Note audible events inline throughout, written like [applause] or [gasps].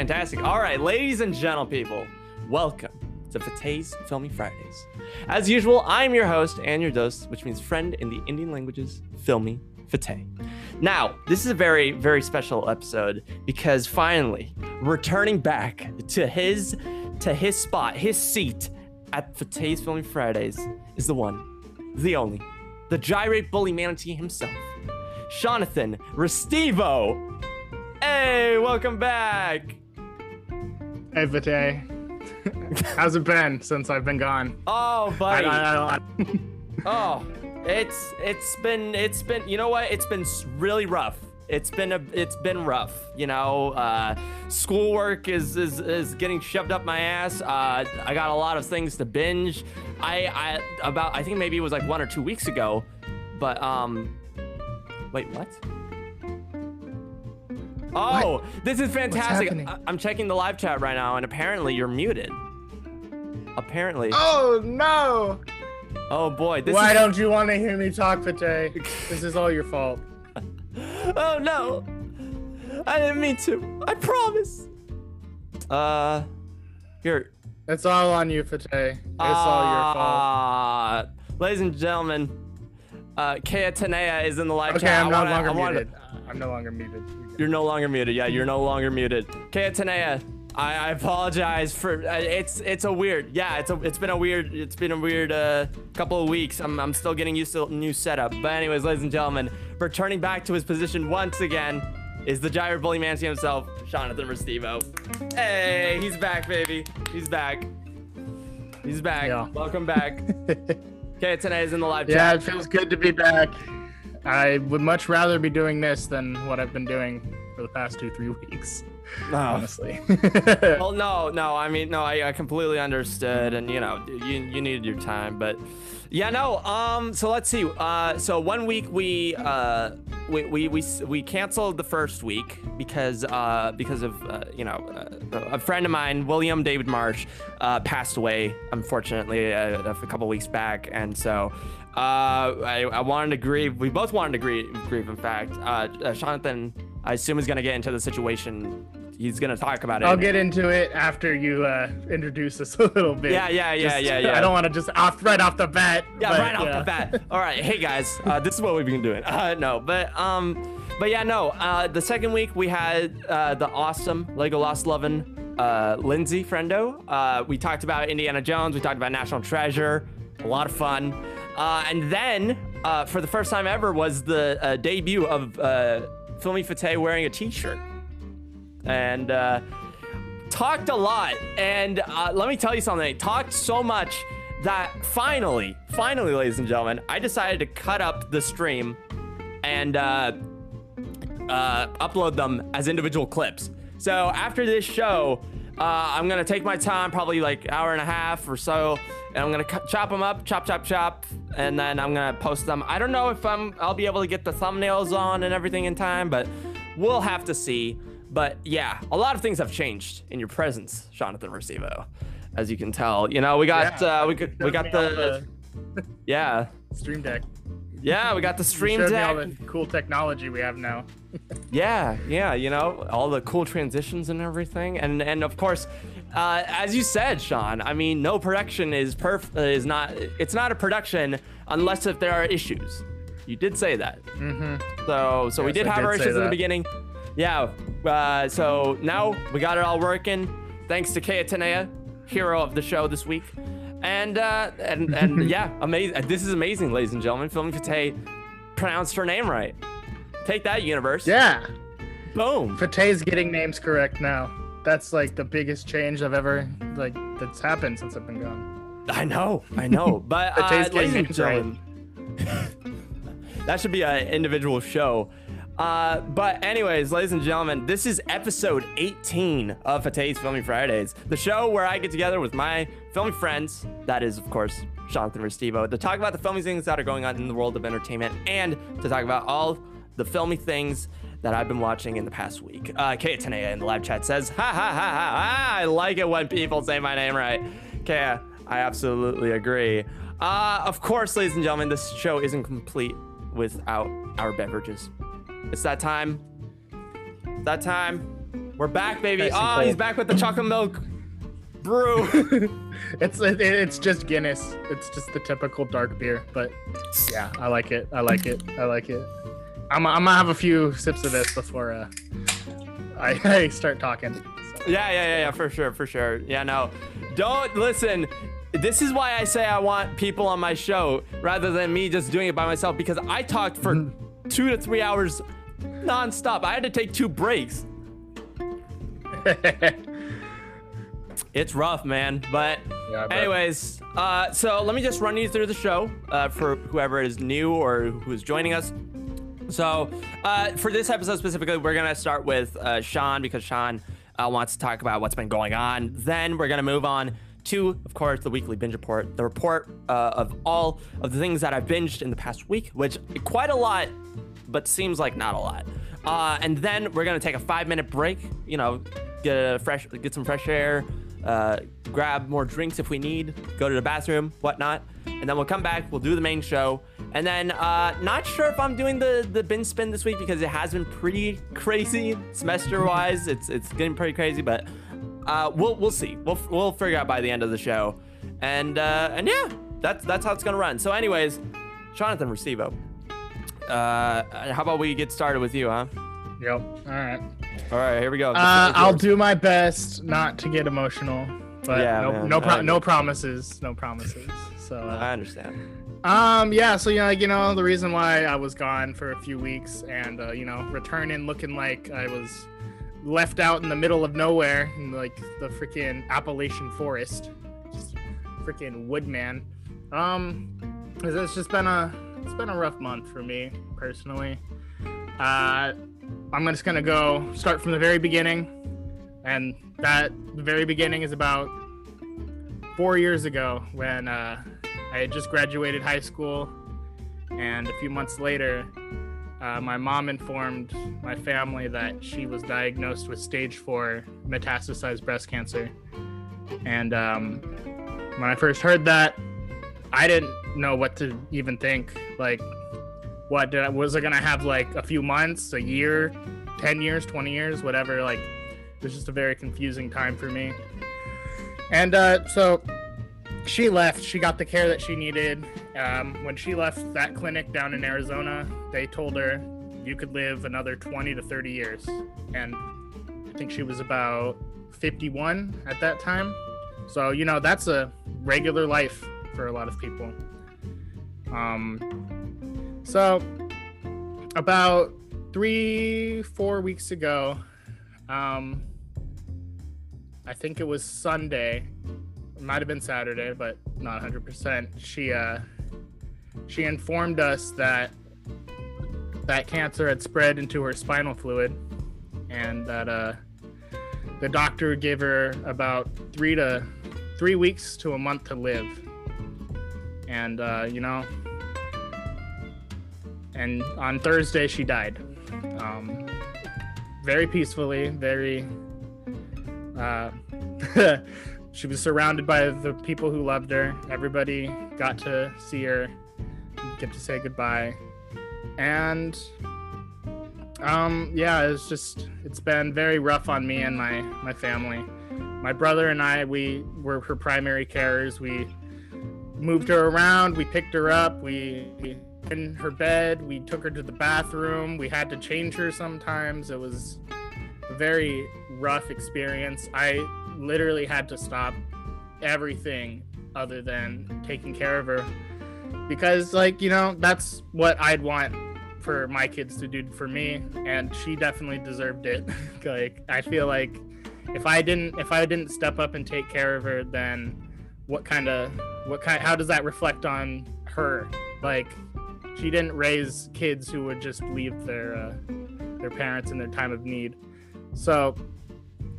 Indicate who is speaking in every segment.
Speaker 1: Fantastic. All right, ladies and gentle people, welcome to Fateh's Filmy Fridays. As usual, I'm your host and your dose, which means friend in the Indian languages, Filmy Fateh. Now, this is a very, very special episode because finally, returning back to his to his spot, his seat at Fateh's Filmy Fridays is the one, the only, the gyrate bully manatee himself, Jonathan Restivo. Hey, welcome back.
Speaker 2: Hey, Vite. How's it been since I've been gone?
Speaker 1: Oh,
Speaker 2: I,
Speaker 1: buddy.
Speaker 2: I, I, [laughs]
Speaker 1: Oh, it's it's been it's been you know what? It's been really rough. It's been a it's been rough. You know, uh, schoolwork is is is getting shoved up my ass. Uh, I got a lot of things to binge. I I about I think maybe it was like one or two weeks ago, but um, wait, what? Oh, this is fantastic. I- I'm checking the live chat right now, and apparently you're muted. Apparently.
Speaker 2: oh no!
Speaker 1: Oh boy, this
Speaker 2: Why
Speaker 1: is
Speaker 2: don't you want to hear me talk, Vite? This is all your fault. [laughs]
Speaker 1: Oh no! I didn't mean to. I promise. Uh, here.
Speaker 2: It's all on you, Vite. It's all your fault.
Speaker 1: Ah, Ladies and gentlemen, uh, Kea Tanea is in the live chat.
Speaker 2: Okay,
Speaker 1: chat.
Speaker 2: I'm no
Speaker 1: wanna-
Speaker 2: longer
Speaker 1: I wanna-
Speaker 2: muted. I'm no longer muted.
Speaker 1: You're no longer muted. Yeah, you're no longer muted. Kea Tanea, I, I apologize for. Uh, it's it's a weird. Yeah, it's a it's been a weird. It's been a weird uh, couple of weeks. I'm I'm still getting used to the new setup. But anyways, ladies and gentlemen, returning back to his position once again is the Gyre Bully Mancy himself, Jonathan Restivo. Hey, he's back, baby. He's back. He's back.
Speaker 2: Yeah.
Speaker 1: Welcome back. [laughs] Kea Tanea is in the live chat.
Speaker 2: yeah,
Speaker 1: chat.
Speaker 2: it feels good to be back. I would much rather be doing this than what I've been doing for the past two, three weeks.
Speaker 1: Oh.
Speaker 2: Honestly. [laughs]
Speaker 1: Well, no, no. I mean, no. I, I completely understood, and you know, you you needed your time, but yeah, no. Um, so let's see. Uh, so one week we uh we we we, we canceled the first week because uh because of uh, you know uh, a friend of mine, William David Marsh, uh, passed away unfortunately uh, a couple weeks back, and so. Uh, I, I wanted to grieve. We both wanted to grieve. Grieve, in fact. Uh, uh, Jonathan, I assume is gonna get into the situation. He's gonna talk about it.
Speaker 2: I'll get into it after you uh, introduce us [laughs] a little bit.
Speaker 1: Yeah, yeah, yeah,
Speaker 2: Just-
Speaker 1: yeah, yeah.
Speaker 2: I don't want to just off right off the bat.
Speaker 1: Yeah,
Speaker 2: but,
Speaker 1: right off the bat. [laughs] All right, hey guys, uh, this is what we've been doing. Uh, no, but um, but yeah, no. Uh, the second week we had uh, the awesome Lego Lost Lovin' uh, Lindsay Friendo. Uh, we talked about Indiana Jones. We talked about National Treasure. A lot of fun. Uh, and then uh, for the first time ever was the uh, debut of uh, Filmy Fateh wearing a T-shirt, and. Uh, talked a lot. And uh, let me tell you something. Talked so much that finally finally ladies and gentlemen i decided to cut up the stream and uh, upload them as individual clips. So after this show uh, i'm gonna take my time probably like hour and a half or so and i'm gonna chop them up chop chop chop and then i'm gonna post them. I don't know if i'm i'll be able to get the thumbnails on and everything in time but we'll have to see. But yeah, a lot of things have changed in your presence, Jonathan Restivo. As you can tell, you know we got
Speaker 2: Yeah,
Speaker 1: uh, we could we got
Speaker 2: all
Speaker 1: the yeah.
Speaker 2: Stream Deck.
Speaker 1: Yeah we got the stream
Speaker 2: me all the cool technology we have now. [laughs]
Speaker 1: Yeah, yeah, you know all the cool transitions and everything, and and of course, uh, as you said, Sean. I mean, no production is perf is not it's not a production unless if there are issues. You did say that.
Speaker 2: Mm-hmm.
Speaker 1: So so we did
Speaker 2: I
Speaker 1: have
Speaker 2: did
Speaker 1: our issues in the beginning. Yeah. Uh, so now we got it all working. Thanks to Kea Tanea, hero of the show this week. And uh, and and [laughs] yeah, amazing. This is amazing, ladies and gentlemen. Filmy Fateh pronounced her name right. Take that, universe.
Speaker 2: Yeah.
Speaker 1: Boom.
Speaker 2: Fateh's getting names correct now. That's like the biggest change I've ever like that's happened since I've been gone.
Speaker 1: I know, I know. [laughs] But uh, ladies
Speaker 2: getting
Speaker 1: and
Speaker 2: names right. [laughs]
Speaker 1: that should be an individual show. Uh, but anyways, ladies and gentlemen, this is episode 18 of Fateh's Filmy Fridays, the show where I get together with my filming friends. That is, of course, Jonathan Restivo, to talk about the filming things that are going on in the world of entertainment and to talk about all the filmy things that I've been watching in the past week. Uh, Kaya Tanea in the live chat says, ha ha ha ha ha, I like it when people say my name right. Kaya, I absolutely agree. Uh, of course, ladies and gentlemen, this show isn't complete without our beverages. It's that time. It's that time We're back, baby.
Speaker 2: Nice
Speaker 1: oh, he's back with the chocolate milk brew. [laughs] [laughs]
Speaker 2: it's it, it's just Guinness. It's just the typical dark beer, but yeah, I like it. I like it. I like it. I'm, I'm gonna have a few sips of this before uh, I, [laughs] I start talking. So.
Speaker 1: Yeah, yeah, yeah, yeah, for sure, for sure. Yeah, no. Don't listen. This is why I say I want people on my show rather than me just doing it by myself because I talked for two to three hours nonstop. I had to take two breaks. [laughs] It's rough, man. But
Speaker 2: Yeah,
Speaker 1: anyways, uh, so let me just run you through the show uh, for whoever is new or who's joining us. So uh, for this episode specifically, we're gonna start with uh, Sean because Sean uh, wants to talk about what's been going on. Then we're gonna move on to, of course, the weekly binge report, the report uh, of all of the things that I've binged in the past week, which quite a lot, but seems like not a lot. Uh, and then we're gonna take a five-minute break. You know, get a fresh, get some fresh air, uh, grab more drinks if we need, go to the bathroom, whatnot, and then we'll come back. We'll do the main show, and then uh, not sure if I'm doing the the bin spin this week because it has been pretty [laughs] crazy semester wise. It's it's getting pretty crazy, but uh, we'll we'll see. We'll we'll figure out by the end of the show, and uh, and yeah, that's that's how it's gonna run. So, anyways, Jonathan Restivo. Uh, how about we get started with you, huh?
Speaker 2: Yep. All right.
Speaker 1: All right, here we go.
Speaker 2: Uh, I'll do my best not to get emotional, but
Speaker 1: Yeah,
Speaker 2: no
Speaker 1: man,
Speaker 2: no pro- no promises, no promises. So uh, [laughs]
Speaker 1: I understand.
Speaker 2: Um, yeah, so you know, you know, the reason why I was gone for a few weeks and uh, you know, returning looking like I was left out in the middle of nowhere in like the freaking Appalachian forest. Just freaking woodman. Um, it's just been a it's been a rough month for me personally. Uh I'm just gonna go start from the very beginning. And that very beginning is about four years ago when uh I had just graduated high school, and a few months later, uh, my mom informed my family that she was diagnosed with stage four metastasized breast cancer. And um, when I first heard that, I didn't know what to even think. Like, what did I, was I gonna have like a few months, a year, ten years, twenty years, whatever? Like, it was just a very confusing time for me. And uh, so she left. She got the care that she needed. Um, when she left that clinic down in Arizona, they told her you could live another 20 to 30 years. And I think she was about 51 at that time. So, you know, that's a regular life for a lot of people. Um, so, about three, four weeks ago, um, I think it was Sunday, it might have been Saturday, but not 100%. She uh she informed us that that cancer had spread into her spinal fluid and that uh the doctor gave her about 3 to 3 weeks to a month to live. And uh you know and on Thursday she died. Um very peacefully, very uh [laughs] she was surrounded by the people who loved her. Everybody got to see her, get to say goodbye. And um yeah, it's just it's been very rough on me and my my family. My brother and I we were her primary carers. We moved her around, we picked her up, we in her bed, we took her to the bathroom, we had to change her sometimes. It was a very rough experience. I literally had to stop everything other than taking care of her because like you know that's what i'd want for my kids to do for me and she definitely deserved it [laughs] like i feel like if i didn't if i didn't step up and take care of her then what kind of what kind how does that reflect on her like she didn't raise kids who would just leave their uh, their parents in their time of need. So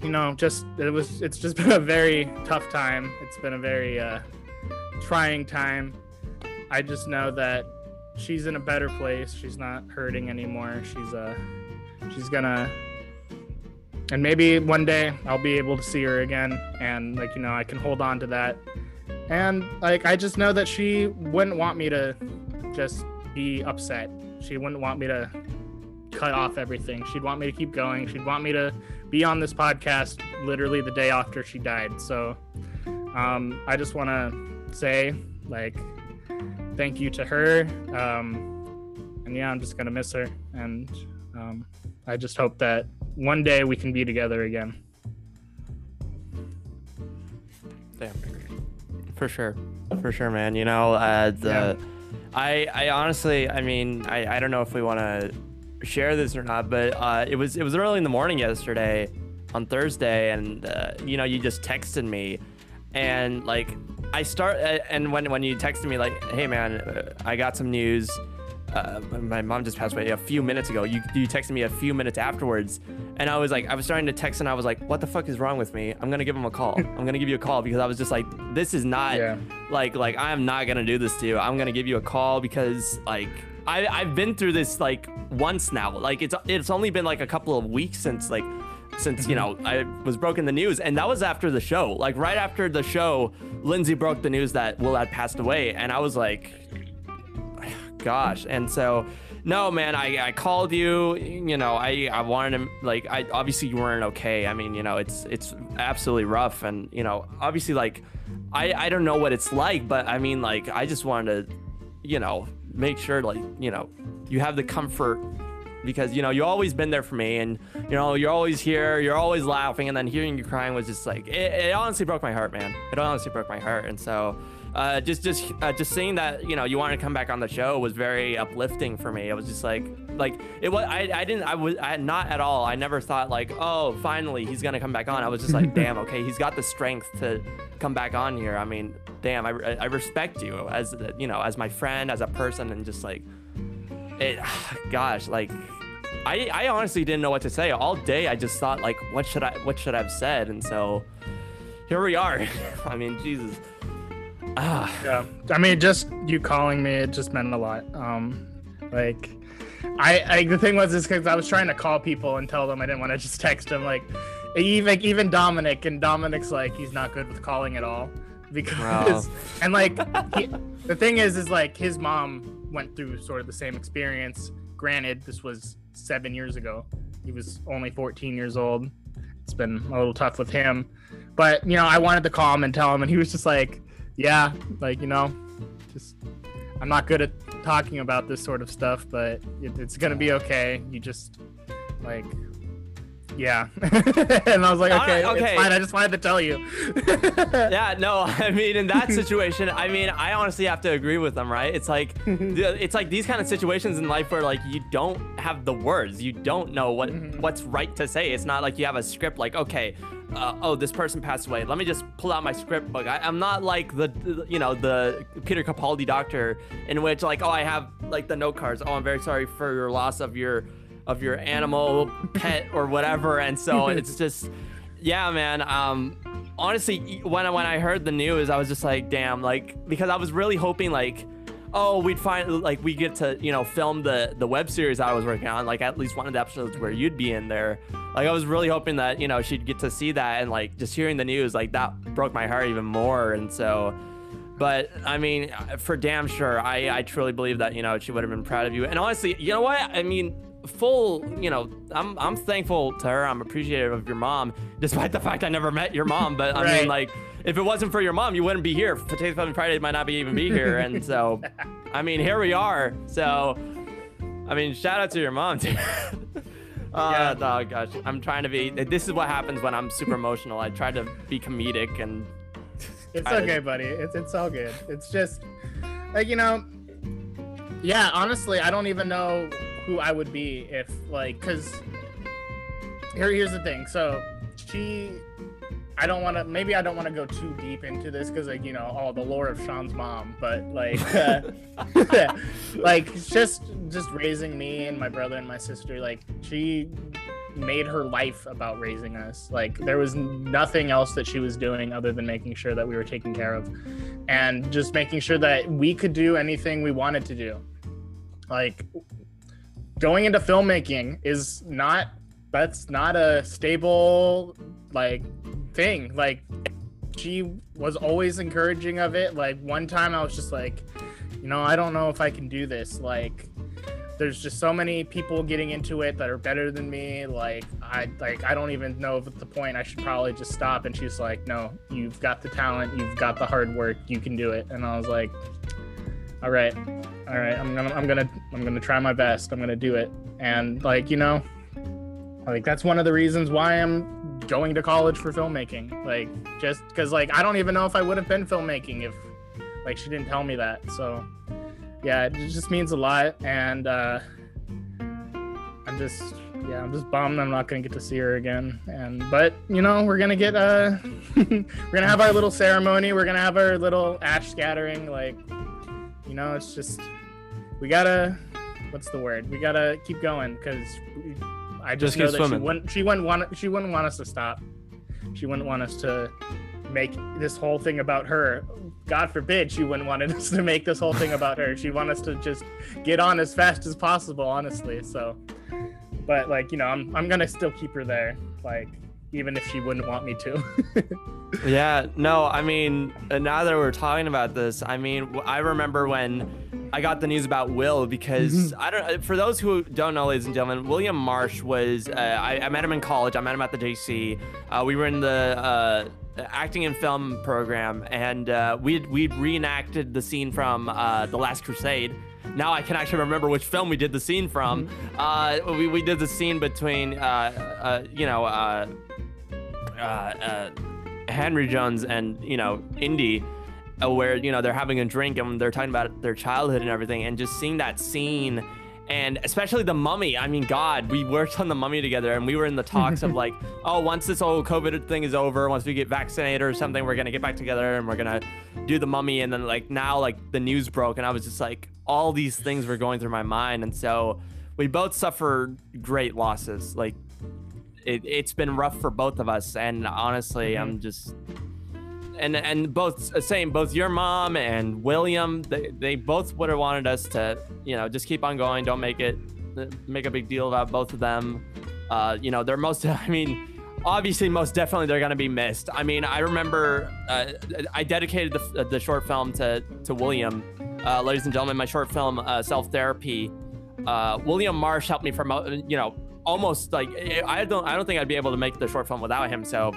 Speaker 2: you know just it was it's just [laughs] been a very tough time. It's been a very uh trying time. I just know that she's in a better place. She's not hurting anymore. She's uh she's gonna and maybe one day i'll be able to see her again. And like you know i can hold on to that. And like i just know that she wouldn't want me to just be upset she wouldn't want me to cut off everything. She'd want me to keep going. She'd want me to be on this podcast literally the day after she died. So um, I just want to say, like, thank you to her. Um, and yeah, I'm just going to miss her. And um, I just hope that one day we can be together again.
Speaker 1: Damn. For sure. For sure, man. You know, uh, the. Yeah. I, I honestly, I mean, I, I don't know if we want to share this or not, but uh, it was it was early in the morning yesterday, on Thursday, and uh, you know, you just texted me, and like I start, uh, and when when you texted me like, hey man, uh, I got some news. Uh, my mom just passed away a few minutes ago. You you texted me a few minutes afterwards, and I was like, I was starting to text, and I was like, what the fuck is wrong with me? I'm gonna give him a call. I'm gonna give you a call because I was just like, this is not yeah. like like I am not gonna do this to you. I'm gonna give you a call because like I I've been through this like once now. Like it's it's only been like a couple of weeks since like since you know I was broken the news, and that was after the show. Like right after the show, Lindsay broke the news that Will had passed away, and I was like, gosh. And so, no, man, I, I called you. You know, I I wanted to like I obviously you weren't okay. I mean, you know, it's it's absolutely rough, and you know, obviously like I I don't know what it's like, but I mean, like I just wanted to, you know, make sure like you know you have the comfort because you know you always been there for me and you know you're always here you're always laughing and then hearing you crying was just like it, it honestly broke my heart man it honestly broke my heart and so uh, just just uh, just seeing that you know you wanted to come back on the show was very uplifting for me. It was just like like it was I, I didn't I was I not at all. I never thought like oh finally he's gonna come back on. I was just like [laughs] damn okay he's got the strength to come back on here. I mean damn I, I respect you as you know as my friend as a person and just like it [sighs] gosh like I I honestly didn't know what to say all day. I just thought like what should I what should I have said and so here we are. [laughs] I mean Jesus.
Speaker 2: Ah. Yeah. I mean, just you calling me, it just meant a lot. Um, like, I, I the thing was is because I was trying to call people and tell them I didn't want to just text them. Like, even even Dominic and Dominic's like he's not good with calling at all because wow. [laughs] and like he, the thing is is like his mom went through sort of the same experience. Granted, this was seven years ago. He was only 14 years old. It's been a little tough with him, but you know I wanted to call him and tell him, and he was just like yeah, like you know, just I'm not good at talking about this sort of stuff, but it, it's gonna be okay. You just like yeah. [laughs] And i was like okay, fine. I just wanted to tell you. [laughs]
Speaker 1: Yeah no [laughs] i mean in that situation i mean i honestly have to agree with them right? It's like it's like these kind of situations in life where like you don't have the words. You don't know what mm-hmm. what's right to say. It's not like you have a script like okay uh, oh, this person passed away. Let me just pull out my script book. I, am not like the, you know, the Peter Capaldi doctor in which like, oh, I have like the note cards. Oh, I'm very sorry for your loss of your, of your animal, pet, or whatever. And so [laughs] it's just, yeah, man. Um, honestly, when when I heard the news, I was just like, damn, like because I was really hoping like oh, we'd find like we get to you know film the the web series I was working on, like at least one of the episodes where you'd be in there. Like I was really hoping that you know she'd get to see that, and like just hearing the news, like that broke my heart even more. And so, but I mean, for damn sure, I I truly believe that you know she would have been proud of you. And honestly, you know what? I mean, full you know i'm i'm thankful to her i'm appreciative of your mom despite the fact i never met your mom but i right. mean like if it wasn't for your mom, you wouldn't be here. Potato Family Friday might not be even be here. And so, [laughs] I mean, here we are. So, I mean, shout out to your mom, too. [laughs] uh, yeah. oh gosh, I'm trying to be. This is what happens when I'm super emotional. I try to be comedic and. [laughs]
Speaker 2: It's okay, to... buddy. It's it's all good. It's just like you know. Yeah, honestly, I don't even know who I would be if like, cause here here's the thing. So she I don't want to. Maybe I don't want to go too deep into this because, like, you know, all the lore of Sean's mom. But like, uh, [laughs] [laughs] like just just raising me and my brother and my sister. Like, she made her life about raising us. Like, there was nothing else that she was doing other than making sure that we were taken care of, and just making sure that we could do anything we wanted to do. Like, going into filmmaking is not. That's not a stable like thing. Like she was always encouraging of it. Like one time I was just like, you know, I don't know if I can do this. Like there's just so many people getting into it that are better than me. Like I like I don't even know if at the point I should probably just stop. And she's like, no, you've got the talent, you've got the hard work, you can do it. And I was like, all right, all right, I'm gonna I'm gonna I'm gonna try my best. I'm gonna do it. And like you know, like that's one of the reasons why I'm going to college for filmmaking. Like just because like I don't even know if I would have been filmmaking if like she didn't tell me that. So yeah, it just means a lot, and uh, I'm just yeah, I'm just bummed I'm not gonna get to see her again. And but you know we're gonna get uh [laughs] we're gonna have our little ceremony. We're gonna have our little ash scattering. Like you know, it's just we gotta what's the word? We gotta keep going because I just,
Speaker 1: Just
Speaker 2: know that
Speaker 1: swimming.
Speaker 2: she wouldn't she wouldn't want she wouldn't want us to stop. She wouldn't want us to make this whole thing about her. God forbid she wouldn't want us to make this whole thing about her. She'd want us to just get on as fast as possible, honestly. So, but like you know, I'm I'm gonna still keep her there, like even if she wouldn't want me to. [laughs]
Speaker 1: Yeah, no, I mean, now that we're talking about this, I mean, I remember when I got the news about Will because I don't. For those who don't know, ladies and gentlemen, William Marsh was. Uh, I, I met him in college. I met him at the JC. Uh, we were in the uh, acting and film program, and uh, we we reenacted the scene from uh, the Last Crusade. Now I can actually remember which film we did the scene from. Uh, we, we did the scene between, uh, uh, you know, uh, uh, uh, Henry Jones and you know Indy, Uh, where you know they're having a drink and they're talking about their childhood and everything, and just seeing that scene, and especially the Mummy. I mean, God, we worked on the Mummy together, and we were in the talks of [laughs] like, oh, once this whole COVID thing is over, once we get vaccinated or something, we're gonna get back together and we're gonna do the Mummy, and then like now like the news broke, and I was just like, all these things were going through my mind, and so we both suffered great losses, like it, it's been rough for both of us and honestly i'm mm-hmm. just and and both same both your mom and william they, they both would have wanted us to you know just keep on going don't make it make a big deal about both of them uh you know they're most [laughs] i mean obviously most definitely they're gonna be missed i mean i remember uh, i dedicated the, the short film to to william uh, ladies and gentlemen my short film uh, self-therapy uh, william marsh helped me promote you know almost like I don't I don't think I'd be able to make the short film without him. So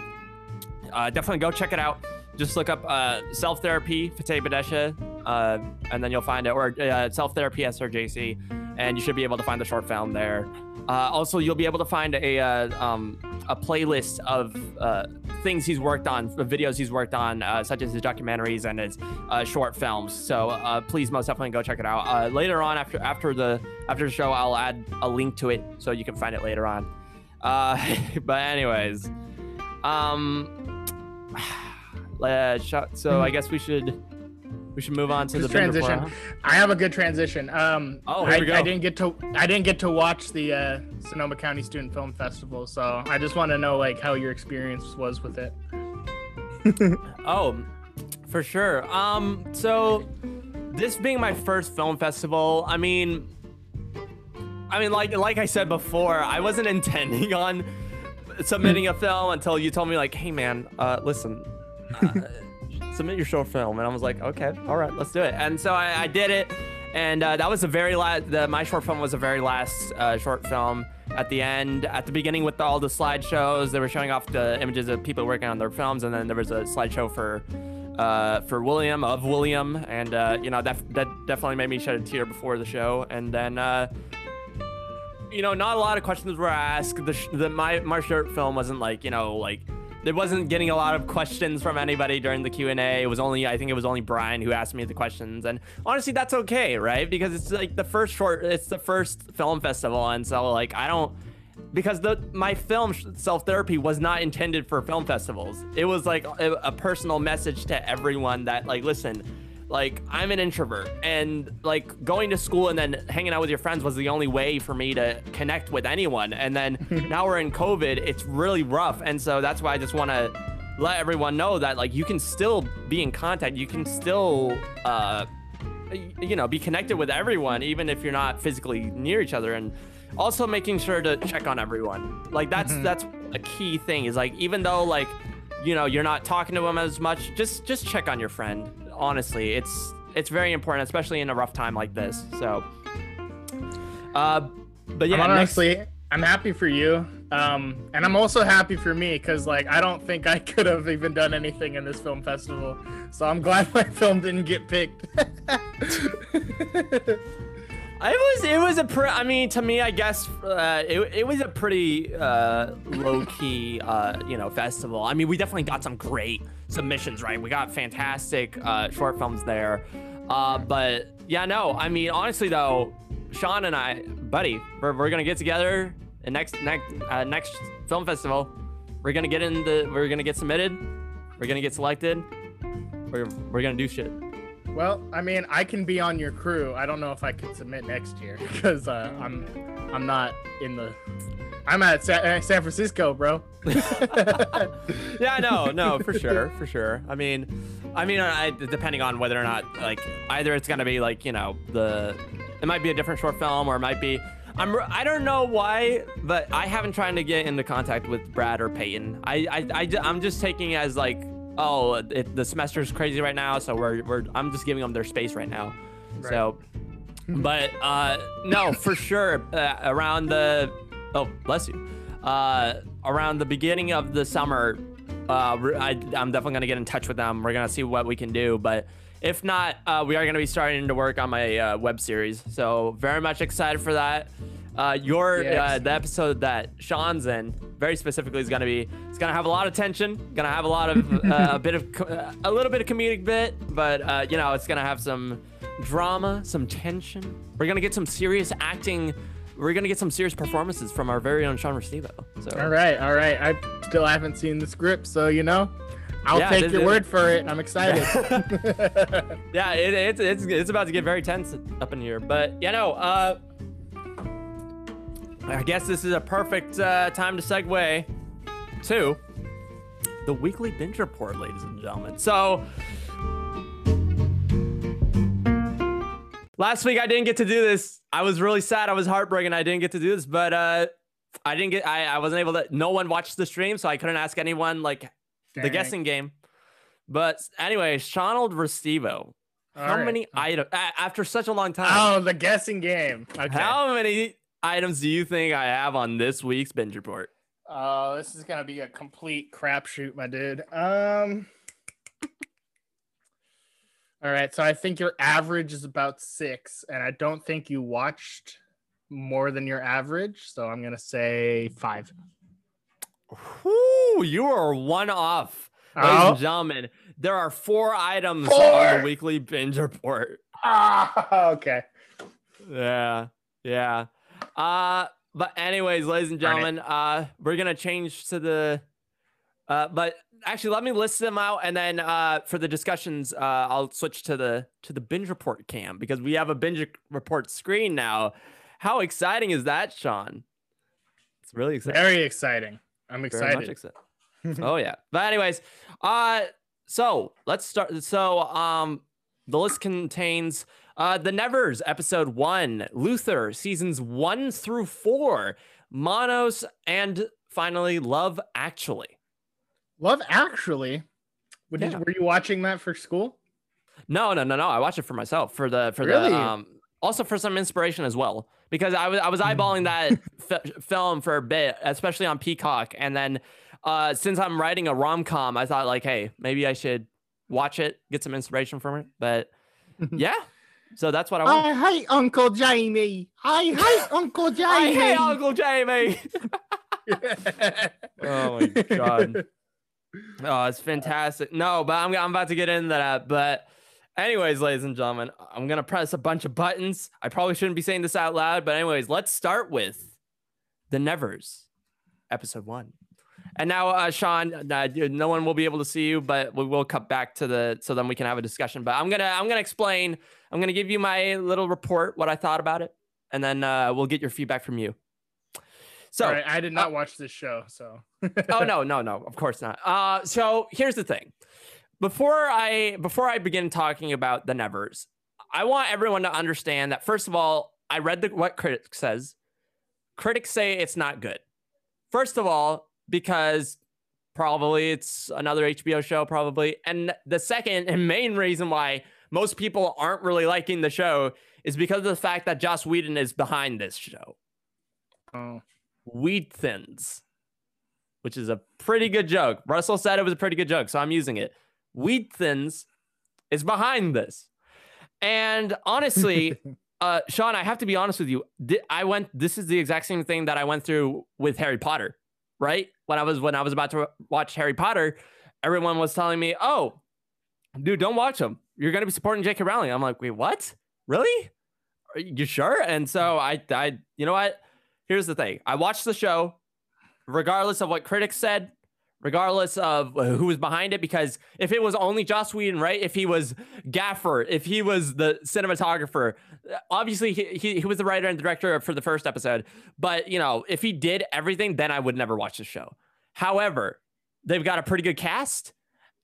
Speaker 1: uh, definitely go check it out. Just look up uh, self therapy Fateh Badesha, uh, and then you'll find it, or uh, self therapy SRJC, and you should be able to find the short film there. Uh, also, you'll be able to find a uh, um, a playlist of uh, things he's worked on, videos he's worked on, such as his documentaries and his short films. So please, most definitely go check it out. Later on, after after the after the show, I'll add a link to it so you can find it later on. [laughs] But anyways, um, [sighs] uh, so I guess we should we should move on to
Speaker 2: Just
Speaker 1: the
Speaker 2: transition.
Speaker 1: huh?
Speaker 2: I have a good transition. Um,
Speaker 1: Oh, here
Speaker 2: I,
Speaker 1: we go.
Speaker 2: I didn't get to I didn't get to watch the uh, Sonoma County Student Film Festival, so I just want to know like how your experience was with it. [laughs]
Speaker 1: Oh, for sure. Um, so this being my first film festival, I mean, I mean, like like I said before, I wasn't [laughs] intending on submitting a film until you told me like, hey man, uh, listen, uh, [laughs] submit your short film, and I was like, okay, all right, let's do it. And so I, I did it, and uh, that was the very last. The, my short film was the very last uh, short film. At the end, at the beginning, with all the slideshows, they were showing off the images of people working on their films, and then there was a slideshow for uh, for William of William, and uh, you know that that definitely made me shed a tear before the show. And then uh, you know, not a lot of questions were asked. The, the my my short film wasn't like you know like it wasn't getting a lot of questions from anybody during the Q and A. It was only I think it was only Brian who asked me the questions, and honestly, that's okay, right? Because it's like the first short, it's the first film festival, and so like I don't because the my film self therapy was not intended for film festivals. It was like a, a personal message to everyone that like listen, like I'm an introvert and like going to school and then hanging out with your friends was the only way for me to connect with anyone. And then [laughs] now we're in COVID, it's really rough. And so that's why I just want to let everyone know that like you can still be in contact. You can still uh you know be connected with everyone even if you're not physically near each other and also making sure to check on everyone like that's that's a key thing is like even though like you know you're not talking to them as much just just check on your friend honestly it's it's very important especially in a rough time like this so Uh, but yeah,
Speaker 2: I'm
Speaker 1: next-
Speaker 2: honestly, I'm happy for you. Um, and I'm also happy for me because, like, I don't think I [laughs] could have even done anything in this film festival. So I'm glad [laughs] my film didn't get picked. [laughs]
Speaker 1: It was it was a pre- I mean to me I guess uh, it, it was a pretty uh, low key uh, you know festival. I mean we definitely got some great submissions right. We got fantastic uh, short films there, uh, but yeah no I mean honestly though Sean and I buddy we're, we're gonna get together and next next uh, next film festival we're gonna get in the we're gonna get submitted we're gonna get selected we're we're gonna do shit.
Speaker 2: well, I mean, I can be on your crew. I don't know if I can submit next year [laughs] because uh, I'm I'm not in the. I'm at Sa- uh, San Francisco, bro. [laughs] [laughs]
Speaker 1: yeah, no, no, for sure, for sure. I mean, I mean, I, depending on whether or not, like, either it's gonna be like, you know, the, it might be a different short film, or it might be. I'm, I don't know why, but I haven't tried to get into contact with Brad or Peyton. I, I, I I'm just taking it as like, oh, it, the semester's crazy right now, so we're, we're, I'm just giving them their space right now.
Speaker 2: Right.
Speaker 1: So, but uh, no, for sure, uh, around the, oh, bless you, uh, around the beginning of the summer, uh, I, I'm definitely gonna get in touch with them. We're gonna see what we can do, but if not, uh, we are gonna be starting to work on my uh, web series. So very much excited for that. Uh, your uh,
Speaker 2: Yes.
Speaker 1: the episode that Sean's in, very specifically, is gonna be it's gonna have a lot of tension, gonna have a lot of [laughs] uh, a bit of a little bit of comedic bit, but uh, you know it's gonna have some drama, some tension. We're gonna get some serious acting. We're gonna get some serious performances from our very own Sean Restivo. So
Speaker 2: All right, all right. I still haven't seen the script, so you know, I'll
Speaker 1: Yeah,
Speaker 2: take your
Speaker 1: is-
Speaker 2: word for it. I'm [laughs] excited. [laughs]
Speaker 1: yeah, it, it's it's it's about to get very tense up in here. But you know, uh, I guess this is a perfect uh, time to segue to the weekly binge report, ladies and gentlemen. So. Last week I didn't get to do this. I was really sad. I was heartbroken. I didn't get to do this, but uh, I didn't get. I, I wasn't able to. No one watched the stream, so I couldn't ask anyone like the guessing game. But anyway, Shonald Restivo. How
Speaker 2: All right.
Speaker 1: many items after such a long time?
Speaker 2: Oh, the guessing game. Okay.
Speaker 1: How many items do you think I have on this week's binge report?
Speaker 2: Oh, this is gonna be a complete crapshoot, my dude. Um. All right, so I think your average is about six, and I don't think you watched more than your average, so I'm gonna say five.
Speaker 1: Whew, you are one off, ladies
Speaker 2: Oh.
Speaker 1: and gentlemen. There are four items on
Speaker 2: Four.
Speaker 1: the weekly binge report.
Speaker 2: Ah, [laughs] okay.
Speaker 1: Yeah, yeah. Uh, but anyways, ladies and gentlemen, uh, we're gonna change to the. Uh, but actually, let me list them out, and then uh, for the discussions, uh, I'll switch to the to the binge report cam because we have a binge report screen now. How exciting is that, Sean? It's really exciting.
Speaker 2: Very exciting. I'm
Speaker 1: Very much
Speaker 2: excited.
Speaker 1: excited. [laughs] oh yeah. But anyways, uh so let's start so um the list contains uh The Nevers episode 1, Luther seasons 1 through 4, Monos and finally Love Actually.
Speaker 2: Love Actually. Would you-
Speaker 1: Yeah.
Speaker 2: were you watching that for school?
Speaker 1: No, no, no, no. I watched it for myself for the for
Speaker 2: Really?
Speaker 1: the um also for some inspiration as well because I was I was eyeballing that [laughs] fi- film for a bit, especially on Peacock, and then uh since I'm writing a rom com, I thought like, hey, maybe I should watch it, get some inspiration from it. But [laughs] yeah, so that's what I want.
Speaker 2: I hate Uncle Jamie. I hate [laughs] Uncle Jamie.
Speaker 1: I hate Uncle Jamie. oh my god. Oh, it's fantastic. No, but I'm, I'm about to get into that. But, anyways, ladies and gentlemen, I'm going to press a bunch of buttons. I probably shouldn't be saying this out loud. But, anyways, let's start with The Nevers, episode one. And now, uh, Sean, uh, no one will be able to see you, but we will cut back to the so then we can have a discussion. But I'm gonna I'm gonna explain. I'm gonna give you my little report, what I thought about it, and then uh, we'll get your feedback from you. So,
Speaker 2: right, I did not watch this show, so.
Speaker 1: oh [laughs] no, no, no, of course not. Uh, so here's the thing. Before I before I begin talking about the Nevers, I want everyone to understand that first of all, I read the, what critics says. Critics say it's not good. First of all, because probably it's another HBO show, probably, and the second and main reason why most people aren't really liking the show is because of the fact that Joss Whedon is behind this show.
Speaker 2: Oh.
Speaker 1: Weed thins, which is a pretty good joke. Russell said it was a pretty good joke, so I'm using it. Weed thins is behind this. And honestly, [laughs] uh, Sean, I have to be honest with you. I went. This is the exact same thing that I went through with Harry Potter, right? When I was when I was about to watch Harry Potter, everyone was telling me, "Oh, dude, don't watch them. You're going to be supporting J.K. Rowling." I'm like, "Wait, what? Really? Are you sure?" And so I, I, you know what? Here's the thing. I watched the show, regardless of what critics said regardless of who was behind it. Because if it was only Joss Whedon, right? If he was Gaffer, if he was the cinematographer, obviously he, he, he was the writer and director for the first episode. But, you know, if he did everything, then I would never watch the show. However, they've got a pretty good cast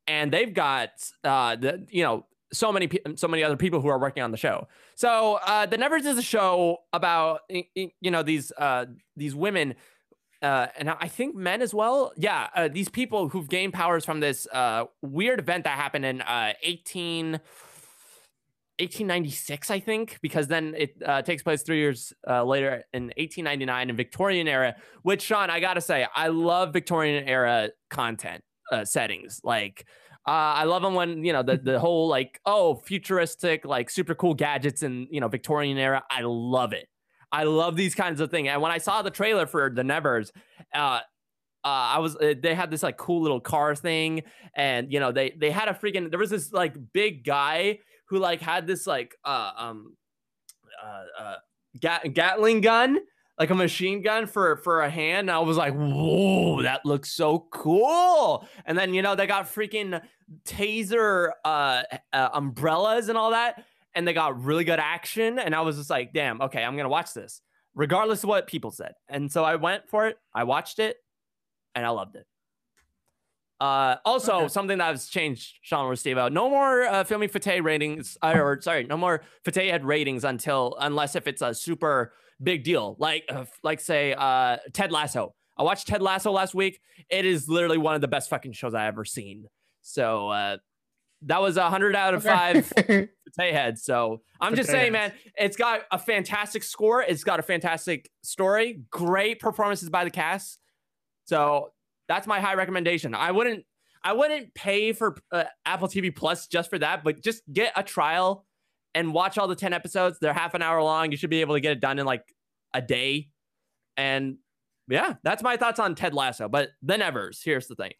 Speaker 1: and they've got, uh, the, you know, so many so many other people who are working on the show. So uh, the Nevers is a show about you know these uh, these women uh, and I think men as well. Yeah, uh, these people who've gained powers from this uh, weird event that happened in uh, 18, 1896, I think, because then it uh, takes place three years uh, later in 1899 in Victorian era. Which Sean, I gotta say, I love Victorian era content uh, settings. Like, uh, I love them when you know the the whole like oh futuristic like super cool gadgets and you know Victorian era. I love it. I love these kinds of things. And when I saw the trailer for the Nevers, uh, uh, I was uh, they had this like cool little car thing, and you know they they had a freaking there was this like big guy who like had this like uh um uh, uh Gat- Gatling gun like a machine gun for for a hand. And I was like, whoa, that looks so cool. And then you know they got freaking taser uh, uh umbrellas and all that and they got really good action. And I was just like, damn, okay, I'm gonna watch this, regardless of what people said. And so I went for it. I watched it, and I loved it. Uh, also, okay. something that has changed, Sean or Steve, no more uh, filming Fate ratings, uh, or sorry, no more Fate head ratings until unless if it's a super big deal, like uh, like say uh, Ted Lasso. I watched Ted Lasso last week. It is literally one of the best fucking shows I ever seen. So uh, that was a hundred out of [laughs] okay. five head. So I'm just saying, man, it's got a fantastic score. It's got a fantastic story. Great performances by the cast. So that's my high recommendation. I wouldn't, I wouldn't pay for uh, Apple TV Plus just for that, but just get a trial and watch all the 10 episodes. They're half an hour long. You should be able to get it done in like a day. And yeah, that's my thoughts on Ted Lasso. But the Nevers, here's the thing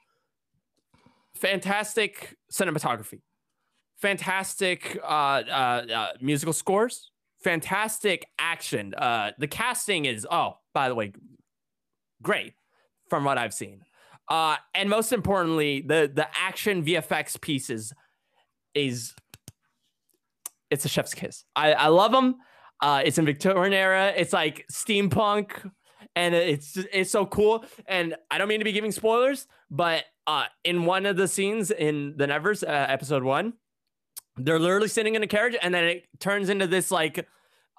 Speaker 1: fantastic cinematography, fantastic uh, uh, uh, musical scores, fantastic action. Uh, the casting is oh, by the way, great from what I've seen. Uh, and most importantly, the the action VFX pieces is it's a chef's kiss. I, I love them. Uh, it's in Victorian era. It's like steampunk, and it's it's so cool. And I don't mean to be giving spoilers, but uh, in one of the scenes in the Nevers, uh, episode one, they're literally sitting in a carriage, and then it turns into this like,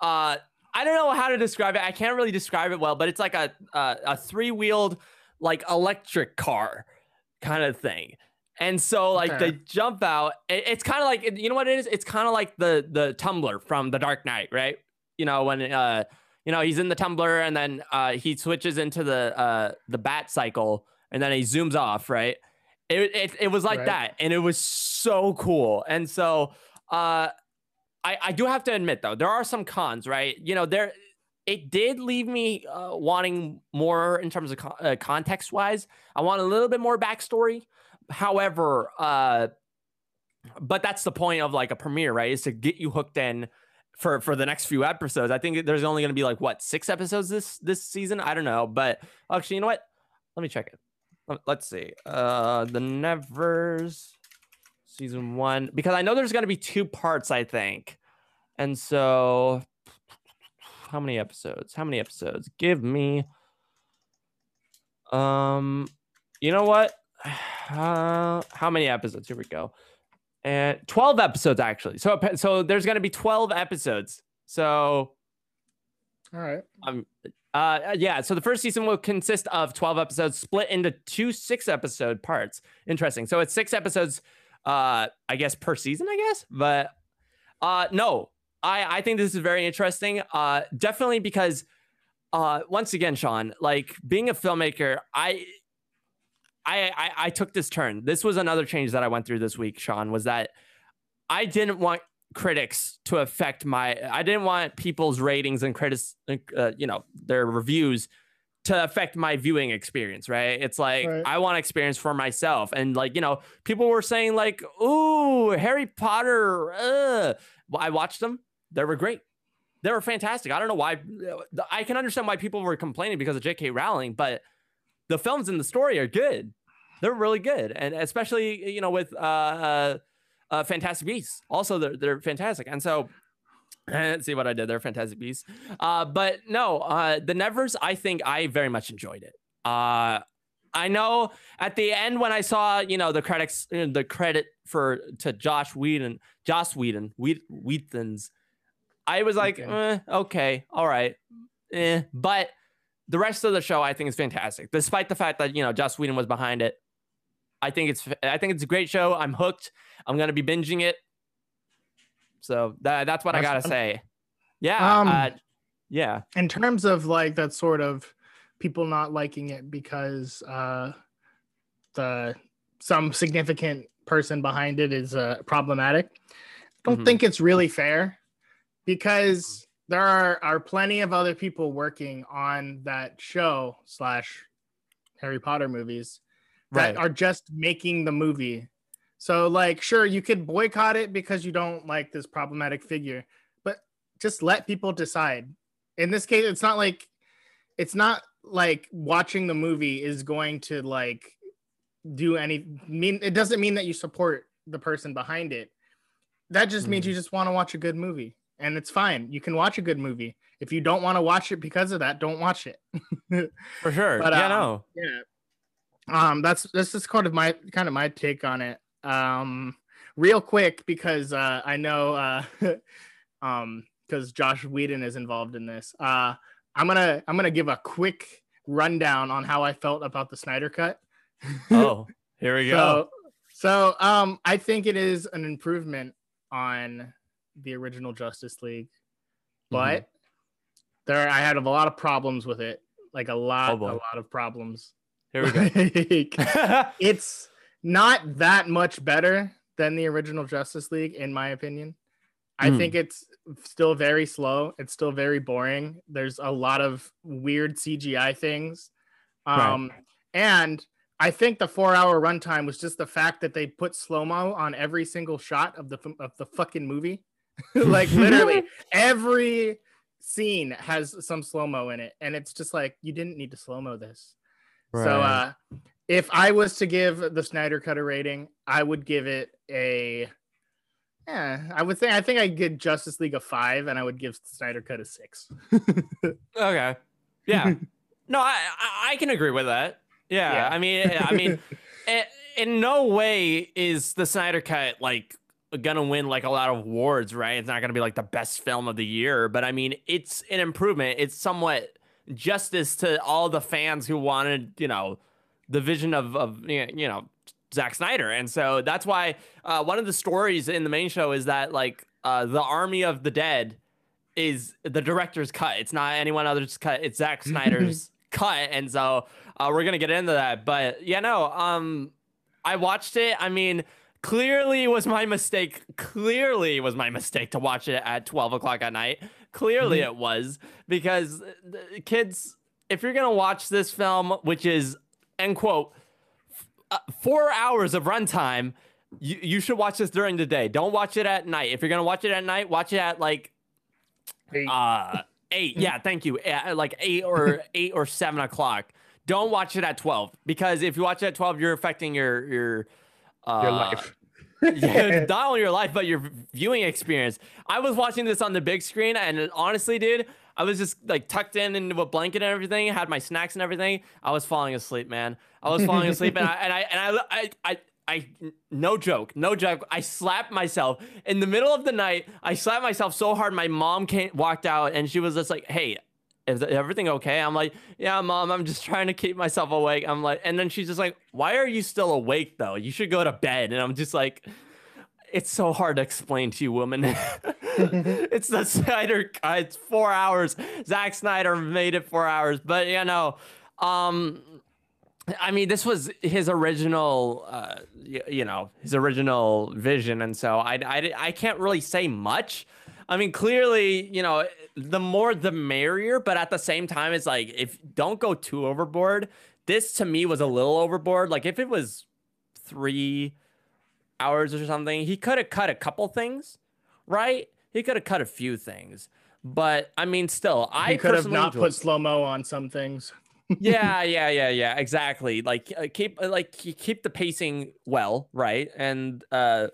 Speaker 1: uh, I don't know how to describe it. I can't really describe it well, but it's like a a, a three wheeled like electric car kind of thing. And so like okay. they jump out. It, it's kind of like you know what it is. It's kind of like the the tumbler from The Dark Knight, right? You know when uh you know he's in the tumbler and then uh he switches into the uh the bat cycle and then he zooms off, right? It it, it was like right. that, and it was so cool. And so, uh, I I do have to admit though, there are some cons, right? You know, there it did leave me uh, wanting more in terms of uh, context wise. I want a little bit more backstory. However, uh, but that's the point of like a premiere, right? Is to get you hooked in for for the next few episodes. I think there's only going to be like what six episodes this this season. I don't know, but actually, you know what? Let me check it let's see. Uh, the Nevers season one because I know there's going to be two parts. I think, and so how many episodes? How many episodes? Give me. Um, you know what? Uh, how many episodes? Here we go. And 12 episodes actually. So so there's going to be 12 episodes. So
Speaker 2: all right.
Speaker 1: Um uh, yeah, so the first season will consist of 12 episodes split into two six episode parts. Interesting. So it's six episodes, uh, I guess, per season, I guess. But uh, no, I I think this is very interesting. Uh, definitely because, uh, once again, Sean, like being a filmmaker, I. I, I, I took this turn. This was another change that I went through this week, Sean, was that I didn't want critics to affect my I didn't want people's ratings and critics uh, you know their reviews to affect my viewing experience, right? It's like right. I want experience for myself. And like, you know, people were saying like, "Ooh, Harry Potter." Uh. Well, I watched them. They were great. They were fantastic. I don't know why I can understand why people were complaining because of J.K. Rowling, but the films and the story are good. They're really good. And especially, you know, with uh, uh, uh Fantastic Beasts. Also, they're, they're fantastic. And so [laughs] see what I did there, Fantastic Beasts. Uh, but no, uh, the Nevers, I think I very much enjoyed it. Uh, I know at the end when I saw, you know, the credits, the credit for to Josh Whedon, Josh Whedon, Whedon, Whedon's, I was like, okay. Eh, okay, all right, eh. But the rest of the show, I think, is fantastic, despite the fact that you know Joss Whedon was behind it. I think it's, I think it's a great show. I'm hooked. I'm gonna be binging it. So that, that's what that's I gotta fun. say. Yeah. Um, uh, yeah.
Speaker 2: In terms of like that sort of people not liking it because uh, the some significant person behind it is uh, problematic. I don't mm-hmm. think it's really fair because there are, are plenty of other people working on that show slash Harry Potter movies that right. are just making the movie so, like, sure, you could boycott it because you don't like this problematic figure, but just let people decide. In this case, it's not like it's not like watching the movie is going to like do any mean it doesn't mean that you support the person behind it. That just mm. means you mm. just want to watch a good movie. And it's fine. You can watch a good movie. If you don't want to watch it because of that, don't watch it.
Speaker 1: For sure. But, yeah, um, no.
Speaker 2: Yeah. Um, that's that's just kind of my kind of my take on it um, real quick because uh, I know uh, [laughs] um, because Josh Whedon is involved in this. Uh, I'm gonna I'm gonna give a quick rundown on how I felt about the Snyder Cut. [laughs]
Speaker 1: oh, here we
Speaker 2: go. So, so um, I think it is an improvement on the original Justice League, but mm-hmm. there I had a lot of problems with it, like a lot, oh a lot of problems.
Speaker 1: Here we go. [laughs] [laughs]
Speaker 2: it's not that much better than the original Justice League, in my opinion. I mm. think it's still very slow. It's still very boring. There's a lot of weird CGI things. Um, right. And I think the four hour runtime was just the fact that they put slow mo on every single shot of the of the fucking movie. [laughs] like literally every scene has some slow mo in it, and it's just like you didn't need to slow mo this. Right. So uh, if I was to give the Snyder Cut a rating, I would give it a. Yeah, I would say I think I'd give Justice League a five, and I would give Snyder Cut a six. [laughs]
Speaker 1: okay. Yeah. No, I I can agree with that. Yeah. yeah. I mean, I mean, [laughs] in no way is the Snyder Cut like gonna win like a lot of awards, right? It's not gonna be like the best film of the year, but I mean, it's an improvement. It's somewhat justice to all the fans who wanted, you know, the vision of of you know Zack Snyder, and so that's why uh, one of the stories in the main show is that like uh, the Army of the Dead is the director's cut. It's not anyone else's cut. It's Zack [laughs] Snyder's cut, and so uh, we're gonna get into that. But yeah, no, um, I watched it. I mean, clearly was my mistake. Clearly was my mistake to watch it at twelve o'clock at night. Clearly mm-hmm. it was because kids. If you're gonna watch this film, which is end quote. Uh, four hours of runtime. You, you should watch this during the day. Don't watch it at night. If you're gonna watch it at night, watch it at like eight. Uh, eight. Yeah, thank you. At like eight or [laughs] eight or seven o'clock. Don't watch it at twelve because if you watch it at twelve, you're affecting your your
Speaker 2: uh, your life. [laughs] [laughs]
Speaker 1: yeah, not only your life but your viewing experience. I was watching this on the big screen, and honestly, dude, I was just like tucked in into a blanket and everything, had my snacks and everything. I was falling asleep, man. I was falling [laughs] asleep, and I and I and I, I, I I no joke, no joke. I slapped myself in the middle of the night. I slapped myself so hard. My mom came walked out and she was just like, "Hey, is everything okay?" I'm like, "Yeah, mom. I'm just trying to keep myself awake." I'm like, and then she's just like, "Why are you still awake though? You should go to bed." And I'm just like, it's so hard to explain to you, woman. [laughs] it's the Snyder cut. It's four hours. Zack Snyder made it four hours, but you know, um, I mean, this was his original, uh, you, you know, his original vision, and so I, I, I can't really say much. I mean, clearly, you know, the more the merrier, but at the same time, it's like if don't go too overboard. This to me was a little overboard. Like if it was three hours or something, he could have cut a couple things, right? He could have cut a few things, but I mean, still, I
Speaker 2: He could have not put slow mo on some things. [laughs]
Speaker 1: yeah, yeah, yeah, yeah, exactly. Like uh, keep uh, like keep the pacing well, right? And uh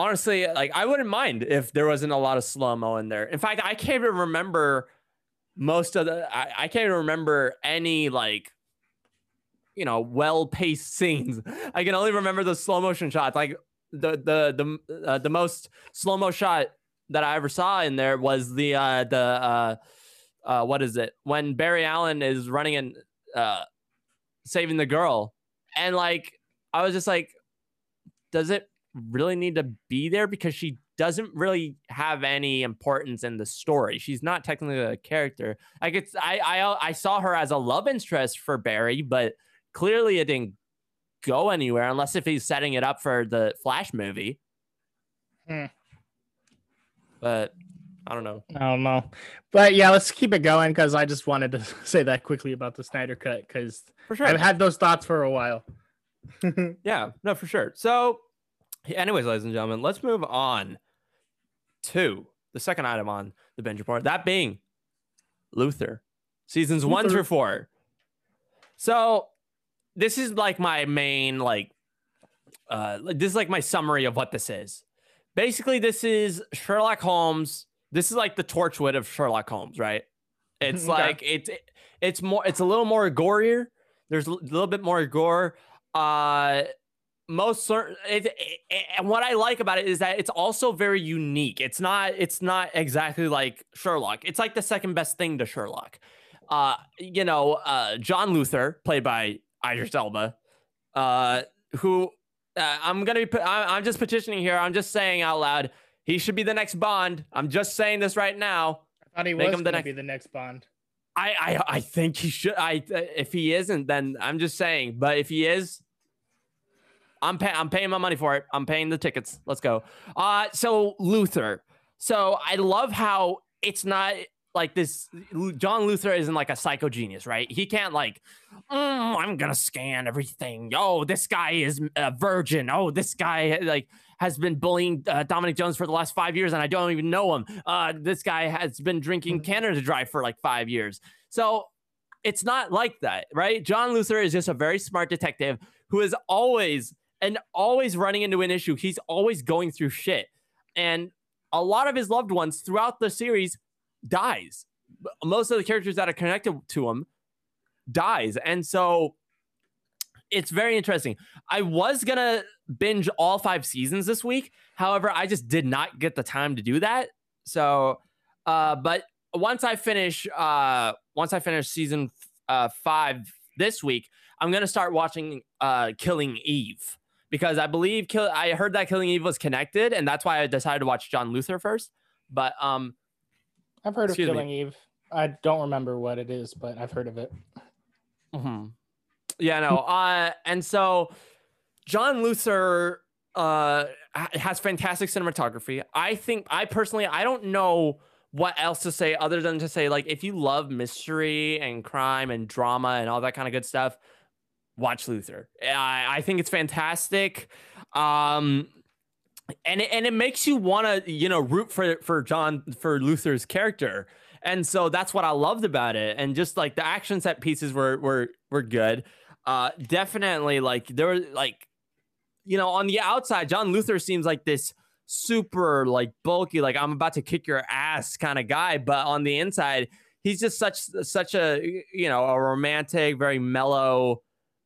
Speaker 1: honestly, like I wouldn't mind if there wasn't a lot of slow mo in there. In fact, I can't even remember most of the. I, I can't even remember any like you know well paced [laughs] scenes. I can only remember the slow motion shots. Like the the the uh, the most slow mo shot that I ever saw in there was the uh the uh uh what is it when Barry Allen is running and uh saving the girl and like I was just like does it really need to be there because she doesn't really have any importance in the story. She's not technically a character. Like it's I I I saw her as a love interest for Barry, but clearly it didn't go anywhere unless if he's setting it up for the Flash movie.
Speaker 2: Hmm.
Speaker 1: But I don't know.
Speaker 2: I don't know. But yeah, let's keep it going because I just wanted to [laughs] say that quickly about the Snyder cut because
Speaker 1: sure.
Speaker 2: I've had those thoughts for a while. [laughs]
Speaker 1: Yeah, no, for sure. So, anyways, ladies and gentlemen, let's move on to the second item on the binge report. That being Luther, seasons one through four. So, this is like my main like, uh, this is like my summary of what this is. Basically, this is Sherlock Holmes. This is like the Torchwood of Sherlock Holmes, right? [laughs] It's
Speaker 2: Okay.
Speaker 1: like it's it's more it's a little more gorier. There's a little bit more gore. Uh most certain it, it- and what I like about it is that it's also very unique. It's not it's not exactly like Sherlock. It's like the second best thing to Sherlock. Uh you know, uh John Luther played by Idris Elba uh who uh, I'm to be I, I'm just petitioning here. I'm just saying out loud he should be the next Bond. I'm just saying this right now.
Speaker 2: I thought he
Speaker 1: Make
Speaker 2: was
Speaker 1: him the
Speaker 2: to
Speaker 1: next-
Speaker 2: be the next Bond.
Speaker 1: I, I I think he should. I if he isn't, then I'm just saying. But if he is, I'm pay, I'm paying my money for it. I'm paying the tickets. Let's go. Uh, so Luther. So I love how it's not like this. John Luther isn't like a psycho genius, right? He can't like, "Mm, I'm gonna scan everything. Oh, this guy is a virgin. Oh, this guy like has been bullying uh, Dominic Jones for the last five years, and I don't even know him. Uh, this guy has been drinking Canada Dry for like five years. So it's not like that, right? John Luther is just a very smart detective who is always and always running into an issue. He's always going through shit, and a lot of his loved ones throughout the series dies. Most of the characters that are connected to him dies, and so it's very interesting. I was gonna binge all five seasons this week. However, I just did not get the time to do that. So, uh, but once I finish, uh, once I finish season uh, five this week, I'm gonna start watching uh, Killing Eve because I believe Kill. I heard that Killing Eve was connected, and that's why I decided to watch John Luther first. But um,
Speaker 2: I've heard
Speaker 1: Excuse
Speaker 2: of
Speaker 1: me.
Speaker 2: Killing Eve. I don't remember what it is, but I've heard of it.
Speaker 1: Mhm. Yeah, no. [laughs] Uh, and so John Luther uh has fantastic cinematography. I think I personally I don't know what else to say other than to say like if you love mystery and crime and drama and all that kind of good stuff, watch Luther. I, I think it's fantastic. Um and it, and it makes you want to you know root for for John for Luther's character. And so that's what I loved about it. And just like the action set pieces were were were good. Uh definitely like there were like you know on the outside John Luther seems like this super like bulky like I'm about to kick your ass kind of guy, but on the inside he's just such such a you know a romantic, very mellow,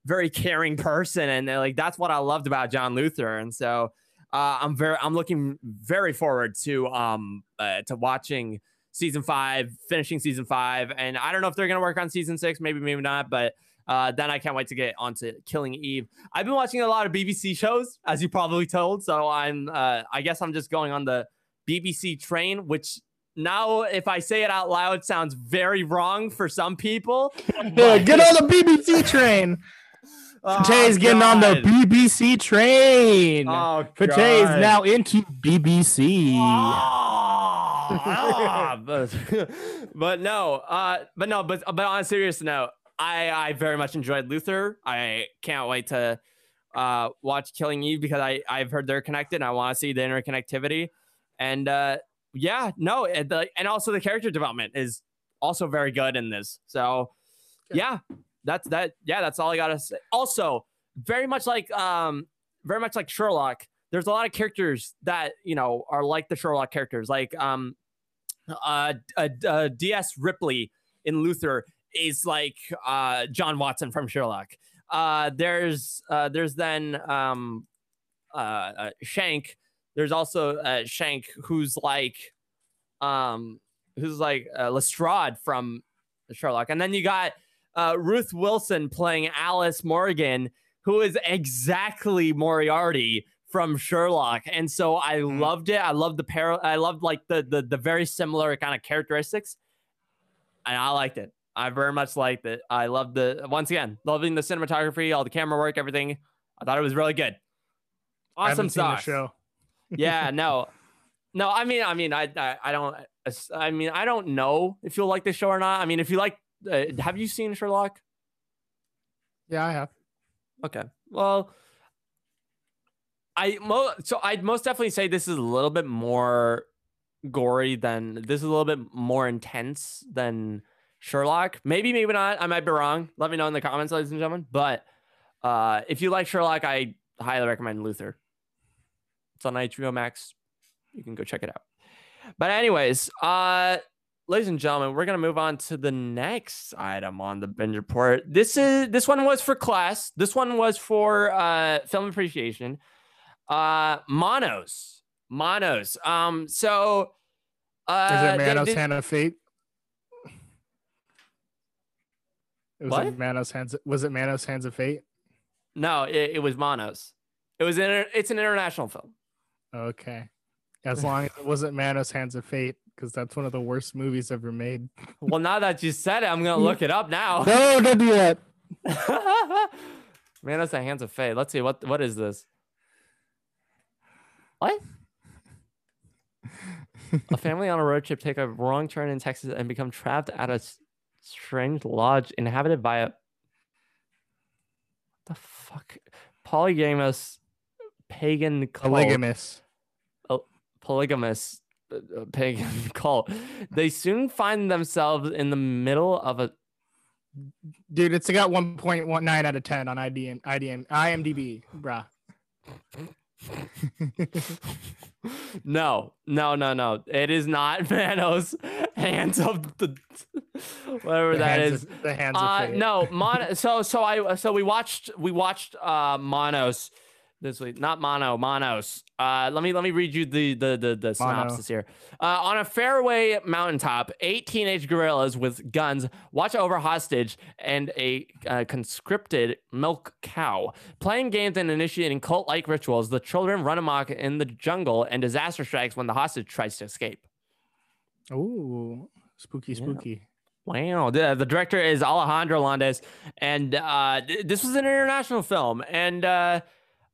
Speaker 1: very caring person and uh, like that's what I loved about John Luther. And so uh, I'm very I'm looking very forward to um uh, to watching season five, finishing season five, and I don't know if they're gonna work on season six, maybe maybe not, but Uh, then I can't wait to get onto Killing Eve. I've been watching a lot of BBC shows, as you probably told. So I'm, uh, I guess I'm just going on the BBC train, which now, if I say it out loud, sounds very wrong for some people. [laughs]
Speaker 2: Yeah, get on the [laughs] BBC train. Fateh's
Speaker 1: Oh,
Speaker 2: getting on the BBC train.
Speaker 1: Oh,
Speaker 2: Fateh is now into BBC. [laughs]
Speaker 1: Ah, but, [laughs] but no, uh, but no, but but on a serious note, I I very much enjoyed Luther. I can't wait to uh watch Killing Eve because I I've heard they're connected. And I want to see the interconnectivity, and uh yeah, no, and, the, and also the character development is also very good in this. So
Speaker 2: Good.
Speaker 1: yeah, that's that. Yeah, that's all I gotta say. Also, very much like um very much like Sherlock there's a lot of characters that you know are like the Sherlock characters, like um, uh, uh, uh D.S. Ripley in Luther is like uh John Watson from Sherlock. Uh, there's uh, there's then um, uh, uh, Schenk. There's also uh, Schenk, who's like um, who's like uh, Lestrade from Sherlock, and then you got uh, Ruth Wilson playing Alice Morgan, who is exactly Moriarty from Sherlock, and so I
Speaker 2: Mm.
Speaker 1: loved it. I loved the pair. I loved like the the the very similar kind of characteristics, and I liked it. I very much liked it. I loved the once again loving the cinematography, all the camera work, everything. I thought it was really good. Awesome
Speaker 2: haven't seen the
Speaker 1: sauce.
Speaker 2: show. [laughs]
Speaker 1: yeah, [laughs] no, no. I mean, I mean, I, I, I don't. I mean, I don't know if you'll like the show or not. I mean, if you like, uh, have you seen Sherlock?
Speaker 2: Yeah, I have.
Speaker 1: Okay. Well, I mo so I'd most definitely say this is a little bit more gory than this is a little bit more intense than Sherlock. Maybe, maybe not. I might be wrong. Let me know in the comments, ladies and gentlemen. But uh, if you like Sherlock, I highly recommend Luther. It's on HBO Max. You can go check it out. But anyways, uh ladies and gentlemen, we're gonna move on to the next item on the binge report. This is this one was for class. This one was for uh film appreciation. Uh monos. Monos. Um so uh
Speaker 2: Is it Manos
Speaker 1: they-
Speaker 2: Hand of Fate? It was
Speaker 1: What?
Speaker 2: Manos Hands was it Manos Hands of Fate?
Speaker 1: No, it, it was monos. It was in it's an international film.
Speaker 2: Okay. As long as it wasn't Manos Hands of Fate, because that's one of the worst movies ever made. [laughs]
Speaker 1: Well, now that you said it, I'm gonna look it up now.
Speaker 2: No, don't do that. [laughs]
Speaker 1: Man, that's the hands of fate. Let's see what what is this? What? a family on a road trip take a wrong turn in Texas and become trapped at a strange lodge inhabited by a what the fuck polygamous pagan cult
Speaker 2: Polygamous.
Speaker 1: Oh, polygamous uh, pagan cult. They soon find themselves in the middle of a
Speaker 2: Dude, it's got 1.19 out of 10 on IDM, IDM, IMDb, bruh. [laughs]
Speaker 1: no, no, no, no. It is not [laughs] Manos hands of the whatever
Speaker 2: The
Speaker 1: that is.
Speaker 2: of- the hands
Speaker 1: Uh,
Speaker 2: of fate.
Speaker 1: no, Mon. So so I so we watched we watched uh Monos this week. Not Mono, Monos. Uh, let me let me read you the the the, the synopsis here. Uh, on a fairway mountaintop, eight teenage guerrillas with guns watch over hostage and a uh, conscripted milk cow. Playing games and initiating cult-like rituals, the children run amok in the jungle, and disaster strikes when the hostage tries to escape.
Speaker 2: Ooh, spooky,
Speaker 1: Yeah.
Speaker 2: spooky.
Speaker 1: Wow. The, the director is Alejandro Landes. And uh, th- this was an international film. And uh,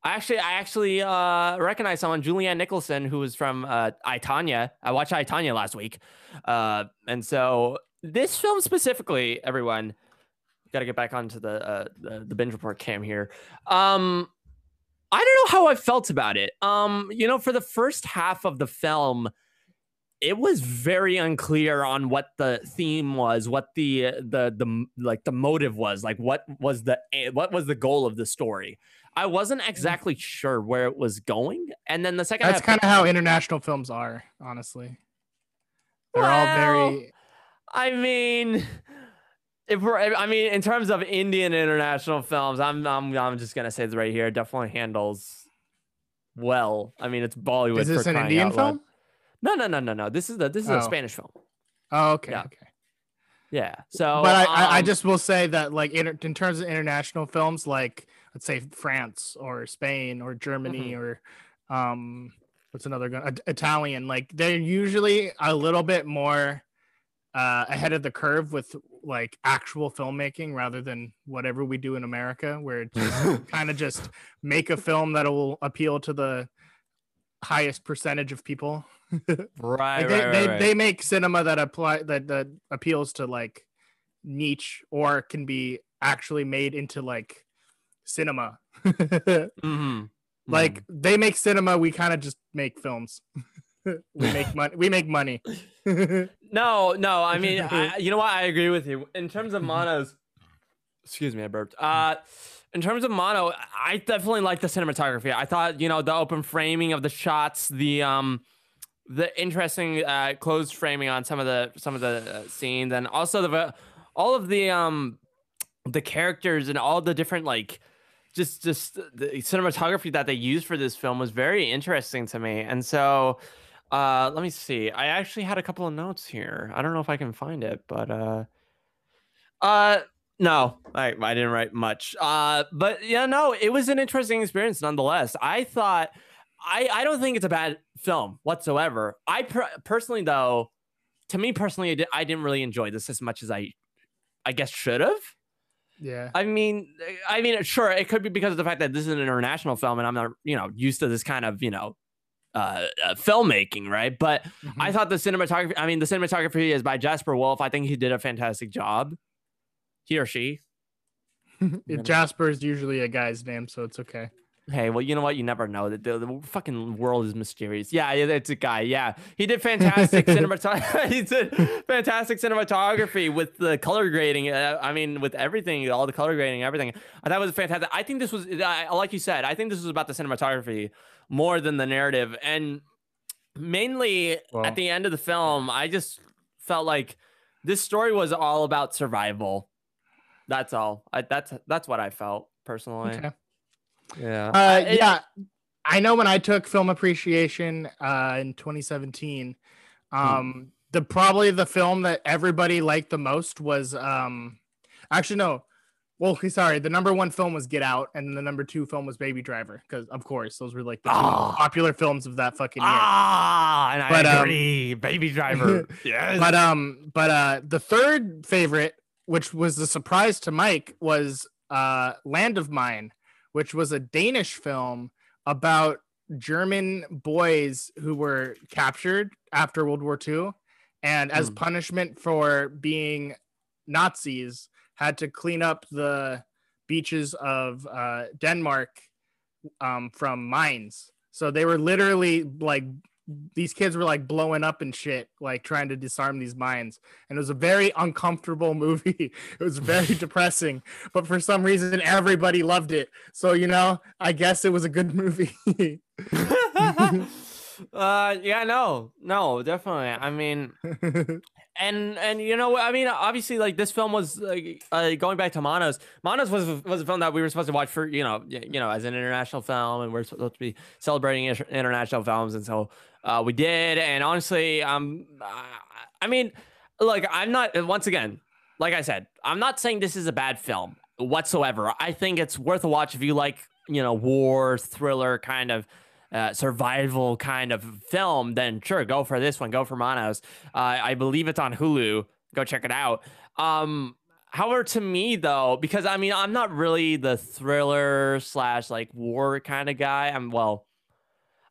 Speaker 1: actually, I actually uh, recognize someone, Julianne Nicholson, who was from uh, I, Tanya. I watched I, Tanya last week. Uh, and so this film specifically, everyone, got to get back onto the, uh, the the binge report cam here. Um, I don't know how I felt about it. Um, you know, for the first half of the film, it was very unclear on what the theme was, what the the the like the motive was, like what was the what was the goal of the story. I wasn't exactly sure where it was going, and then the second
Speaker 2: That's kind of how international films are, honestly. They're all very.
Speaker 1: I mean, if we're, I mean, in terms of Indian international films, I'm I'm I'm just gonna say this right here. Definitely handles well. I mean, it's Bollywood.
Speaker 2: Is this an Indian
Speaker 1: loud.
Speaker 2: film?
Speaker 1: No, no, no, no, no. This is the this is a
Speaker 2: Oh.
Speaker 1: Spanish film.
Speaker 2: Oh, okay.
Speaker 1: Yeah.
Speaker 2: Okay.
Speaker 1: Yeah. So,
Speaker 2: but I, I, I
Speaker 1: um,
Speaker 2: just will say that like in, in terms of international films, like let's say France or Spain or Germany
Speaker 1: Mm-hmm.
Speaker 2: or um what's another gun Italian, like they're usually a little bit more uh, ahead of the curve with like actual filmmaking rather than whatever we do in America, where it's [laughs] kind of just make a film that will appeal to the highest percentage of people. [laughs]
Speaker 1: right,
Speaker 2: Like, they,
Speaker 1: right,
Speaker 2: they,
Speaker 1: right,
Speaker 2: they make cinema that apply that that appeals to like niche or can be actually made into like cinema. [laughs]
Speaker 1: Mhm.
Speaker 2: like they make cinema, we kind of just make films. [laughs] we make money. We make money.
Speaker 1: No, no. I mean, [laughs] I, you know what? I agree with you. In terms of monos, excuse me, I burped. Uh, in terms of mono, I definitely like the cinematography. I thought, you know, the open framing of the shots, the um, the interesting uh, closed framing on some of the some of the uh, scenes, and also the all of the um, the characters and all the different like just just the cinematography that they used for this film was very interesting to me. And so uh let me see. I actually had a couple of notes here. I don't know if i can find it but uh uh no i, I didn't write much. Uh but yeah no it was an interesting experience nonetheless. I thought i i don't think it's a bad film whatsoever. I per- personally though to me personally I, I didn't really enjoy this as much as i i guess should have
Speaker 2: yeah.
Speaker 1: I mean, I mean, sure, it could be because of the fact that this is an international film, and I'm not, you know, used to this kind of, you know, uh, uh filmmaking, right? But I
Speaker 2: Mhm.
Speaker 1: thought the cinematography, I mean, the cinematography is by Jasper Wolf. I think he did a fantastic job. He or she. [laughs]
Speaker 2: Jasper is usually a guy's name, so it's okay.
Speaker 1: Hey, well, you know what? You never know. The, the, the fucking world is mysterious. Yeah, yeah, it's a guy. Yeah, he did fantastic [laughs] cinematography. [laughs] he did fantastic cinematography with the color grading. Uh, I mean, with everything, all the color grading, everything. I thought it was fantastic. I think this was, I like you said, I think this was about the cinematography more than the narrative, and mainly
Speaker 2: Well-
Speaker 1: at the end of the film, I just felt like this story was all about survival. That's all. I, that's that's what I felt personally.
Speaker 2: Okay.
Speaker 1: Yeah.
Speaker 2: Uh, yeah, I know when I took film appreciation uh, in 2017, um, the probably the film that everybody liked the most was um, actually no, well, sorry, the number one film was Get Out, and the number two film was Baby Driver, because of course those were like the two
Speaker 1: Ah.
Speaker 2: popular films of that fucking year.
Speaker 1: Ah, and
Speaker 2: But,
Speaker 1: I
Speaker 2: um,
Speaker 1: agree. Baby Driver. [laughs] yes.
Speaker 2: But um, but uh, the third favorite, which was the surprise to Mike, was uh, Land of Mine, which was a Danish film about German boys who were captured after World War II, and as
Speaker 1: Hmm.
Speaker 2: punishment for being Nazis, had to clean up the beaches of uh, Denmark um, from mines. So they were literally like these kids were like blowing up and shit, like trying to disarm these mines. And it was a very uncomfortable [laughs] movie. It was very [laughs] depressing, but for some reason everybody loved it. So you know, I guess it was a good movie. [laughs]
Speaker 1: uh, yeah, no, no, definitely. I mean, and and you know, I mean, obviously, like this film was like uh, going back to Manos. Manos was was a film that we were supposed to watch for you know you know as an international film, and we're supposed to be celebrating international films, and so uh, we did. And honestly, um, I- mean, look, I'm not once again, like I said, I'm not saying this is a bad film whatsoever. I think it's worth a watch if you like you know war thriller kind of uh, survival kind of film, then sure, go for this one. Go for Manos. Uh, I believe it's on Hulu. Go check it out. Um, however, to me though, because I mean, I'm not really the thriller slash like war kind of guy. I'm well.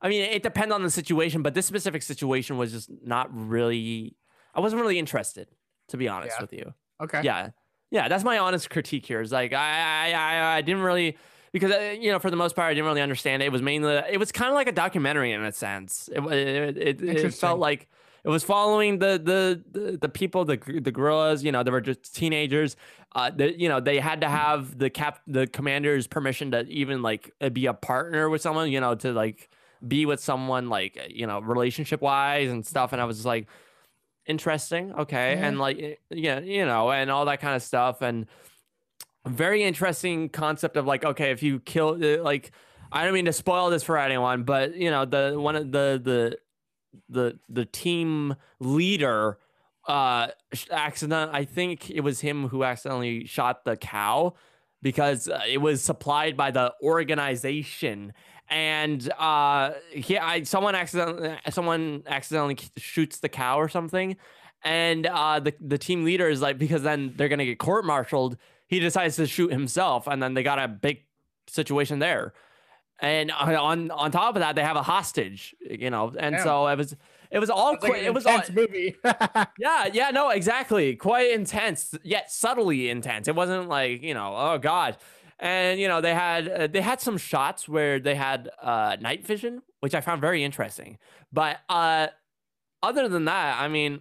Speaker 1: I mean, it depends on the situation, but this specific situation was just not really. I wasn't really interested, to be honest
Speaker 2: Yeah.
Speaker 1: with you
Speaker 2: okay.
Speaker 1: yeah yeah that's my honest critique here is like I, I i i didn't really because uh, you know for the most part i didn't really understand it it was mainly it was kind of like a documentary in a sense it it, it, it felt like it was following the the the, the people the the guerrillas you know they were just teenagers uh the, you know they had to have the cap the commander's permission to even like be a partner with someone you know to like be with someone like you know relationship wise and stuff and i was just like interesting okay
Speaker 2: Yeah.
Speaker 1: and like yeah you know and all that kind of stuff and very interesting concept of like okay if you kill uh, like i don't mean to spoil this for anyone but you know the one of the the the the team leader uh accident i think it was him who accidentally shot the cow because uh, it was supplied by the organization and uh he i someone accidentally someone accidentally shoots the cow or something and uh the the team leader is like because then they're gonna get court martialed he decides to shoot himself and then they got a big situation there and on on top of that they have a hostage you know and
Speaker 2: Damn.
Speaker 1: so it was it was all
Speaker 2: like
Speaker 1: it was all
Speaker 2: movie. [laughs]
Speaker 1: yeah, yeah, no, exactly. Quite intense, yet subtly intense. It wasn't like you know, oh god. And you know, they had uh, they had some shots where they had uh, night vision, which I found very interesting. But uh, other than that, I mean,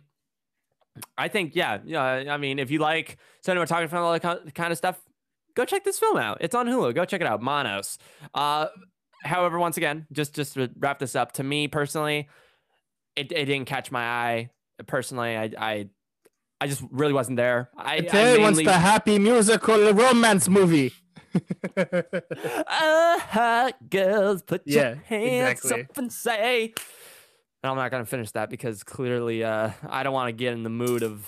Speaker 1: I think yeah, yeah. I mean, if you like cinematography and all that kind of stuff, go check this film out. It's on Hulu. Go check it out. Monos. Uh, however, once again, just just to wrap this up, to me personally, it, it didn't catch my eye. Personally, I I, I just really wasn't there. I, I
Speaker 2: wants
Speaker 1: mainly,
Speaker 2: the happy musical romance movie.
Speaker 1: Uh, girls, put
Speaker 2: Yeah,
Speaker 1: your hands
Speaker 2: exactly.
Speaker 1: up and say. And I'm not gonna finish that because clearly, uh, I don't want to get in the mood of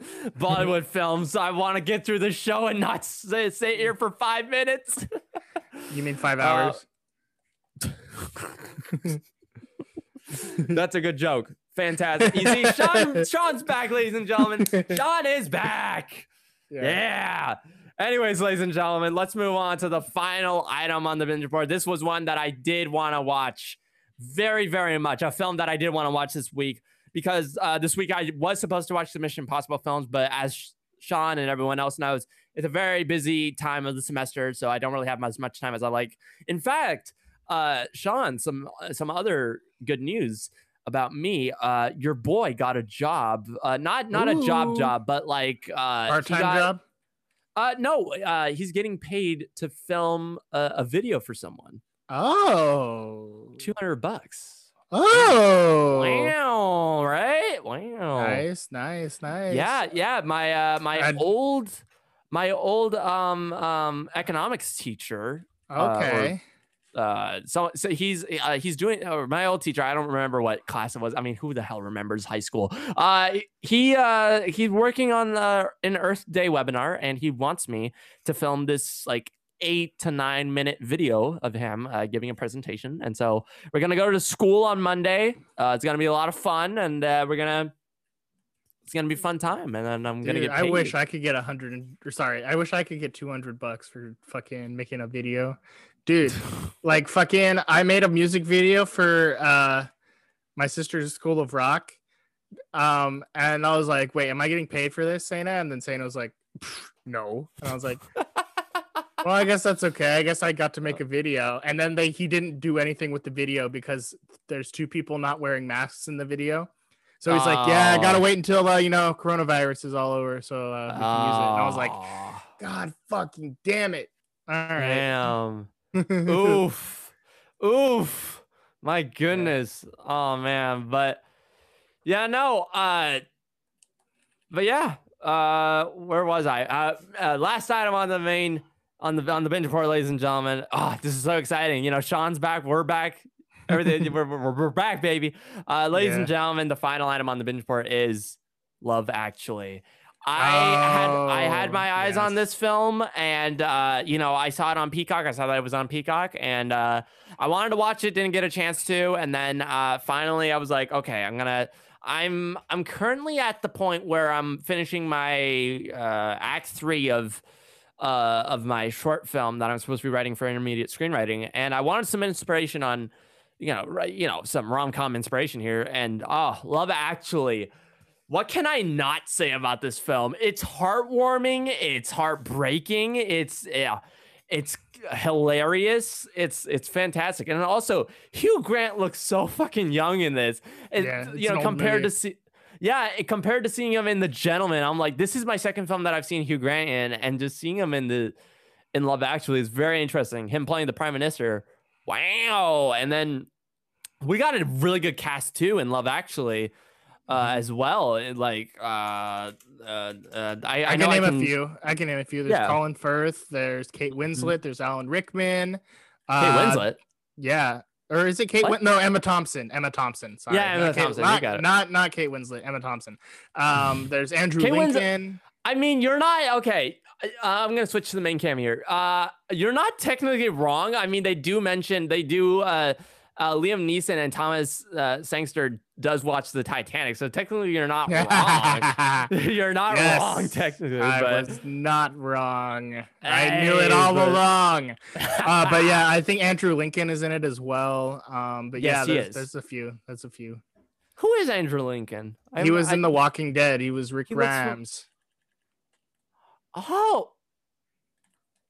Speaker 1: [laughs] Bollywood [laughs] films. I want to get through the show and not sit, sit here for five minutes.
Speaker 2: You mean five
Speaker 1: Uh,
Speaker 2: hours? [laughs]
Speaker 1: That's a good joke. Fantastic. You see, Sean, Sean's back, ladies and gentlemen. Sean is back. Yeah. Anyways, ladies and gentlemen, let's move on to the final item on the binge report. This was one that I did want to watch very, very much. A film that I did want to watch this week because uh, this week I was supposed to watch the Mission Impossible films, but as Sean and everyone else knows, it's a very busy time of the semester, so I don't really have as much time as I like. In fact, uh, Sean, some some other good news about me. Uh, your boy got a job. Uh, not not a job job, but like uh,
Speaker 2: Part time job?
Speaker 1: Uh, no, uh, he's getting paid to film a, a video for someone.
Speaker 2: Oh.
Speaker 1: Two hundred bucks.
Speaker 2: Oh.
Speaker 1: Wow! Right? Wow.
Speaker 2: Nice, nice, nice.
Speaker 1: Yeah, yeah. My uh, my
Speaker 2: I'd-
Speaker 1: old my old um um economics teacher. uh,
Speaker 2: Okay.
Speaker 1: Uh, so so he's uh, he's doing uh, my old teacher. I don't remember what class it was. I mean, who the hell remembers high school? Uh, he uh he's working on uh, an Earth Day webinar, and he wants me to film this like eight to nine minute video of him uh, giving a presentation. And so we're gonna go to school on Monday. Uh, it's gonna be a lot of fun, and uh, we're gonna it's gonna be a fun time. And then I'm gonna
Speaker 2: Dude,
Speaker 1: get.
Speaker 2: I wish. I could get a hundred or sorry, I wish I could get two hundred bucks for fucking making a video. Dude, like fucking I made a music video for uh my sister's school of rock. Um, and I was like, wait, am I getting paid for this, Sana? And then Sana was like, no. And I was like, [laughs] well, I guess that's okay. I guess I got to make a video. And then they he didn't do anything with the video because there's two people not wearing masks in the video. So he's like, yeah, I gotta
Speaker 1: Oh.
Speaker 2: wait until uh, you know coronavirus is all over so uh, we can use it. And I was like, God fucking damn it! All right.
Speaker 1: damn. Oof. [laughs] Oof. My goodness. Oh man. But yeah no uh but yeah uh where was i? Uh, uh last item on the main on the on the binge report ladies and gentlemen. Oh this is so exciting. You know sean's back. We're back. Everything [laughs] we're, we're, we're back baby. Uh ladies and gentlemen the final item on the binge report is love actually I had I had
Speaker 2: Oh,
Speaker 1: my eyes on this film, and uh, you know I saw it on Peacock. I saw that it was on Peacock, and uh, I wanted to watch it, didn't get a chance to, and then uh, finally I was like, okay, I'm gonna. I'm I'm currently at the point where I'm finishing my uh, act three of uh, of my short film that I'm supposed to be writing for intermediate screenwriting, and I wanted some inspiration on, you know, right, you know, some rom com inspiration here, and oh, Love Actually. What can I not say about this film? It's heartwarming. It's heartbreaking. It's yeah, it's hilarious. It's it's fantastic. And also, Hugh Grant looks so fucking young in this. It-
Speaker 2: Yeah,
Speaker 1: you know, compared to see, yeah, it, compared to seeing him in The Gentleman, I'm like, this is my second film that I've seen Hugh Grant in, and just seeing him in the in Love Actually is very interesting. Him playing the Prime Minister, wow. And then we got a really good cast too in Love Actually. Uh,
Speaker 2: Mm-hmm.
Speaker 1: as well, and like uh, uh, uh, I, I,
Speaker 2: I,
Speaker 1: know
Speaker 2: can name
Speaker 1: I
Speaker 2: a few. I can name a few. There's
Speaker 1: Yeah. Mm-hmm.
Speaker 2: Colin Firth. There's Kate Winslet. There's Alan Rickman.
Speaker 1: Kate
Speaker 2: uh,
Speaker 1: Winslet.
Speaker 2: Yeah. Or is it Kate? Win- no, Emma Thompson. Emma Thompson. Sorry.
Speaker 1: Yeah, Emma
Speaker 2: Not Kate-
Speaker 1: Thompson, you
Speaker 2: Not,
Speaker 1: got it.
Speaker 2: not not Kate Winslet. Emma Thompson. Um, [sighs] there's Andrew
Speaker 1: Kate Winslet-
Speaker 2: Lincoln.
Speaker 1: I mean, you're not okay. uh, I'm gonna switch to the main cam here. Uh, you're not technically wrong. I mean, they do mention they do. Uh, uh, Liam Neeson and Thomas uh, Sangster does watch the Titanic, so technically you're not [laughs] wrong. [laughs] You're not
Speaker 2: Yes,
Speaker 1: wrong technically, but
Speaker 2: was not wrong. I knew it all
Speaker 1: but-
Speaker 2: along. [laughs] Uh, but yeah, I think Andrew Lincoln is in it as well. Um, but
Speaker 1: Yes,
Speaker 2: yeah, there's, there's a few. That's a few.
Speaker 1: who is Andrew Lincoln?
Speaker 2: he
Speaker 1: I'm-
Speaker 2: was
Speaker 1: I-
Speaker 2: in The Walking Dead. He was Rick
Speaker 1: He
Speaker 2: Grimes.
Speaker 1: Oh,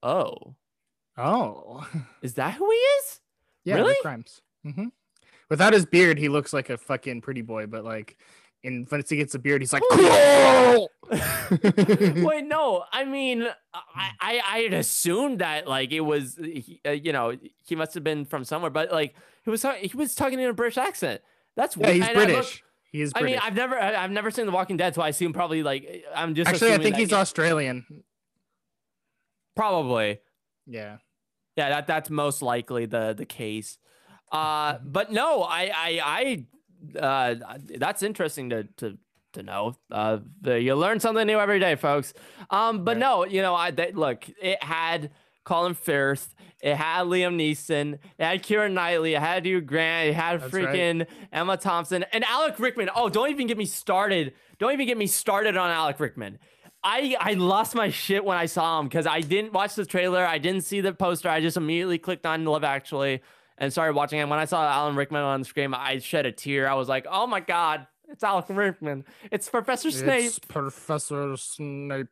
Speaker 1: oh,
Speaker 2: Oh,
Speaker 1: is that who he is?
Speaker 2: yeah,
Speaker 1: Really?
Speaker 2: Rick Grimes. hmm Without his beard, he looks like a fucking pretty boy. But like, in once he gets a beard, he's like, cool. [laughs]
Speaker 1: Wait, no. I mean, I I I had assumed that like it was, he, uh, you know, he must have been from somewhere, but like he was he was talking in a British accent. That's
Speaker 2: yeah,
Speaker 1: weird.
Speaker 2: he's
Speaker 1: And
Speaker 2: British. He is
Speaker 1: I mean, I've never I- I've never seen The Walking Dead, so I assume probably like I'm just
Speaker 2: Actually, I think he's
Speaker 1: he-
Speaker 2: Australian.
Speaker 1: probably
Speaker 2: Yeah.
Speaker 1: yeah that that's most likely the the case. Uh,
Speaker 2: Mm-hmm.
Speaker 1: but no, I I I uh that's interesting to to to know. Uh, the, you learn something new every day, folks. Um, but
Speaker 2: Right.
Speaker 1: no, you know, I they, look, it had Colin Firth, it had Liam Neeson, it had Keira Knightley, it had Hugh Grant, it had
Speaker 2: That's right.
Speaker 1: freaking Emma Thompson and Alec Rickman. Oh, don't even get me started. Don't even get me started on Alec Rickman. I I lost my shit when I saw him because I didn't watch the trailer. I didn't see the poster. I just immediately clicked on Love Actually and started watching it. When I saw Alan Rickman on the screen, I shed a tear. I was like, "Oh my god, it's Alan Rickman! It's Professor Snape!"
Speaker 2: It's Professor Snape.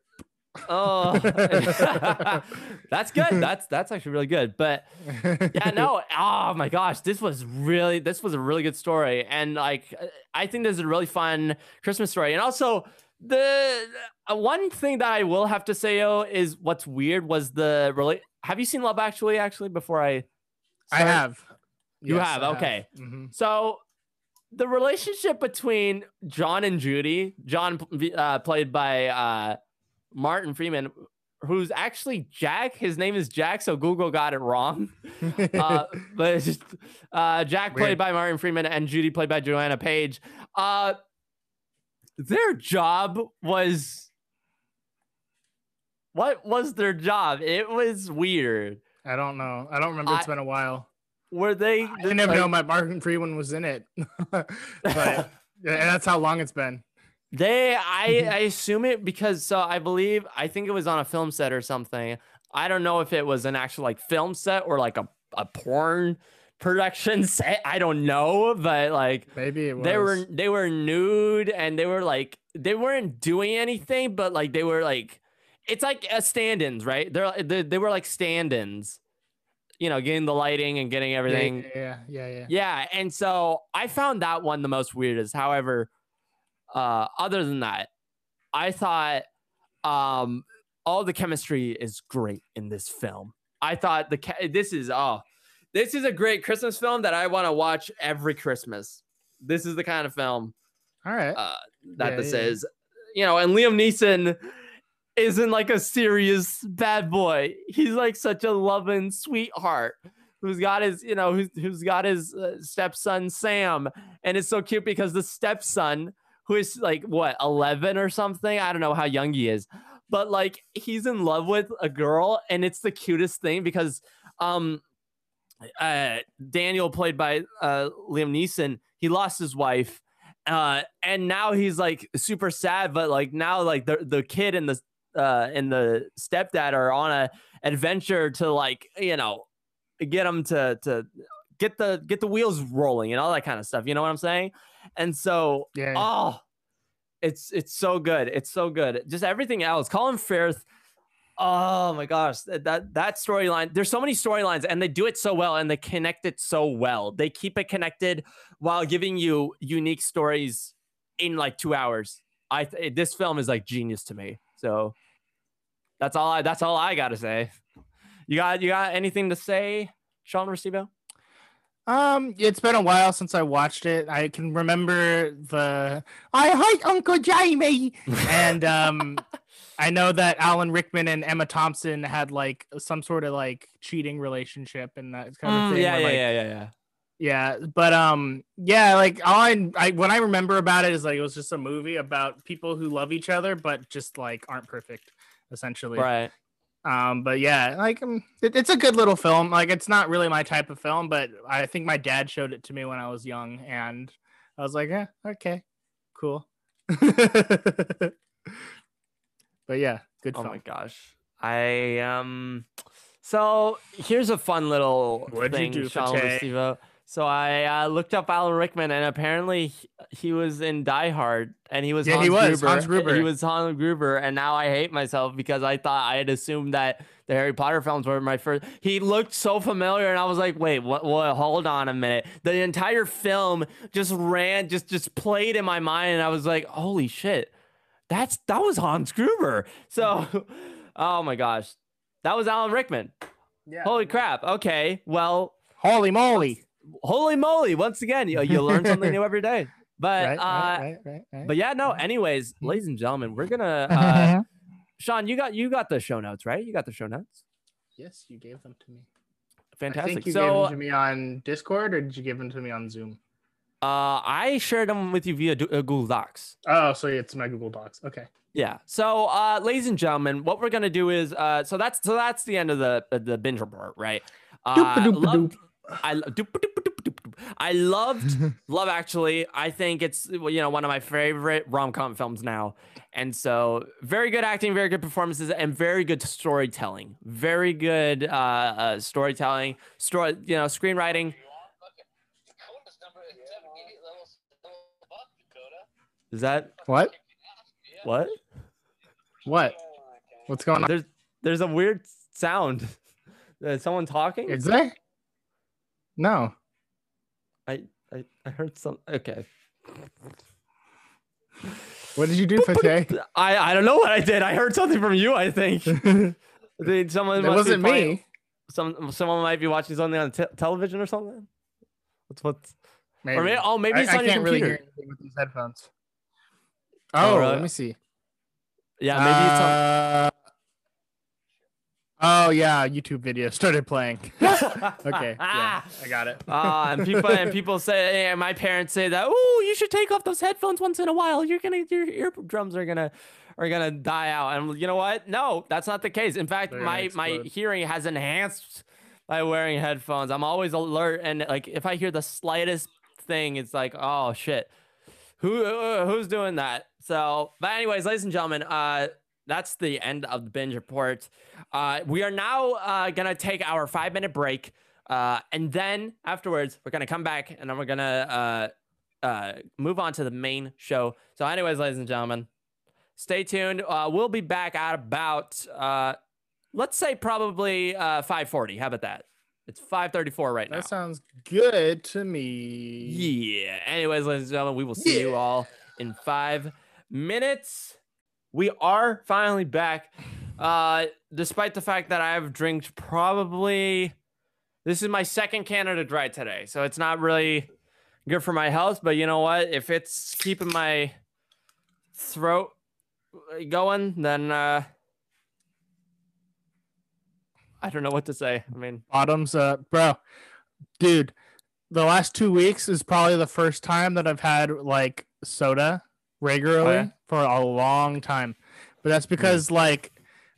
Speaker 1: Oh, [laughs] that's good. That's that's actually really good. But yeah, no. Oh my gosh, this was really this was a really good story, and like I think this is a really fun Christmas story. And also the uh, one thing that I will have to say though is what's weird was the really. Have you seen Love Actually? Actually, before I,
Speaker 2: I have.
Speaker 1: You
Speaker 2: Yes,
Speaker 1: have,
Speaker 2: I
Speaker 1: okay.
Speaker 2: Mhm.
Speaker 1: So the relationship between John and Judy, John uh, played by uh, Martin Freeman, who's actually Jack. His name is Jack, so Google got it wrong. [laughs] Uh, but it's just uh, Jack played by Martin Freeman and Judy played by Joanna Page. Uh, their job was what was their job? It was weird.
Speaker 2: I don't know. I don't remember. It's
Speaker 1: I-
Speaker 2: been a while.
Speaker 1: Were they?
Speaker 2: I didn't even
Speaker 1: like-
Speaker 2: know my Martin Freeman was in it. [laughs] but [laughs] yeah, that's how long it's been.
Speaker 1: They, I, mm-hmm. I assume it because so I believe I think it was on a film set or something. I don't know if it was an actual like film set or like a, a porn production [laughs] set. I don't know, but like
Speaker 2: Maybe it was.
Speaker 1: they were they were nude and they were like they weren't doing anything, but like they were like it's like a stand-ins, right? They're they, they were like stand-ins, you know, getting the lighting and getting
Speaker 2: Yeah,
Speaker 1: everything.
Speaker 2: Yeah, yeah, yeah.
Speaker 1: Yeah, and so I found that one the most weirdest. However, uh, other than that, I thought um, all the chemistry is great in this film. I thought the ca- this is oh, this is a great Christmas film that I want to watch every Christmas. This is the kind of film
Speaker 2: All right.
Speaker 1: uh, that
Speaker 2: Yeah,
Speaker 1: this
Speaker 2: yeah, yeah.
Speaker 1: is, you know. And Liam Neeson isn't like a serious bad boy. He's like such a loving sweetheart who's got his, you know, who's, who's got his uh, stepson Sam, and it's so cute because the stepson, who is like what 11 or something, I don't know how young he is, but like he's in love with a girl, and it's the cutest thing because, um, uh, Daniel played by uh Liam Neeson, he lost his wife uh and now he's like super sad but like now like the the kid and the uh and the stepdad are on a adventure to like you know get them to to get the get the wheels rolling and all that kind of stuff you know what i'm saying? And so
Speaker 2: Yeah.
Speaker 1: oh it's it's so good it's so good. Just everything else colin firth oh my gosh that that, that storyline there's so many storylines and they do it so well and they connect it so well. They keep it connected while giving you unique stories in like two hours. I th- this film is like genius to me so that's all i that's all i gotta say you got you got anything to say sean Restivo
Speaker 2: Um, it's been a while since I watched it. I can remember the I hate Uncle Jamie, and um, [laughs] I know that Alan Rickman and Emma Thompson had like some sort of like cheating relationship and that kind of
Speaker 1: Mm,
Speaker 2: thing.
Speaker 1: yeah
Speaker 2: where,
Speaker 1: yeah
Speaker 2: like,
Speaker 1: yeah yeah yeah
Speaker 2: Yeah, but um, yeah, like all I, I when I remember about it is like it was just a movie about people who love each other but just like aren't perfect, essentially.
Speaker 1: Right.
Speaker 2: Um, but yeah, like um, it, it's a good little film. Like it's not really my type of film, but I think my dad showed it to me when I was young, and I was like, yeah, okay, cool. [laughs] but yeah, good
Speaker 1: Oh
Speaker 2: film.
Speaker 1: my gosh. I um so here's a fun little
Speaker 2: What'd you
Speaker 1: thing,
Speaker 2: do,
Speaker 1: Sean with
Speaker 2: Pate?
Speaker 1: Steve-O. So I uh, looked up Alan Rickman, and apparently he, he was in Die Hard, and he was
Speaker 2: Yeah,
Speaker 1: Hans
Speaker 2: he was,
Speaker 1: Gruber.
Speaker 2: Hans Gruber.
Speaker 1: He was Hans Gruber, and now I hate myself because I thought I had assumed that the Harry Potter films were my first. He looked so familiar, and I was like, "Wait, what? What? Hold on a minute." The entire film just ran, just just played in my mind, and I was like, "Holy shit, that's that was Hans Gruber." So, [laughs] oh my gosh, that was Alan Rickman.
Speaker 2: Yeah.
Speaker 1: Holy crap. Okay, well,
Speaker 2: Holy moly!
Speaker 1: Holy moly! Once again, you, you learn something new [laughs] every day. But
Speaker 2: Right,
Speaker 1: uh,
Speaker 2: right, right, right, right.
Speaker 1: but yeah, no. Anyways, ladies and gentlemen, we're gonna. [laughs] Uh, Sean, you got you got the show notes, right? You got the show notes.
Speaker 2: yes, you gave them to me. I
Speaker 1: Fantastic.
Speaker 2: think you gave
Speaker 1: So
Speaker 2: them to me on Discord, or did you give them to me on Zoom?
Speaker 1: uh, I shared them with you via uh, Google Docs.
Speaker 2: Oh, so it's my Google Docs. Okay.
Speaker 1: Yeah. So, uh, ladies and gentlemen, what we're gonna do is, uh, so that's so that's the end of the uh, the binge report, right? Uh,
Speaker 2: Doop-a-doop-a-doop.
Speaker 1: loved- I. I loved [laughs] Love Actually. I think it's you know one of my favorite rom com films now, and so very good acting, very good performances, and very good storytelling. Very good uh, uh storytelling, story you know screenwriting. Is that
Speaker 2: What?
Speaker 1: what?
Speaker 2: What? What's going on?
Speaker 1: There's there's a weird sound. Is [laughs] someone talking?
Speaker 2: Is there? No.
Speaker 1: I, I I heard some. Okay.
Speaker 2: What did you do, Pate?
Speaker 1: I I don't know what I did. I heard something from you. I think. [laughs]
Speaker 2: it
Speaker 1: someone. be
Speaker 2: wasn't
Speaker 1: playing-
Speaker 2: me.
Speaker 1: Some someone might be watching something on te- television or something. What's what's?
Speaker 2: Maybe.
Speaker 1: Or maybe oh maybe
Speaker 2: I,
Speaker 1: it's
Speaker 2: I
Speaker 1: on your
Speaker 2: can't really
Speaker 1: computer.
Speaker 2: hear anything with these headphones.
Speaker 1: Oh,
Speaker 2: Oh,
Speaker 1: really?
Speaker 2: let me see.
Speaker 1: Yeah, maybe it's on.
Speaker 2: Uh, Oh yeah, YouTube video started playing. [laughs] okay, yeah, I got it. [laughs]
Speaker 1: Ah, and people and people say, and my parents say that, oh, you should take off those headphones once in a while. You're gonna, your eardrums are gonna, are gonna die out. And you know what? No, that's not the case. In fact,
Speaker 2: They're
Speaker 1: my my hearing has enhanced by wearing headphones. I'm always alert, and like if I hear the slightest thing, it's like, oh shit, who uh, who's doing that? So, but anyways, ladies and gentlemen, uh, that's the end of the binge report. Uh, we are now uh, gonna take our five minute break, uh, and then afterwards we're gonna come back and then we're gonna uh, uh, move on to the main show. So, anyways, ladies and gentlemen, stay tuned. Uh, we'll be back at about uh, let's say probably uh, five forty. How about that? It's five thirty four right now.
Speaker 2: That sounds good to me.
Speaker 1: Yeah. Anyways, ladies and gentlemen, we will see you all in five minutes. We are finally back. Uh, despite the fact that I've drank probably this is my second Canada Dry today, so it's not really good for my health. But you know what? If it's keeping my throat going, then uh, I don't know what to say. I mean,
Speaker 2: Bottoms up, bro. Dude, the last two weeks is probably the first time that I've had like soda regularly
Speaker 1: yeah?
Speaker 2: for a long time. But that's because like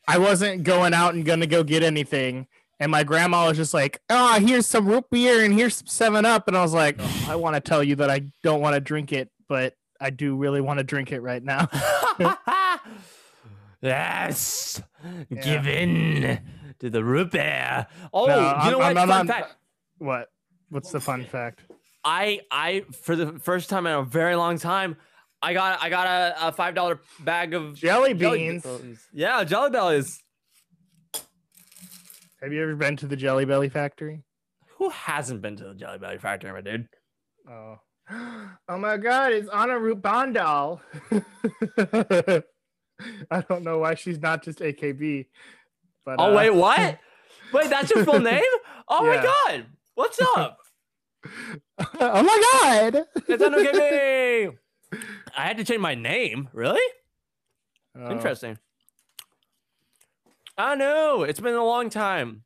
Speaker 2: I wasn't going out and gonna go get anything. And my grandma was just like, oh, here's some root beer and here's some seven up. And I was like, "Oh, I want to tell you that I don't want to drink it, but I do really want to drink it right now. [laughs]
Speaker 1: yes,
Speaker 2: Yeah.
Speaker 1: give in to the root beer. Oh,
Speaker 2: No,
Speaker 1: you
Speaker 2: I'm-
Speaker 1: know what?
Speaker 2: I'm- I'm
Speaker 1: Fun fact.
Speaker 2: what? What's the fun fact?
Speaker 1: I I for the first time in a very long time, I got I got a, a five dollar bag of
Speaker 2: Jelly
Speaker 1: jelly
Speaker 2: beans.
Speaker 1: beans. Yeah, jelly bellies.
Speaker 2: Have you ever been to the Jelly Belly factory?
Speaker 1: Who hasn't been to the Jelly Belly factory, my dude?
Speaker 2: Oh. [gasps] Oh my god, it's Anna Rubandal. [laughs] I don't know why she's not just AKB. But
Speaker 1: Oh
Speaker 2: uh,
Speaker 1: wait, what? [laughs] wait, that's your full name? Oh my god, what's up? [laughs]
Speaker 2: oh my god.
Speaker 1: It's NOKB. I had to change my name. Really?
Speaker 2: Oh,
Speaker 1: Interesting. I know. It's been a long time.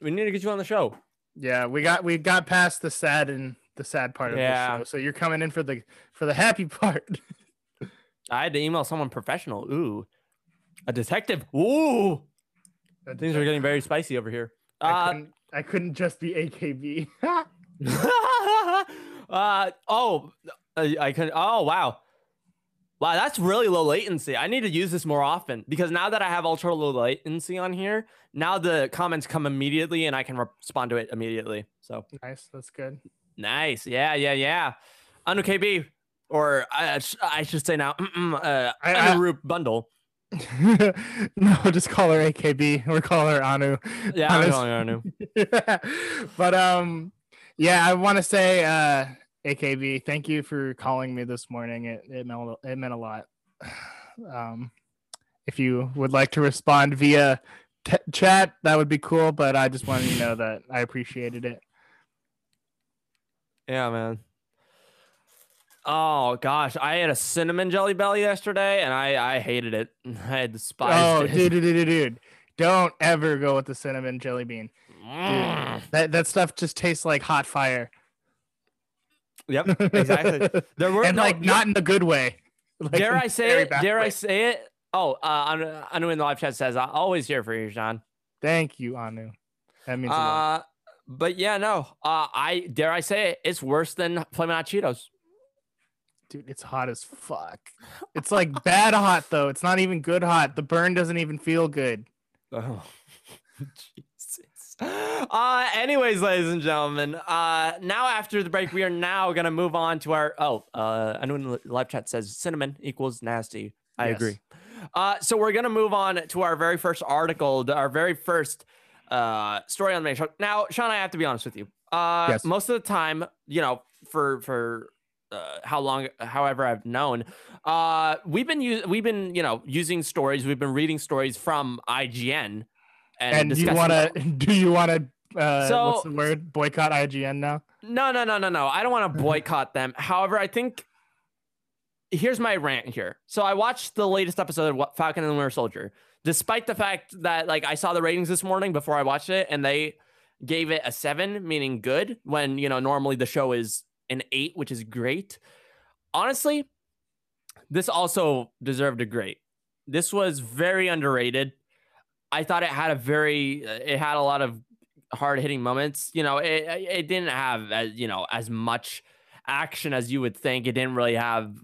Speaker 1: We need to get you on the show.
Speaker 2: Yeah, we got we got past the sad and the sad part of
Speaker 1: Yeah.
Speaker 2: the show. So you're coming in for the for the happy [laughs] part.
Speaker 1: I had to email someone professional. Ooh, a detective. Ooh, things are getting very spicy over here.
Speaker 2: I
Speaker 1: Uh,
Speaker 2: couldn't, I couldn't just be AKB. [laughs] [laughs]
Speaker 1: uh oh, I, I can. Oh wow, wow, that's really low latency. I need to use this more often because now that I have ultra low latency on here, now the comments come immediately and I can respond to it immediately. So
Speaker 2: nice, that's good.
Speaker 1: nice, yeah, yeah, yeah. Anu KB, or I, I should say now, uh,
Speaker 2: I- I-
Speaker 1: Anu bundle. [laughs]
Speaker 2: no, just call her AKB or call her Anu.
Speaker 1: Yeah, I'm calling her Anu. [laughs]
Speaker 2: but um, yeah, I want to say uh, AKB, thank you for calling me this morning. It it meant it meant a lot. [sighs] Um, if you would like to respond via t- chat, that would be cool. But I just wanted you to know that I appreciated it.
Speaker 1: Yeah, man. Oh gosh, I had a cinnamon jelly belly yesterday, and I I hated it. [laughs] I despised
Speaker 2: Oh,
Speaker 1: it.
Speaker 2: dude, dude, dude, dude, dude, don't ever go with the cinnamon jelly bean.
Speaker 1: Mm.
Speaker 2: That that stuff just tastes like hot fire.
Speaker 1: Yep, exactly. [laughs] There were
Speaker 2: and
Speaker 1: no-
Speaker 2: like not in the good way. [laughs] Like,
Speaker 1: dare I say it? Dare I say it? Oh, uh, Anu, in the live chat says, "I'm always here for you, Sean."
Speaker 2: Thank you, Anu. That means a lot.
Speaker 1: Uh, but yeah, no. Uh, I dare I say it? It's worse than Flamin' Hot Cheetos.
Speaker 2: Dude, it's hot as fuck. It's like [laughs] bad hot though. It's not even good hot. The burn doesn't even feel good.
Speaker 1: Oh. Uh, anyways, ladies and gentlemen, uh, now after the break, we are now gonna move on to our. Oh, uh, Anu in the live chat says cinnamon equals nasty. I
Speaker 2: Yes.
Speaker 1: agree. Uh, so we're gonna move on to our very first article, our very first uh story on the main show. Now, Sean, I have to be honest with you. Uh,
Speaker 2: Yes.
Speaker 1: most of the time, you know, for for uh, how long, however, I've known, uh, we've been u- we've been you know using stories, we've been reading stories from IGN, and,
Speaker 2: And, you want to? [laughs] [laughs] Do you want to? Uh,
Speaker 1: So-
Speaker 2: what's the word? Boycott IGN now?
Speaker 1: No, no, no, no, no. I don't want to [laughs] boycott them. However, I think here's my rant here. So I watched the latest episode of Falcon and the Winter Soldier, despite the fact that like I saw the ratings this morning before I watched it, and they gave it a seven, meaning good, when you know normally the show is an eight, which is great. Honestly, this also deserved a great. This was very underrated. I thought it had a very, it had a lot of hard hitting moments. You know, it it didn't have as you know as much action as you would think. It didn't really have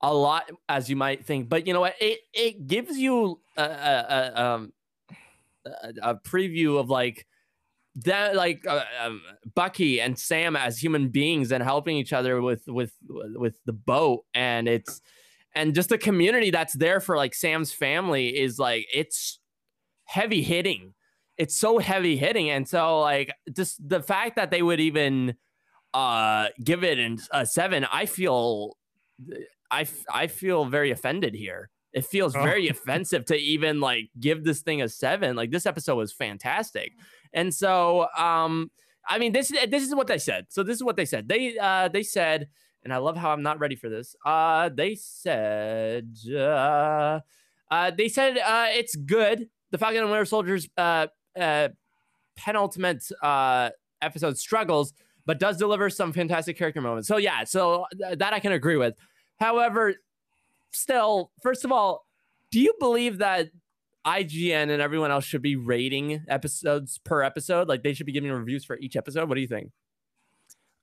Speaker 1: a lot as you might think. But you know what? It it gives you a, a, a um a, a preview of like that like uh, um, Bucky and Sam as human beings and helping each other with with with the boat and it's and just the community that's there for like Sam's family is like it's heavy hitting. It's so heavy hitting. And so like just the fact that they would even uh give it an, a seven i feel I, I feel very offended here. It feels
Speaker 2: Oh.
Speaker 1: very [laughs] offensive to even like give this thing a seven. Like this episode was fantastic. And so um i mean this this is what they said. So this is what they said. They uh they said and i love how i'm not ready for this. Uh they said uh uh, they said uh, it's good. The Falcon and Winter Soldier's uh, uh, penultimate uh, episode struggles, but does deliver some fantastic character moments. So yeah, so th- that I can agree with. However, still, first of all, do you believe that IGN and everyone else should be rating episodes per episode? Like they should be giving reviews for each episode? What do you think?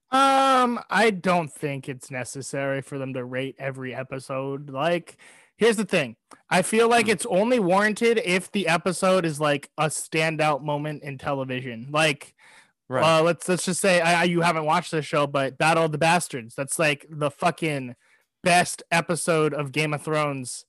Speaker 2: Um, I don't think it's necessary for them to rate every episode. Like, here's the thing. I feel like it's only warranted if the episode is like a standout moment in television. Like, uh, let's let's just say I, I- you haven't watched this show, but Battle of the Bastards. That's like the fucking best episode of Game of Thrones,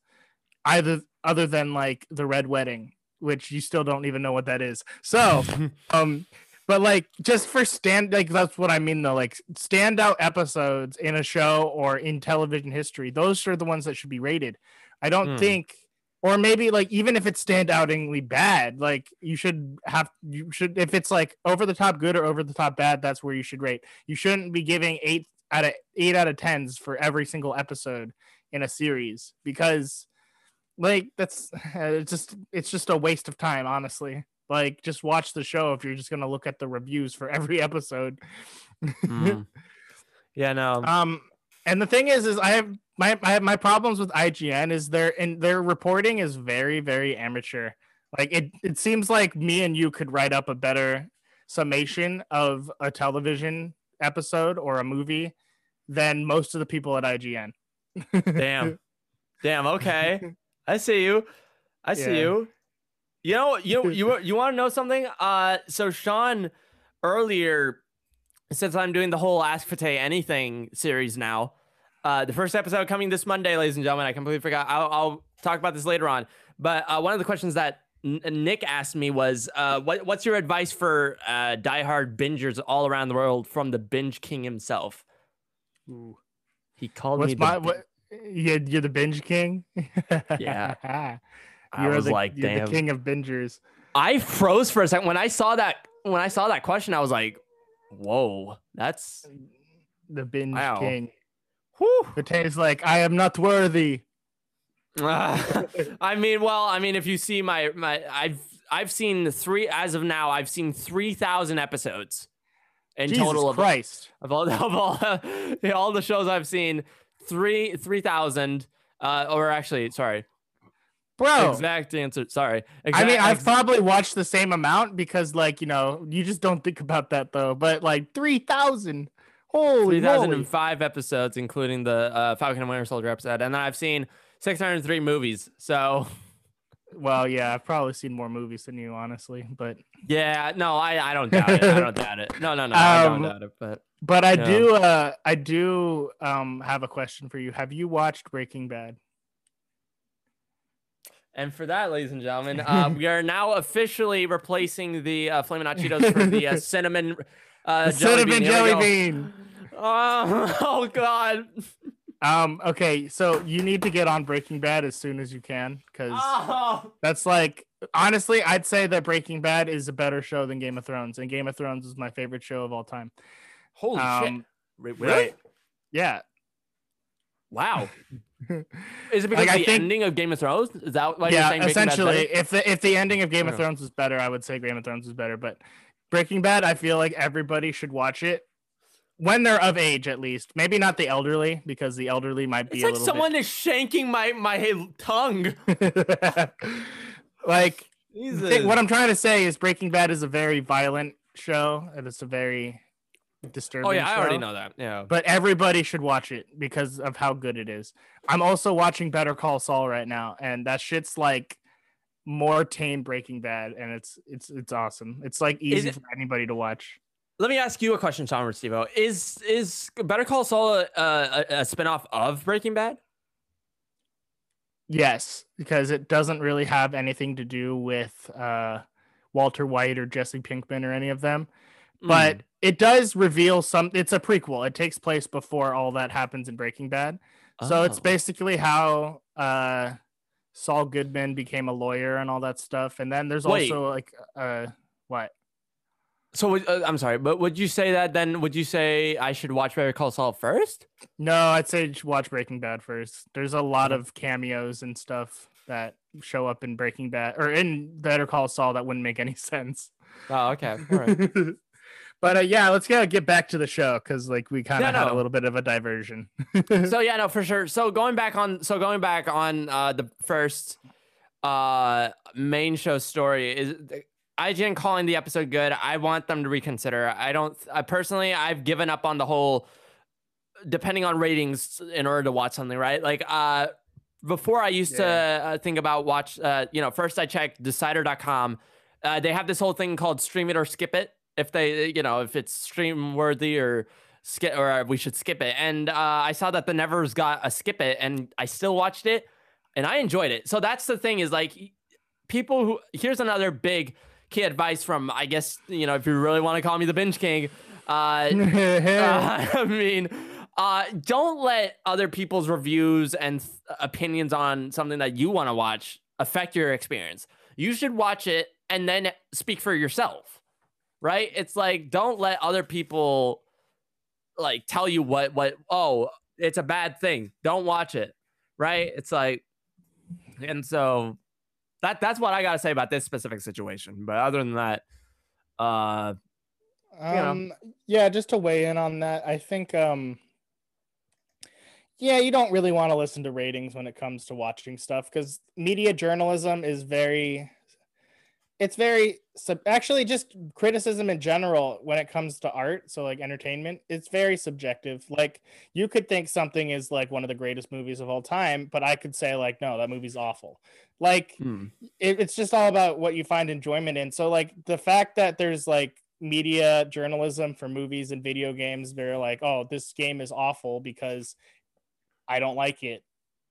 Speaker 2: either other than like the Red Wedding, which you still don't even know what that is. So, [laughs] um, but like just for stand like that's what I mean though. Like standout episodes in a show or in television history, those are the ones that should be rated. I don't
Speaker 1: Hmm.
Speaker 2: think or maybe like even if it's standoutingly bad like you should have you should if it's like over the top good or over the top bad that's where you should rate you shouldn't be giving eight out of eight out of tens for every single episode in a series because like that's [laughs] it's just it's just a waste of time honestly Like, just watch the show if you're just gonna look at the reviews for [laughs] every episode.
Speaker 1: Mm. Yeah, no. [laughs]
Speaker 2: Um, and the thing is, is I have my I have my problems with IGN is their and their reporting is very very amateur. Like it it seems like me and you could write up a better summation of a television episode or a movie than most of the people at IGN. [laughs]
Speaker 1: Damn. Damn, okay. I see you. I see
Speaker 2: Yeah.
Speaker 1: you. You know, you you you want to know something? Uh so Sean earlier since I'm doing the whole Ask Fateh Anything series now. Uh the first episode coming this Monday, ladies and gentlemen. I completely forgot. I'll, I'll talk about this later on. But uh, one of the questions that N- Nick asked me was, uh, what, what's your advice for uh, diehard bingers all around the world from the binge king himself? He called me
Speaker 2: What's
Speaker 1: the
Speaker 2: my what? You're, you're the binge king.
Speaker 1: Yeah. [laughs] I was
Speaker 2: the,
Speaker 1: like,
Speaker 2: you're
Speaker 1: damn.
Speaker 2: the king of bingers.
Speaker 1: I froze for a second when I saw that. When I saw that question, I was like, "Whoa, that's
Speaker 2: The binge
Speaker 1: Wow.
Speaker 2: king.
Speaker 1: whew."
Speaker 2: It like I am not worthy. [laughs]
Speaker 1: I mean, well, I mean, if you see my my, I've I've seen three as of now. I've seen three thousand episodes in
Speaker 2: Jesus
Speaker 1: total of,
Speaker 2: Christ.
Speaker 1: of all [laughs] of all, all the shows I've seen. Three three thousand, uh, or actually, sorry,
Speaker 2: Bro.
Speaker 1: exact answer. Sorry,
Speaker 2: Oh. I mean, I've probably watched the same amount because, like, you know, you just don't think about that though. But like three thousand, holy
Speaker 1: 3005 episodes, including the uh, Falcon and Winter Soldier episode. And then I've seen 603 movies. So,
Speaker 2: Well, yeah, I've probably seen more movies than you, honestly. But
Speaker 1: yeah, no, I, I don't doubt it. I don't [laughs] doubt it. No, no, no, I don't
Speaker 2: Um,
Speaker 1: doubt it. But,
Speaker 2: but I do, uh, I do, um, have a question for you. Have you watched Breaking Bad?
Speaker 1: And for that, ladies and gentlemen, [laughs] uh, we are now officially replacing the uh, Flamin' Hot Cheetos for the uh, cinnamon, uh,
Speaker 2: The
Speaker 1: jelly
Speaker 2: cinnamon
Speaker 1: bean. Here we
Speaker 2: jelly
Speaker 1: go.
Speaker 2: bean.
Speaker 1: Oh, [laughs] oh, God.
Speaker 2: Um, okay, so you need to get on Breaking Bad as soon as you can, because
Speaker 1: Oh.
Speaker 2: that's like honestly, I'd say that Breaking Bad is a better show than Game of Thrones, and Game of Thrones is my favorite show of all time.
Speaker 1: Holy shit.
Speaker 2: Um,
Speaker 1: Re- Really?
Speaker 2: right. Yeah.
Speaker 1: Wow. [laughs] Is it because
Speaker 2: Like, I
Speaker 1: the
Speaker 2: think-
Speaker 1: ending of Game of Thrones? Is that why you're
Speaker 2: yeah,
Speaker 1: saying Breaking Bad's
Speaker 2: essentially, if the if the ending of Game of Thrones was better, I would say Game of Thrones was better. But Breaking Bad, I feel like everybody should watch it when they're of age, at least. Maybe not the elderly, because the elderly might be
Speaker 1: It's like someone is shanking my my tongue. [laughs]
Speaker 2: like what I'm trying to say is Breaking Bad is a very violent show, and it's a very disturbing.
Speaker 1: oh yeah, I already know that. Yeah.
Speaker 2: But everybody should watch it because of how good it is. I'm also watching Better Call Saul right now, and that shit's like more tame Breaking Bad, and it's it's it's awesome. It's like easy
Speaker 1: it-
Speaker 2: for anybody to watch.
Speaker 1: Let me ask you a question, Sean Restivo. Is is Better Call Saul a, a, a spinoff of Breaking Bad?
Speaker 2: Yes, because it doesn't really have anything to do with uh, Walter White or Jesse Pinkman or any of them. But it does reveal some. It's a prequel. It takes place before all that happens in Breaking Bad. So it's
Speaker 1: Oh.
Speaker 2: basically how uh, Saul Goodman became a lawyer and all that stuff. And then there's
Speaker 1: Wait.
Speaker 2: also like uh, what?
Speaker 1: So uh, I'm sorry, but would you say that then? Would you say I should watch Better Call Saul first?
Speaker 2: No, I'd say watch Breaking Bad first. There's a lot of cameos and stuff that show up in Breaking Bad or in Better Call Saul that wouldn't make any [laughs] sense.
Speaker 1: Oh, okay. All right. [laughs]
Speaker 2: but uh, yeah, let's go get back to the show because like we kind
Speaker 1: Yeah,
Speaker 2: of had
Speaker 1: no.
Speaker 2: a little bit of a diversion.
Speaker 1: so yeah, no, for sure. So going back on, so going back on uh, the first uh, main show story is IGN calling the episode good. I want them to reconsider. I don't. I personally, I've given up on the whole depending on ratings in order to watch something. Right? Like uh, before, I used to uh, think about watch. Uh, you know, first I checked Decider.com. Uh, they have this whole thing called stream it or skip it. If they, you know, if it's stream worthy or skip or we should skip it. And uh, I saw that the Nevers got a skip it, and I still watched it, and I enjoyed it. So that's the thing is like people who here's another big key advice from I guess you know if you really want to call me the binge king. Uh, uh, [laughs] [laughs] I mean, uh, don't let other people's reviews and th- opinions on something that you want to watch affect your experience. You should watch it and then speak for yourself, right? It's like don't let other people like tell you what what oh it's a bad thing. Don't watch it, right? It's like, and so that that's what I gotta say about this specific situation. But other than that, uh.
Speaker 2: Um, yeah, just to weigh in on that, I think um, yeah, you don't really want to listen to ratings when it comes to watching stuff because media journalism is very it's very sub- actually just criticism in general when it comes to art so like entertainment it's very subjective. Like you could think something is like one of the greatest movies of all time but i could say like no that movie's awful. Like
Speaker 1: hmm.
Speaker 2: it, it's just all about what you find enjoyment in. So like the fact that there's like media journalism for movies and video games they're like oh this game is awful because i don't like it.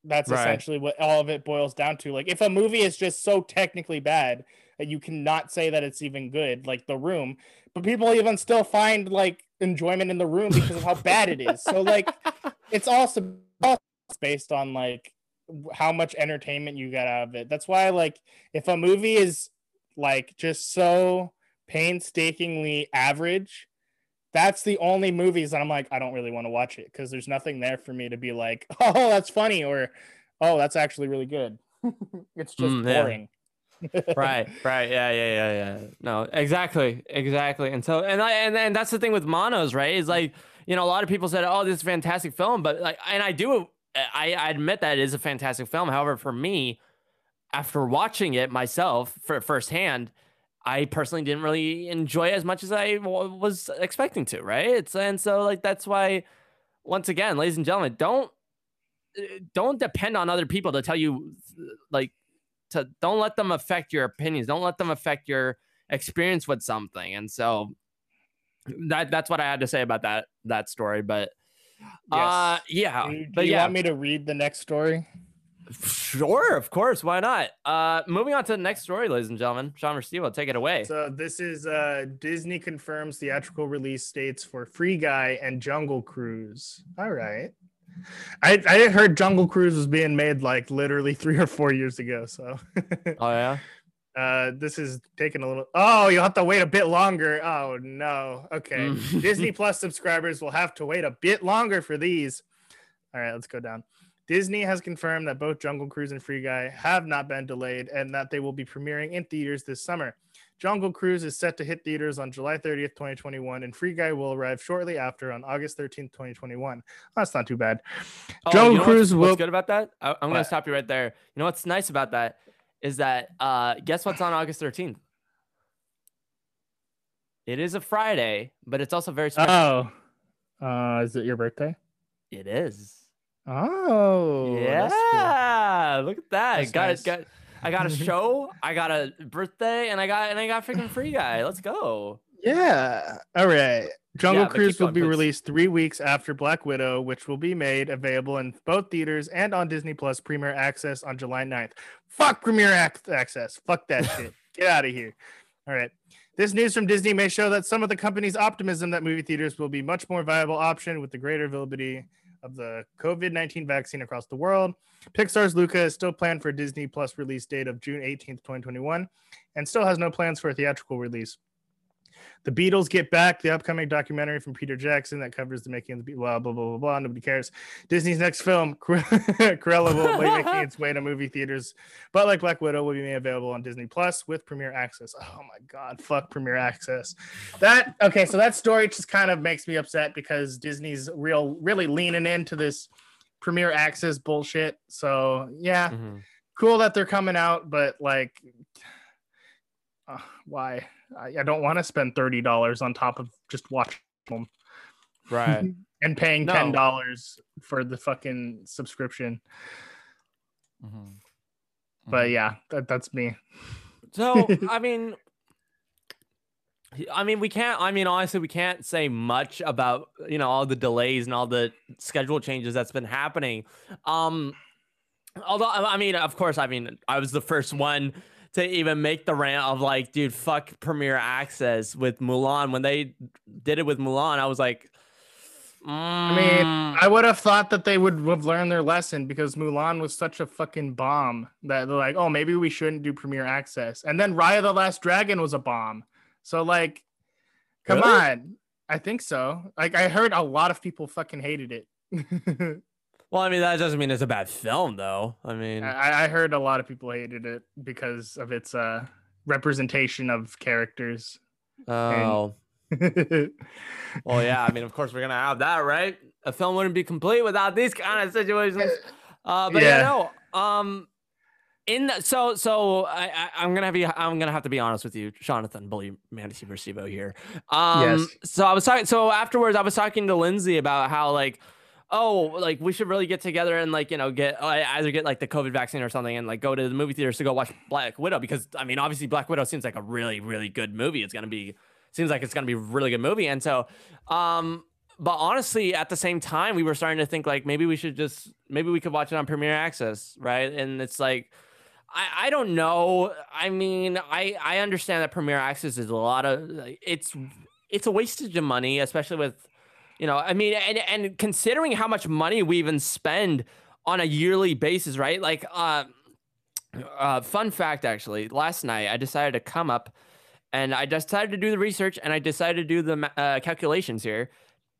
Speaker 2: That's
Speaker 1: Right.
Speaker 2: essentially what all of it boils down to. Like if a movie is just so technically bad that you cannot say that it's even good like the room but people even still find like enjoyment in the room because of how bad it is. So like [laughs] it's also based on like how much entertainment you get out of it. That's why like if a movie is like just so painstakingly average that's the only movies that i'm like i don't really want to watch it because there's nothing there for me to be like [laughs] oh that's funny or oh that's actually really good. [laughs] It's just
Speaker 1: Mm, yeah.
Speaker 2: boring
Speaker 1: right, right, yeah, yeah, yeah, yeah. No, exactly, exactly. And so, and I, and and that's the thing with monos, right? Is like, you know, a lot of people said, "Oh, this is a fantastic film," but like, and I do, I, I admit that it is a fantastic film. However, for me, after watching it myself for firsthand, I personally didn't really enjoy it as much as I w- was expecting to. Right? It's and so like that's why, once again, ladies and gentlemen, don't uh, don't depend on other people to tell you like to don't let them affect your opinions. Don't let them affect your experience with something. And so that that's what i had to say about that that story but uh yeah
Speaker 2: do you, do
Speaker 1: but
Speaker 2: you
Speaker 1: yeah.
Speaker 2: want me to read the next story?
Speaker 1: Sure of course. Why not? Uh moving on to the next story ladies and gentlemen. Sean Restivo, take it away.
Speaker 2: So this is uh Disney confirms theatrical release dates for Free Guy and Jungle Cruise. All right. I I heard Jungle Cruise was being made like literally [laughs] three or four years ago. So [laughs]
Speaker 1: oh yeah
Speaker 2: uh this is taking a little oh you'll have to wait a bit longer. Oh no. Okay.
Speaker 1: Mm. [laughs]
Speaker 2: Disney Plus subscribers will have to wait a bit longer for these. All right, let's go down. Disney has confirmed that both Jungle Cruise and Free Guy have not been delayed and that they will be premiering in theaters this summer. Jungle Cruise is set to hit theaters on July 30th, 2021, and Free Guy will arrive shortly after on August 13th, 2021. That's not too bad.
Speaker 1: Oh,
Speaker 2: Jungle
Speaker 1: you know
Speaker 2: Cruise
Speaker 1: what's,
Speaker 2: will.
Speaker 1: what's good about that I, i'm gonna stop you right there you know what's nice about that is that uh guess what's on august 13th it is a friday but it's also very special
Speaker 2: Oh, uh, is it your birthday?
Speaker 1: it is
Speaker 2: Oh, that's cool.
Speaker 1: yeah, look at that.
Speaker 2: That's
Speaker 1: got
Speaker 2: nice.
Speaker 1: got I got a mm-hmm. show, I got a birthday, and I got and I got freaking free guy. Let's go.
Speaker 2: Yeah. All right. Jungle
Speaker 1: Yeah,
Speaker 2: Cruise will be
Speaker 1: please.
Speaker 2: released three weeks after Black Widow, which will be made available in both theaters and on Disney Plus Premier Access on July 9th. Fuck Premier Ac- Access. Fuck that [laughs] shit. Get out of here. All right. This news from Disney may show that some of the company's optimism that movie theaters will be much more viable option with the greater availability of the COVID 19 vaccine across the world. Pixar's Luca is still planned for Disney Plus release date of June 18th, 2021, and still has no plans for a theatrical release. The Beatles Get Back, the upcoming documentary from Peter Jackson that covers the making of the Beatles, blah, blah, blah, blah, blah. Nobody cares. Disney's next film, [laughs] Cru- Cruella, will be [laughs] making its way to movie theaters, but like Black Widow, will be made available on Disney Plus with Premier Access. Oh my God, fuck Premier Access. That, okay, so that story just kind of makes me upset because Disney's real, really leaning into this Premier Access bullshit. So, yeah,
Speaker 1: Mhm.
Speaker 2: cool that they're coming out, but like, uh, why? I, I don't want to spend thirty dollars on top of just watching them
Speaker 1: Right. [laughs]
Speaker 2: and paying
Speaker 1: No.
Speaker 2: ten dollars for the fucking subscription.
Speaker 1: Mhm.
Speaker 2: But yeah, that, that's me.
Speaker 1: So [laughs] I mean, I mean, we can't. I mean, honestly, we can't say much about you know all the delays and all the schedule changes that's been happening. Um, although I mean, of course, I mean, I was the first one to even make the rant of like, dude, fuck Premier Access with Mulan. When they did it with Mulan, I was like,
Speaker 2: I mean,
Speaker 1: mm,
Speaker 2: I would have thought that they would have learned their lesson because Mulan was such a fucking bomb that they're like, oh, maybe we shouldn't do Premier Access. And then Raya the Last Dragon was a bomb. So like, come
Speaker 1: Really?
Speaker 2: on. I think so. Like I heard a lot of people fucking hated it. [laughs]
Speaker 1: Well, I mean that doesn't mean it's a bad film, though. I mean,
Speaker 2: I, I heard a lot of people hated it because of its uh representation of characters.
Speaker 1: oh, [laughs] well, yeah. I mean, of course we're gonna have that, right? A film wouldn't be complete without these kind of situations. Uh, but yeah,
Speaker 2: Yeah.
Speaker 1: no. Um, in the, so so I, I I'm gonna have you I'm gonna have to be honest with you, Jonathan Bully Manatee Mercivo here. Um,
Speaker 2: Yes.
Speaker 1: so I was talking. So afterwards, I was talking to Lindsay about how like. Oh, like we should really get together and like you know get either get like the COVID vaccine or something and like go to the movie theaters to go watch Black Widow because I mean obviously Black Widow seems like a really really good movie. It's gonna be seems like it's gonna be a really good movie and so um but honestly at the same time we were starting to think like maybe we should just maybe we could watch it on Premier Access right and it's like I, I don't know. I mean, I, I understand that Premier Access is a lot of it's it's a wastage of money, especially with you know, I mean, and and considering how much money we even spend on a yearly basis, right? Like, uh, uh, fun fact actually, last night I decided to come up and I decided to do the research and I decided to do the uh, calculations here,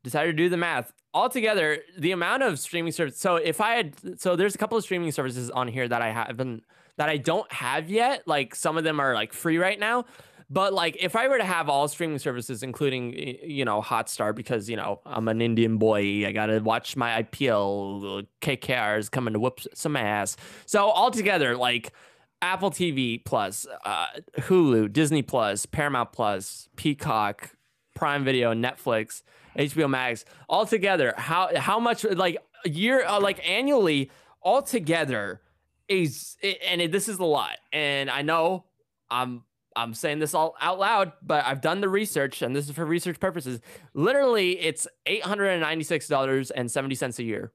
Speaker 1: decided to do the math. Altogether, the amount of streaming service. So if I had, so there's a couple of streaming services on here that I haven't, that I don't have yet. Like some of them are like free right now. But like if I were to have all streaming services, including you know Hotstar, because you know I'm an Indian boy, I gotta watch my IPL. KKR is coming to whoop some ass. So altogether, like Apple TV Plus, uh, Hulu, Disney Plus, Paramount Plus, Peacock, Prime Video, Netflix, HBO Max, all together, how how much like a year, uh, like annually, all together is, and it, this is a lot. And I know I'm I'm saying this all out loud, but I've done the research, and this is for research purposes. Literally, it's eight hundred and ninety six dollars and seventy cents a year.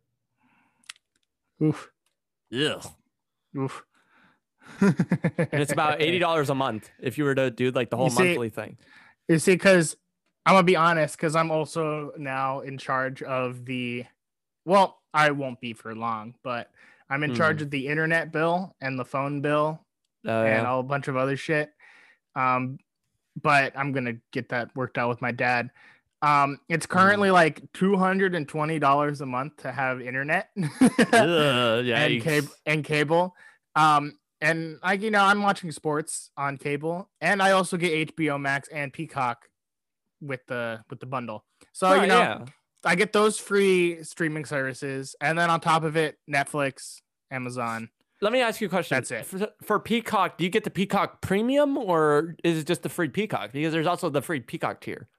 Speaker 2: Oof.
Speaker 1: Ugh.
Speaker 2: Oof.
Speaker 1: And it's about eighty [laughs] dollars a month if you were to do like the whole
Speaker 2: see-
Speaker 1: monthly thing.
Speaker 2: You see, because I'm gonna be honest, because I'm also now in charge of the. Well, I won't be for long, but I'm in hmm. charge of the internet bill and the phone bill
Speaker 1: Oh,
Speaker 2: and
Speaker 1: yeah.
Speaker 2: a bunch of other shit. Um, but I'm gonna get that worked out with my dad. Um, it's currently like two hundred and twenty dollars a month to have internet [laughs] and cable and cable. Um, and like you know, I'm watching sports on cable, and I also get HBO Max and Peacock with the with the bundle. So
Speaker 1: Right,
Speaker 2: you know,
Speaker 1: yeah.
Speaker 2: I get those free streaming services, and then on top of it, Netflix, Amazon.
Speaker 1: Let me ask you a question.
Speaker 2: That's it.
Speaker 1: For, for Peacock, do you get the Peacock Premium or is it just the free Peacock? Because there's also the free Peacock tier.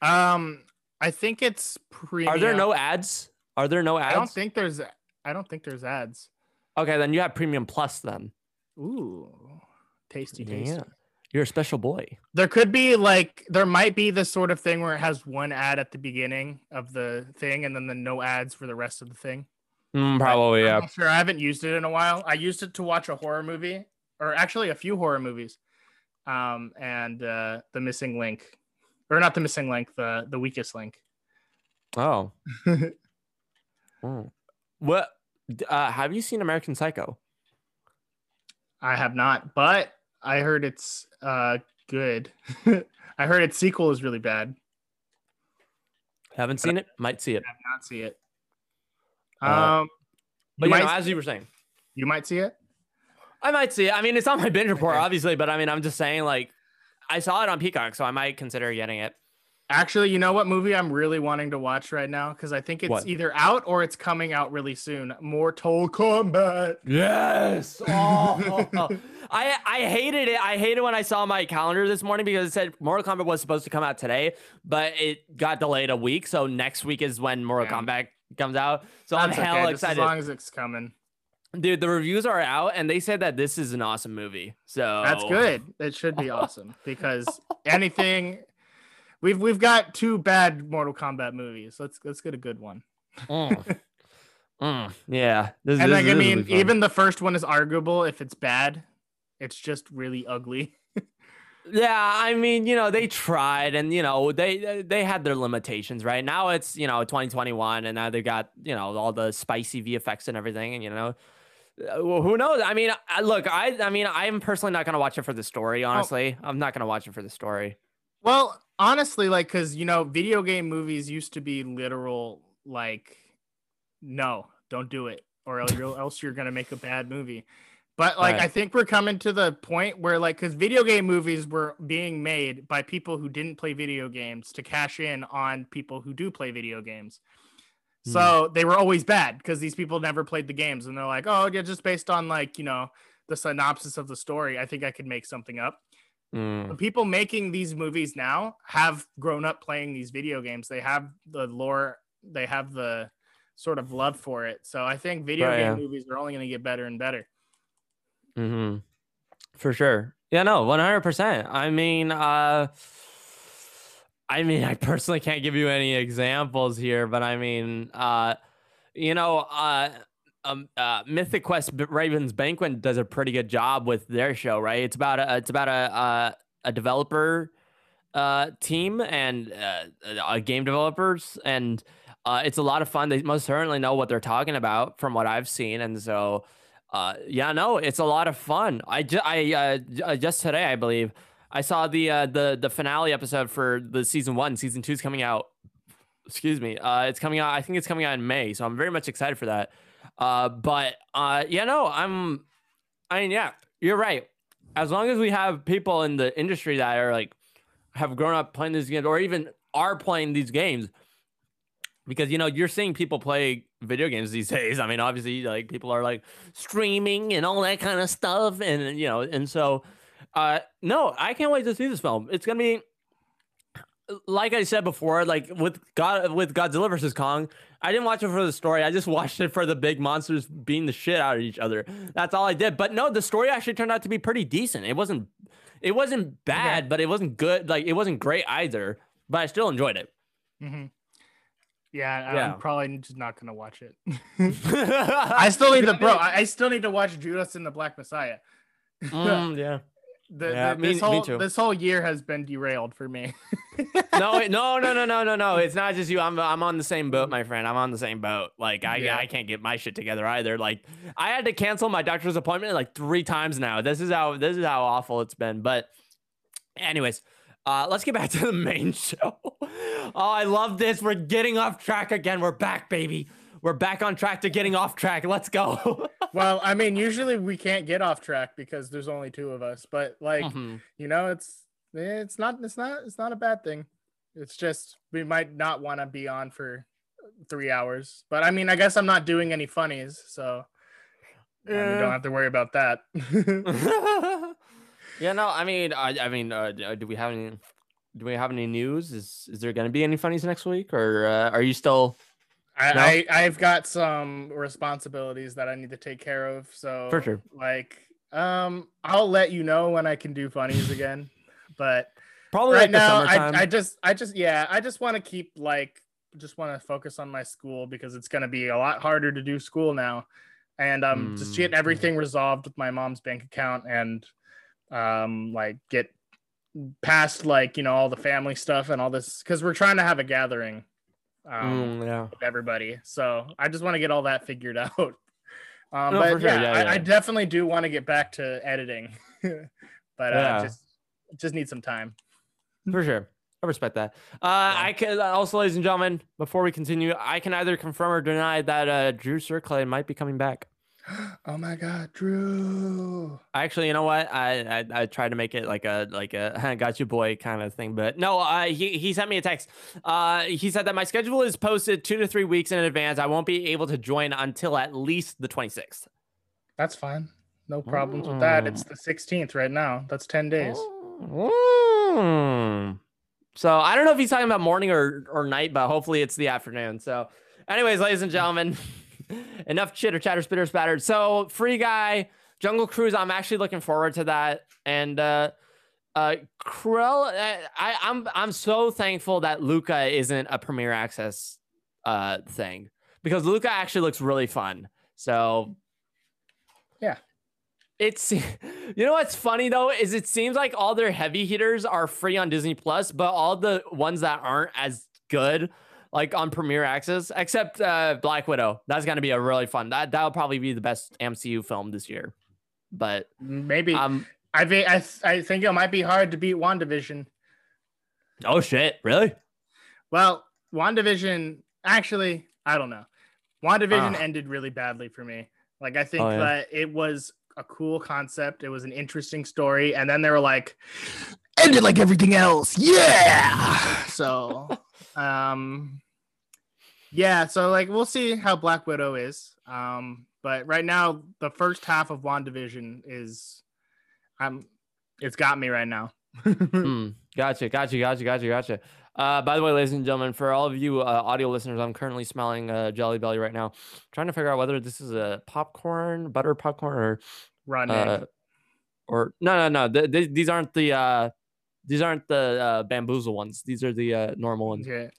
Speaker 2: Um, I think it's premium.
Speaker 1: Are there no ads? Are there no ads?
Speaker 2: I don't think there's. I don't think there's ads.
Speaker 1: Okay, then you have Premium Plus then.
Speaker 2: Ooh, tasty, tasty.
Speaker 1: Yeah. You're a special boy.
Speaker 2: There could be like there might be this sort of thing where it has one ad at the beginning of the thing and then the no ads for the rest of the thing.
Speaker 1: Mm, probably,
Speaker 2: I'm
Speaker 1: yeah.
Speaker 2: not sure. I haven't used it in a while. I used it to watch a horror movie, or actually a few horror movies. Um, and uh, the missing link, or not the missing link, the the weakest link.
Speaker 1: Oh. [laughs] Mm. What? Uh, have you seen American Psycho?
Speaker 2: I have not, but I heard it's uh good. [laughs] I heard its sequel is really bad.
Speaker 1: Haven't seen it. Might see it.
Speaker 2: I have not see it.
Speaker 1: Uh,
Speaker 2: Um,
Speaker 1: But
Speaker 2: You
Speaker 1: you know,
Speaker 2: might-
Speaker 1: as you were saying,
Speaker 2: you might see it.
Speaker 1: I might see it. I mean, it's on my binge report,
Speaker 2: Okay.
Speaker 1: obviously, but I mean, I'm just saying, like, I saw it on Peacock, so I might consider getting it.
Speaker 2: Actually, you know what movie I'm really wanting to watch right now because I think it's
Speaker 1: What?
Speaker 2: either out or it's coming out really soon. Mortal Kombat.
Speaker 1: Yes. [laughs] Oh, I I hated it. I hated when I saw my calendar this morning because it said Mortal Kombat was supposed to come out today, but it got delayed a week. So next week is when Mortal
Speaker 2: Yeah.
Speaker 1: Kombat comes out. So I'm hell
Speaker 2: okay, just
Speaker 1: excited.
Speaker 2: as long as it's coming.
Speaker 1: Dude, the reviews are out and they said that this is an awesome movie. So
Speaker 2: That's good. It should be awesome [laughs] because anything we've we've got two bad Mortal Kombat movies. Let's let's get a good one.
Speaker 1: Mm. [laughs] Mm, yeah. This,
Speaker 2: And
Speaker 1: this-
Speaker 2: like I mean, even the first one is arguable if it's bad. It's just really ugly.
Speaker 1: Yeah, I mean, you know, they tried and you know, they they had their limitations, right? Now it's, you know, 2021 and now they got, you know, all the spicy VFX and everything and you know, well, who knows? I mean, I, look, I I mean, I'm personally not going to watch it for the story, oh. honestly. I'm not going to watch it for the story.
Speaker 2: Well, honestly, like because you know, video game movies used to be literal like no, don't do it, or else you're, else you're gonna make a bad movie. But like,
Speaker 1: Right.
Speaker 2: I think we're coming to the point where like, because video game movies were being made by people who didn't play video games to cash in on people who do play video games. So they were always bad because these people never played the games, and they're like, "Oh, yeah, just based on like you know the synopsis of the story, I think I could make something up."
Speaker 1: Mm.
Speaker 2: the people making these movies now have grown up playing these video games. They have the lore, they have the sort of love for it. So I think video
Speaker 1: Right,
Speaker 2: game
Speaker 1: yeah.
Speaker 2: movies are only going to get better and better.
Speaker 1: Mm-hmm. For sure. Yeah, no, one hundred percent. I mean, uh I mean, I personally can't give you any examples here, but I mean, uh, you know, uh um, uh, Mythic Quest Raven's Banquet does a pretty good job with their show, right? It's about a it's about a uh, a developer uh, team and uh, game developers, and uh, it's a lot of fun. They most certainly know what they're talking about from what I've seen, and so uh, yeah, no, it's a lot of fun. I just I uh, uh, just today, I believe, I saw the uh, the the finale episode for the season one. Season two is coming out. Excuse me. Uh, it's coming out. I think it's coming out in May, so I'm very much excited for that. Uh, but uh, yeah, no, I'm. I mean, yeah, you're right. As long as we have people in the industry that are like have grown up playing these games, or even are playing these games, because you know you're seeing people play video games these [laughs] days. I mean, obviously, like people are like streaming and all that kind of stuff, and you know, and so, uh, no, I can't wait to see this film. It's gonna be like I said before, like with God with Godzilla versus Kong, I didn't watch it for the story. I just [laughs] watched it for the big monsters beating the shit out of each other. That's all I did. But no, the story actually turned out to be pretty decent. It wasn't it wasn't bad, but it wasn't good. Like it wasn't great either. But I still enjoyed it.
Speaker 2: hmm Yeah,
Speaker 1: Yeah.
Speaker 2: I'm probably just not going to watch it. [laughs] I still need the bro. I I still need to watch Judas and the Black Messiah.
Speaker 1: Mm, [laughs] yeah.
Speaker 2: The,
Speaker 1: Yeah,
Speaker 2: the-
Speaker 1: me-
Speaker 2: this
Speaker 1: me
Speaker 2: whole
Speaker 1: too.
Speaker 2: this whole year has been derailed for me. [laughs]
Speaker 1: no, it- no, no, no, no, no, no. It's not just you. I'm, I'm on the same boat, my friend. I'm on the same boat. Like I,
Speaker 2: Yeah.
Speaker 1: I can't get my shit together either. Like I had to cancel my doctor's appointment like three times now. This is how, this is how awful it's been. But, anyways, uh, let's get back to the main [laughs] show. oh, I love this. We're getting off track again. We're back, baby. We're back on track to getting off track. Let's go. [laughs]
Speaker 2: well, I mean, usually we can't get off track because there's only two of us. But like,
Speaker 1: Mhm.
Speaker 2: you know, it's it's not it's not it's not a bad thing. It's just we might not want to be on for three hours. But I mean, I guess I'm not doing any funnies, so you
Speaker 1: Yeah.
Speaker 2: don't have to worry about that. [laughs]
Speaker 1: yeah, no, I mean, I, I mean, uh, uh, do we have any? Do we have any news? Is is there going to be any funnies next week, or uh, are you still
Speaker 2: I,
Speaker 1: No?
Speaker 2: I I've got some responsibilities that I need to take care of. So
Speaker 1: For sure.
Speaker 2: like um I'll let you know when I can do funnies again. But
Speaker 1: probably
Speaker 2: right
Speaker 1: like
Speaker 2: now? I, I just I just yeah, I just want to keep like just want to focus on my school because it's gonna be a lot harder to do school now. And um just
Speaker 1: Mm,
Speaker 2: get everything resolved with my mom's bank account and um like get past like you know all the family stuff and all this because we're trying to have a gathering um
Speaker 1: Mm, yeah.
Speaker 2: everybody. So I just want to get all that figured [laughs] out. Um,
Speaker 1: No,
Speaker 2: but
Speaker 1: for sure.
Speaker 2: yeah,
Speaker 1: Yeah,
Speaker 2: I,
Speaker 1: yeah.
Speaker 2: I definitely do want to get back to editing, [laughs] but uh, just just need some time.
Speaker 1: For sure. I respect that. Uh, I can also, ladies and gentlemen, before we continue, I can either confirm or deny that uh, Drew Circlay might be coming back. [gasps]
Speaker 2: oh my god, Drew!
Speaker 1: Actually, you know what? I I, I tried to make it like a like a [laughs] got you boy kind of thing, but no. Uh, he he sent me a text. Uh, he said that my schedule is posted two to three weeks in advance. I won't be able to join until at least the twenty sixth.
Speaker 2: That's fine. No problems with that. It's
Speaker 1: Mm.
Speaker 2: the 16th right now. That's 10 days.
Speaker 1: Mm. So I don't know if he's talking about morning or, or night, but hopefully it's the afternoon. So, anyways, ladies and gentlemen, [laughs] [laughs] enough chitter chatter spitter spatter. So, free guy, Jungle Cruise. I'm actually looking forward to that. And uh, uh, Cruella, uh, I, I'm I'm so thankful that Luca isn't a Premier Access uh thing because Luca actually looks really fun. So
Speaker 2: Yeah.
Speaker 1: it's [laughs] you know what's funny though is it seems like all their heavy hitters are free on Disney Plus, but all the ones that aren't as good like on Premier Access, except uh, Black Widow. That's gonna be a really fun. That that'll probably be the best MCU film this year. But
Speaker 2: Maybe
Speaker 1: um,
Speaker 2: I, thi- I I think it might be hard to beat WandaVision.
Speaker 1: oh shit, really?
Speaker 2: Well, WandaVision, actually, I don't know. WandaVision
Speaker 1: Ah.
Speaker 2: ended really badly for me. Like I think
Speaker 1: Oh, yeah.
Speaker 2: that it was a cool concept. It was an interesting story, and then they were like, ended like everything else. Yeah. So, [laughs] um, yeah. So like we'll see how Black Widow is. Um, but right now the first half of WandaVision is, I'm, it's got me right now. [laughs]
Speaker 1: Hmm. Gotcha, gotcha, gotcha, gotcha, gotcha. Uh, by the way, ladies and gentlemen, for all of you uh, audio listeners, I'm currently smelling uh, Jelly Belly right now, trying to figure out whether this is a popcorn, butter popcorn, or
Speaker 2: Running.
Speaker 1: uh, or no, no, no. Th- th- these aren't the uh, these aren't the uh, bamboozle ones. These are the uh, normal ones.
Speaker 2: okay.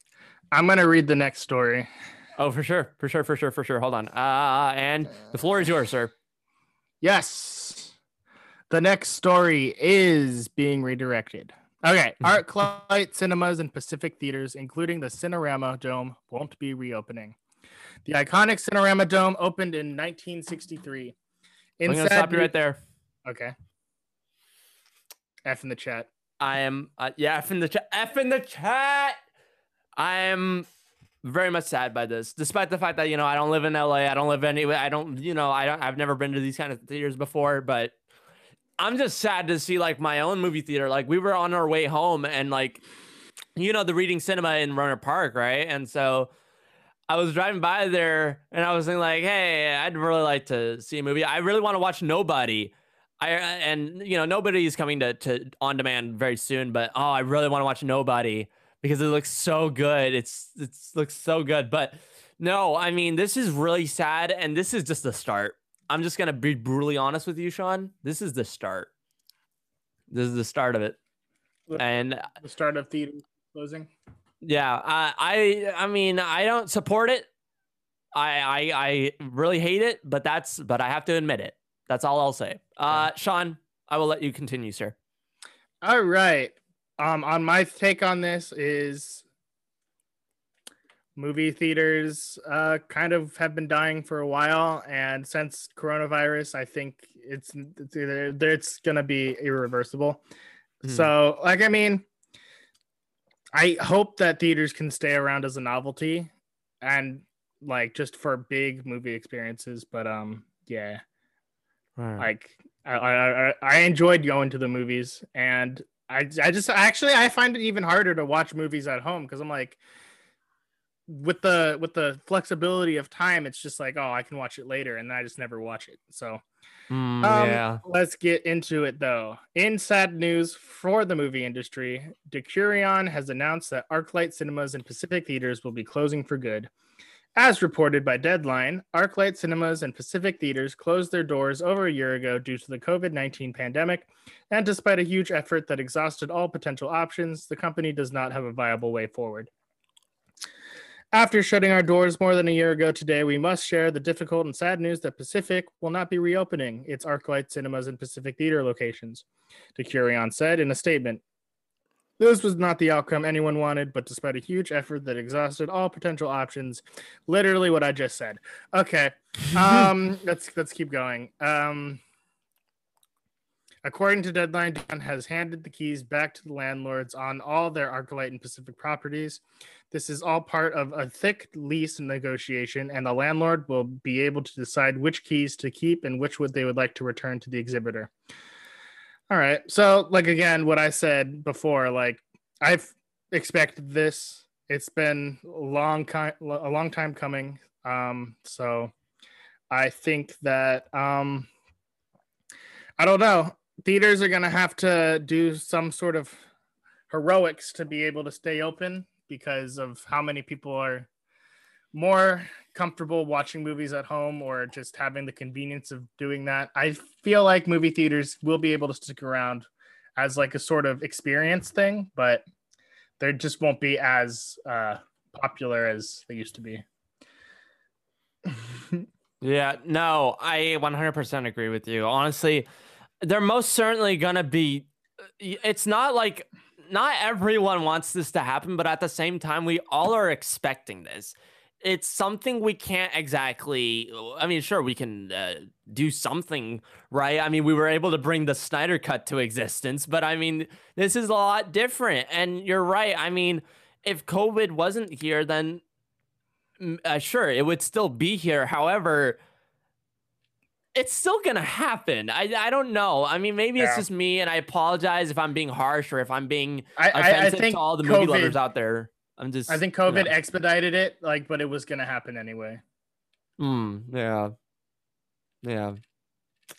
Speaker 2: I'm gonna read the next story.
Speaker 1: Oh, for sure, for sure, for sure, for sure. Hold on. Uh, and the floor is yours, sir.
Speaker 2: Yes. The next story is being redirected. Okay. Art ArcLight cinemas and Pacific theaters, including the Cinerama Dome, won't be reopening. The iconic Cinerama Dome opened in 1963. In
Speaker 1: I'm gonna stop you right there.
Speaker 2: Okay. F in the chat.
Speaker 1: I am uh, yeah, F in the chat. F in the chat. I am very much sad by this, despite the fact that you know I don't live in LA. I don't live anywhere. I don't you know I don't. I've never been to these kind of theaters before, but I'm just sad to see like my own movie theater. Like we were on our way home, and like you know the Reading Cinema in Rohnert Park, right? And so. I was driving by there and I was thinking like, hey, I'd really like to see a movie. I really want to watch Nobody. I uh, and you know nobody is coming to to on demand very soon, but oh, I really want to watch Nobody because it looks so good. It's it's looks so good. But no, I mean this is really sad, and this is just the start. I'm just gonna be brutally honest with you, Sean. This is the start. This is the start of it, and uh
Speaker 2: The start of theater closing.
Speaker 1: yeah, I I I mean I don't support it. I I I really hate it, but that's but I have to admit it. That's all I'll say. Uh, Sean, I will let you continue, sir.
Speaker 2: All right. Um, on my take on this is movie theaters uh kind of have been dying for a while, and since coronavirus, I think it's it's either it's gonna be irreversible.
Speaker 1: Mhm.
Speaker 2: So, like, I mean, I hope that theaters can stay around as a novelty, and like just for big movie experiences. But um, yeah like I, I I- I enjoyed going to the movies and I I just actually I find it even harder to watch movies at home because I'm like with the with the flexibility of time it's just like oh I can watch it later and I just never watch it. So
Speaker 1: Mm,
Speaker 2: Um,
Speaker 1: yeah.
Speaker 2: let's get into it though. In sad news for the movie industry Decurion has announced that ArcLight cinemas and Pacific theaters will be closing for good as reported by Deadline, ArcLight cinemas and Pacific theaters closed their doors over a year ago due to the COVID 19 pandemic. And despite a huge effort that exhausted all potential options, the company does not have a viable way forward. After shutting our doors more than a year ago today, we must share the difficult and sad news that Pacific will not be reopening its ArcLight cinemas and Pacific theater locations, DeCurion said in a statement. This was not the outcome anyone wanted, but despite a huge effort that exhausted all potential options, literally what I just said. Okay. [laughs] Um let's let's keep going. Um According to Deadline, Don has handed the keys back to the landlords on all their Arclight and Pacific properties. This is all part of a thick lease negotiation, and the landlord will be able to decide which keys to keep and which would they would like to return to the exhibitor. All right. So, like again, what I said before, like I've expected this. It's been a long time, a long time coming. Um, so I think that um, I don't know. Theaters are gonna have to do some sort of heroics to be able to stay open because of how many people are more comfortable watching movies at home or just having the convenience of doing that. I feel like movie theaters will be able to stick around as like a sort of experience thing, but they just won't be as uh, popular as they used to be. [laughs]
Speaker 1: Yeah, no, I 100% agree with you. Honestly, they're most certainly going to be it's not like not everyone wants this to happen, but at the same time we all are expecting this. It's something we can't exactly I mean, sure we can uh, do something, right? I mean, we were able to bring the Snyder cut to existence, but I mean, this is a lot different. And you're right. I mean, if COVID wasn't here, then mm, uh, sure, it would still be here. However, it's still gonna happen. I I don't know. I mean, maybe it's just me, and I apologize if I'm being harsh or if I'm being
Speaker 2: I, I, I
Speaker 1: offensive
Speaker 2: think
Speaker 1: to all the movie lovers out there. I'm just.
Speaker 2: I think. COVID expedited it, like, but it was gonna happen anyway.
Speaker 1: Mm, yeah. Yeah.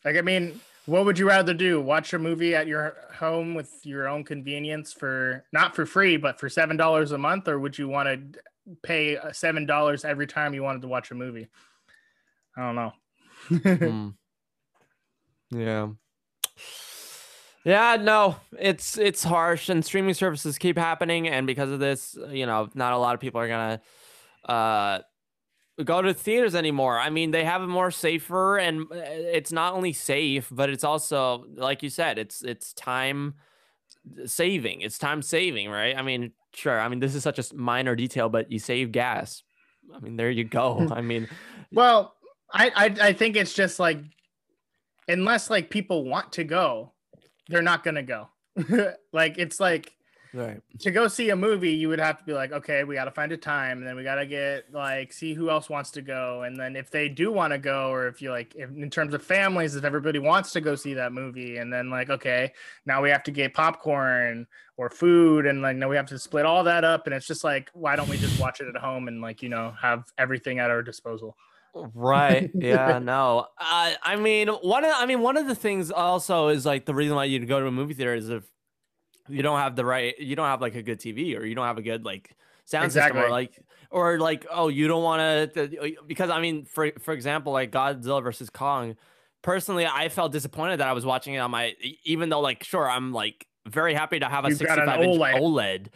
Speaker 2: Like, I mean, what would you rather do? Watch a movie at your home with your own convenience for not for free, but for seven dollars a month, or would you want to pay uh, seven dollars every time you wanted to watch a movie? I don't know. [laughs]
Speaker 1: Mm. Yeah. Yeah, no, it's it's harsh and streaming services keep happening and because of this, you know, not a lot of people are going to uh go to theaters anymore. I mean, they have it more safer and uh, it's not only safe, but it's also like you said, it's it's time saving. It's time saving, right? I mean, sure. I mean, this is such a minor detail, but you save gas. I mean, there you go. [laughs] I mean,
Speaker 2: Well, I, I I think it's just like unless like people want to go, they're not gonna go. [laughs] like it's like
Speaker 1: right.
Speaker 2: to go see a movie, you would have to be like, okay, we got to find a time, and then we got to get like see who else wants to go, and then if they do want to go, or if you like, if, in terms of families, if everybody wants to go see that movie, and then like, okay, now we have to get popcorn or food, and like now we have to split all that up, and it's just like, why don't we just watch it at home and like you know have everything at our disposal?
Speaker 1: Right. [laughs] Yeah. no. Uh, I mean, one of I mean one of the things also is like the reason why you go to a movie theater is if you don't have the right, you don't have like a good TV or you don't have a good like sound system or like or like oh you don't want to because I mean for for example like Godzilla versus Kong. Personally, I felt disappointed that I was watching it on my even though like sure I'm like very happy to have a
Speaker 2: You've
Speaker 1: 65 inch
Speaker 2: OLED.
Speaker 1: OLED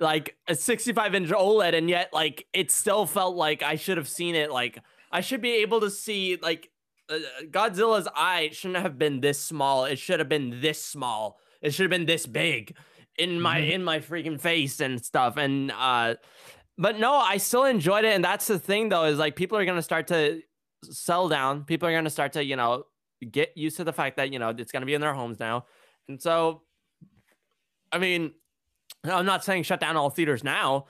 Speaker 1: like a 65 inch OLED, and yet like it still felt like I should have seen it. Like I should be able to see like uh, Godzilla's eye shouldn't have been this small. It should have been this small. It should have been this big in my
Speaker 2: Mhm.
Speaker 1: in my freaking face and stuff. And uh, but no, I still enjoyed it. And that's the thing though is like people are gonna start to sell down. People are gonna start to you know get used to the fact that you know it's gonna be in their homes now, and so I mean. I'm not saying shut down all theaters now.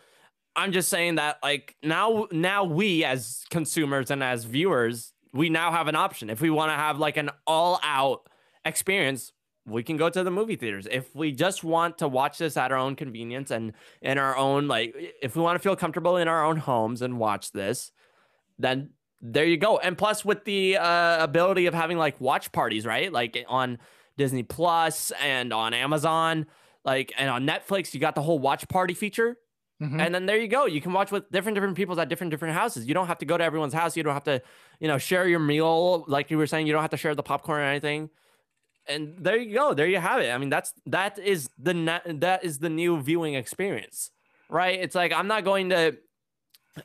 Speaker 1: I'm just saying that like now now we as consumers and as viewers, we now have an option. If we want to have like an all out experience, we can go to the movie theaters. If we just want to watch this at our own convenience and in our own like if we want to feel comfortable in our own homes and watch this, then there you go. And plus with the uh, ability of having like watch parties, right? Like on Disney Plus and on Amazon, like and on Netflix, you got the whole watch party feature.
Speaker 2: Mhm.
Speaker 1: And then there you go. You can watch with different different people at different different houses. You don't have to go to everyone's house. You don't have to, you know, share your meal like you were saying. You don't have to share the popcorn or anything. And there you go. There you have it. I mean, that's that is the that is the new viewing experience, right? It's like I'm not going to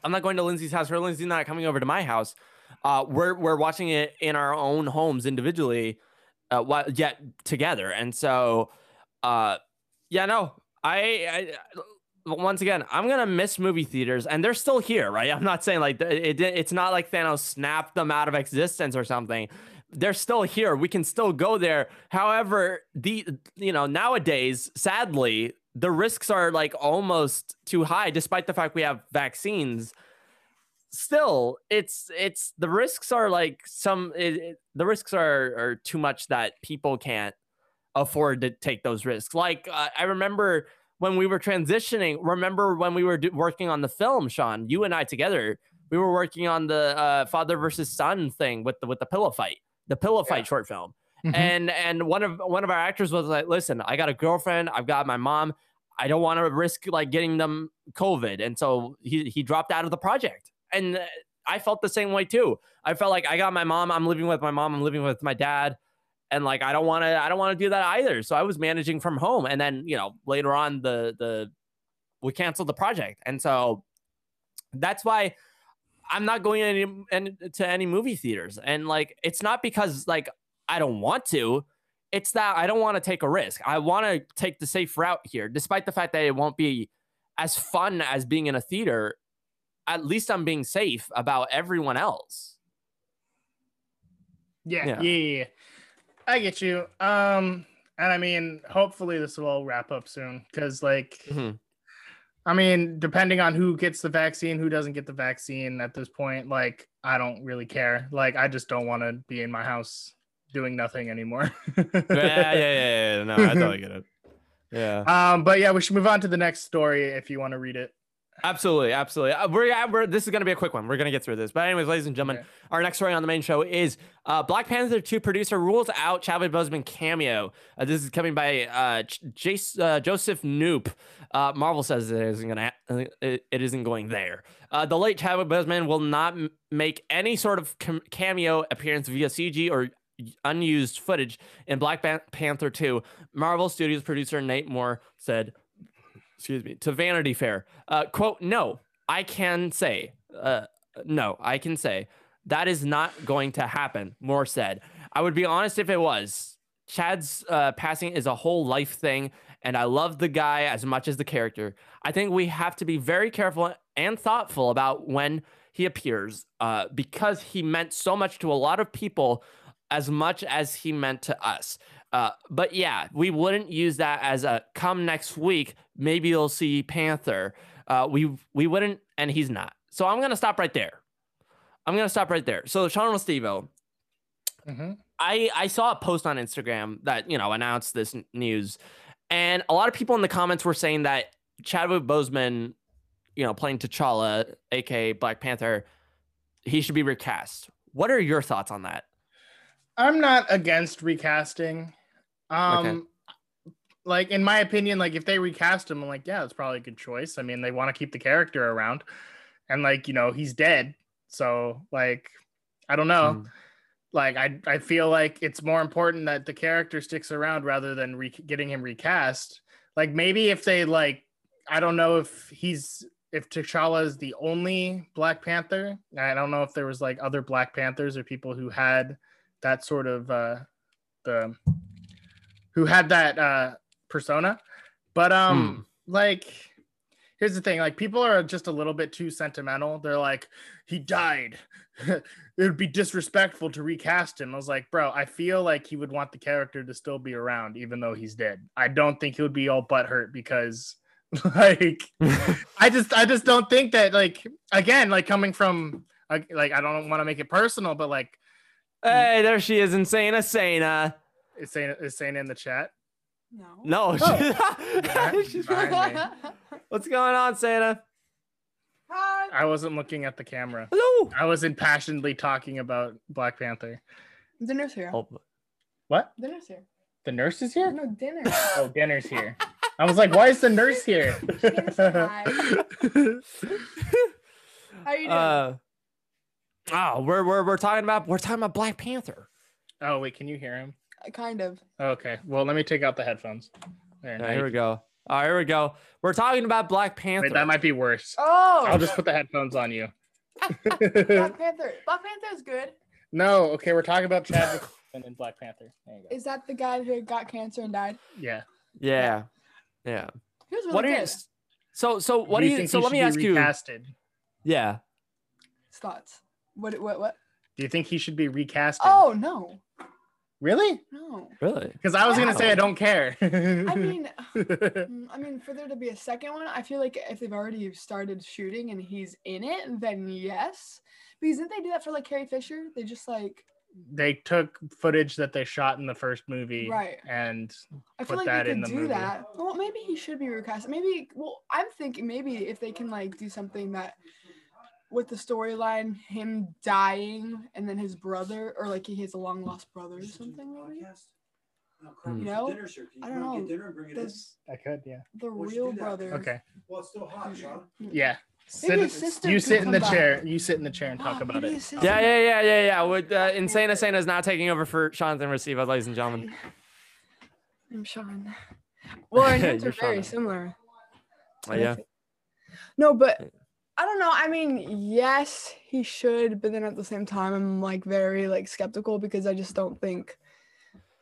Speaker 1: I'm not going to Lindsay's house or Lindsay's not coming over to my house. Uh, we're we're watching it in our own homes individually, uh, while yet together. And so, uh, yeah, no, I, I once again, I'm gonna miss movie theaters, and they're still here, right? I'm not saying like it, it- it's not like Thanos snapped them out of existence or something. They're still here. We can still go there. However, the you know nowadays, sadly, the risks are like almost too high, despite the fact we have vaccines. Still, it's it's the risks are like some it, the risks are are too much that people can't afford to take those risks. Like uh, I remember when we were transitioning. Remember when we were do- working on the film, Sean? You and I together, we were working on the uh, father versus son thing with the with the pillow fight, the pillow fight short film.
Speaker 2: Mhm.
Speaker 1: And and one of one of our actors was like, "Listen, I got a girlfriend. I've got my mom. I don't want to risk like getting them COVID." And so he he dropped out of the project. And uh, I felt the same way too. I felt like I got my mom. I'm living with my mom. I'm living with my dad and like I don't want to I don't want to do that either. So I was managing from home, and then you know later on the the we canceled the project, and so that's why I'm not going any any to any movie theaters. And like it's not because like I don't want to. It's that I don't want to take a risk. I want to take the safe route here, despite the fact that it won't be as fun as being in a theater. At least I'm being safe about everyone else.
Speaker 2: Yeah,
Speaker 1: Yeah.
Speaker 2: yeah, yeah, yeah. I get you. Um, and I mean, hopefully this will all wrap up soon because, like,
Speaker 1: Mhm.
Speaker 2: I mean, depending on who gets the vaccine, who doesn't get the vaccine at this point, like I don't really care. Like I just don't want to be in my house doing nothing anymore. [laughs]
Speaker 1: yeah, yeah, yeah, yeah. No, I totally get it. [laughs] Yeah.
Speaker 2: Um, but yeah, we should move on to the next story if you want to read it.
Speaker 1: Absolutely, absolutely. Uh, we're, we're this is gonna be a quick one. We're gonna get through this. But anyways, ladies and gentlemen,
Speaker 2: Okay.
Speaker 1: our next story on the main show is uh, Black Panther 2 producer rules out Chadwick Boseman cameo. Uh, this is coming by uh, J- uh, Joseph Knoop. Uh, Marvel says it isn't gonna uh, it, it isn't going there. Uh, the late Chadwick Boseman will not m- make any sort of cam- cameo appearance via CG or unused footage in Black Pan- Panther 2. Marvel Studios producer Nate Moore said excuse me, to Vanity Fair. Uh, quote, no, I can say, uh, no, I can say that is not going to happen, Moore said. I would be honest if it was. Chad's uh, passing is a whole life thing, and I love the guy as much as the character. I think we have to be very careful and thoughtful about when he appears uh, because he meant so much to a lot of people as much as he meant to us. Uh, but yeah, we wouldn't use that as a come next week. Maybe you'll see Panther. Uh, we we wouldn't, and he's not. So I'm gonna stop right there. I'm gonna stop right there. So Sean Stevo,
Speaker 2: Mhm.
Speaker 1: I I saw a post on Instagram that you know announced this news, and a lot of people in the comments were saying that Chadwick Boseman, you know, playing T'Challa, aka Black Panther, he should be recast. What are your thoughts on that?
Speaker 2: I'm not against recasting. Um like in my opinion, like if they recast him, I'm like, yeah, it's probably a good choice. I mean, they want to keep the character around. And like, you know, he's dead. So like I don't know.
Speaker 1: Mm.
Speaker 2: Like I I feel like it's more important that the character sticks around rather than re- getting him recast. Like maybe if they like I don't know if he's if T'Challa is the only Black Panther. I don't know if there was like other Black Panthers or people who had that sort of uh the who had that uh persona. But um like here's the thing, like people are just a little bit too sentimental. They're like he died. [laughs] it would be disrespectful to recast him. I was like, bro, I feel like he would want the character to still be around even though he's dead. I don't think he would be all butthurt because [laughs] like [laughs] I just I just don't think that like again like coming from like I don't want to make it personal but like
Speaker 1: Hey, there she is, Insana Sana.
Speaker 2: is saying is saying in the chat
Speaker 3: No.
Speaker 1: No,
Speaker 2: Oh. [laughs]
Speaker 1: she's
Speaker 2: Behind. [laughs]
Speaker 1: What's going on, Santa?
Speaker 3: Hi.
Speaker 2: I wasn't looking at the camera.
Speaker 1: Hello.
Speaker 2: I was impassionedly talking about Black Panther.
Speaker 3: Dinner's here.
Speaker 1: Oh,
Speaker 2: What?
Speaker 3: Dinner's here.
Speaker 2: The nurse is here?
Speaker 3: No, dinner. [laughs]
Speaker 2: Oh, dinner's here. I was like, why is the nurse here?
Speaker 3: Hi. How you doing?
Speaker 1: uh, oh, we're, we're we're talking about we're talking about Black Panther.
Speaker 2: oh, wait, can you hear him?
Speaker 3: Kind of.
Speaker 2: Okay. Well, let me take out the headphones. There,
Speaker 1: Yeah, here we go. All right, here we go. We're talking about Black Panther.
Speaker 2: Wait, that might be worse.
Speaker 3: Oh,
Speaker 2: I'll just put the headphones on you.
Speaker 3: Black [laughs] Panther. Black Panther is good.
Speaker 2: no, okay, we're talking about Chadwick and then Black Panther. There you go.
Speaker 3: Is that the guy who got cancer and died?
Speaker 2: Yeah.
Speaker 1: yeah, yeah.
Speaker 3: He was really
Speaker 1: What are you?
Speaker 3: good.
Speaker 1: So so what do you?
Speaker 2: think
Speaker 1: So let me
Speaker 2: should be
Speaker 1: ask you.
Speaker 2: recasted?
Speaker 1: Yeah.
Speaker 3: Thoughts? What? What? What?
Speaker 2: Do you think he should be recasted?
Speaker 3: Oh no,
Speaker 2: really?
Speaker 3: no.
Speaker 1: Really?
Speaker 2: Because I was gonna say I don't care.
Speaker 3: I mean, [laughs] mm, I mean, for there to be a second one, I feel like if they've already started shooting and he's in it, then yes. Because didn't they do that for like Carrie Fisher? They just like
Speaker 2: they took footage that they shot in the first movie,
Speaker 3: Right.
Speaker 2: And
Speaker 3: I feel
Speaker 2: put
Speaker 3: like
Speaker 2: that
Speaker 3: they
Speaker 2: in
Speaker 3: could
Speaker 2: the
Speaker 3: do
Speaker 2: movie.
Speaker 3: that. Well, maybe he should be recast. Maybe. Well, I'm thinking maybe if they can like do something that with the storyline, him dying and then his brother, or like he has a long lost brother or something. Maybe
Speaker 1: Hmm.
Speaker 3: You know?
Speaker 4: Dinner, sir. Can
Speaker 3: I don't know.
Speaker 4: Get dinner and bring it in?
Speaker 2: I could, yeah.
Speaker 3: the
Speaker 4: We should
Speaker 3: real brother?
Speaker 2: Okay,
Speaker 4: Well, it's still hot, Sean.
Speaker 2: yeah.
Speaker 3: Maybe
Speaker 2: Sit,
Speaker 3: sister
Speaker 2: you sit in the
Speaker 3: come back.
Speaker 2: chair. You sit in the chair and talk about it.
Speaker 1: Yeah, yeah, yeah, yeah, yeah. With uh, Insane Insane is now taking over for Jonathan Receiva, ladies and gentlemen.
Speaker 3: I'm Sean. Well, our [laughs] names
Speaker 1: You're
Speaker 3: very
Speaker 1: Shauna.
Speaker 3: similar.
Speaker 1: Oh, yeah.
Speaker 3: No, but I don't know. I mean, yes, he should, but then at the same time, I'm like very like skeptical because I just don't think.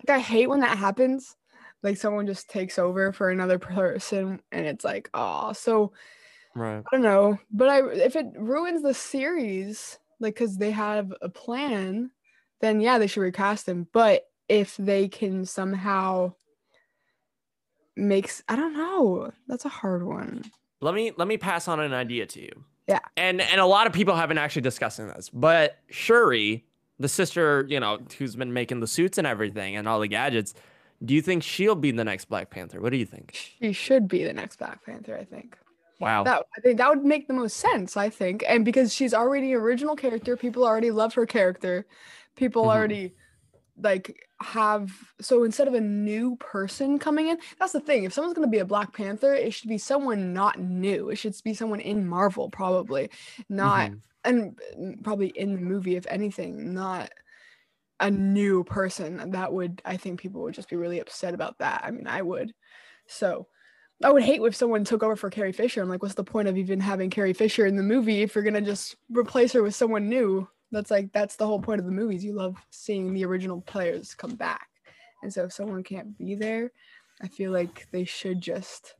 Speaker 3: Like, I hate when that happens. Like someone just takes over for another person, and it's like, oh, so
Speaker 1: Right.
Speaker 3: I don't know. But I, if it ruins the series, like, cause they have a plan, then yeah, they should recast him. But if they can somehow makes, I don't know. That's a hard one.
Speaker 1: let me let me pass on an idea to you.
Speaker 3: Yeah.
Speaker 1: And and a lot of people haven't actually discussing this, but Shuri, the sister, you know, who's been making the suits and everything and all the gadgets, do you think she'll be the next Black Panther? What do you think?
Speaker 3: She should be the next Black Panther, I think.
Speaker 1: Wow.
Speaker 3: That I think that would make the most sense, I think. And because she's already an original character, people already love her character. People
Speaker 1: Mhm.
Speaker 3: already like have so instead of a new person coming in, that's the thing. If someone's gonna be a Black Panther, it should be someone not new. It should be someone in Marvel, probably. Not
Speaker 1: Mhm.
Speaker 3: and mm, probably in the movie, if anything, not a new person. That would I think people would just be really upset about that. I mean, I would. So I would hate if someone took over for Carrie Fisher. I'm like, what's the point of even having Carrie Fisher in the movie if you're gonna just replace her with someone new? That's like that's the whole point of the movies. You love seeing the original players come back. And so if someone can't be there, I feel like they should just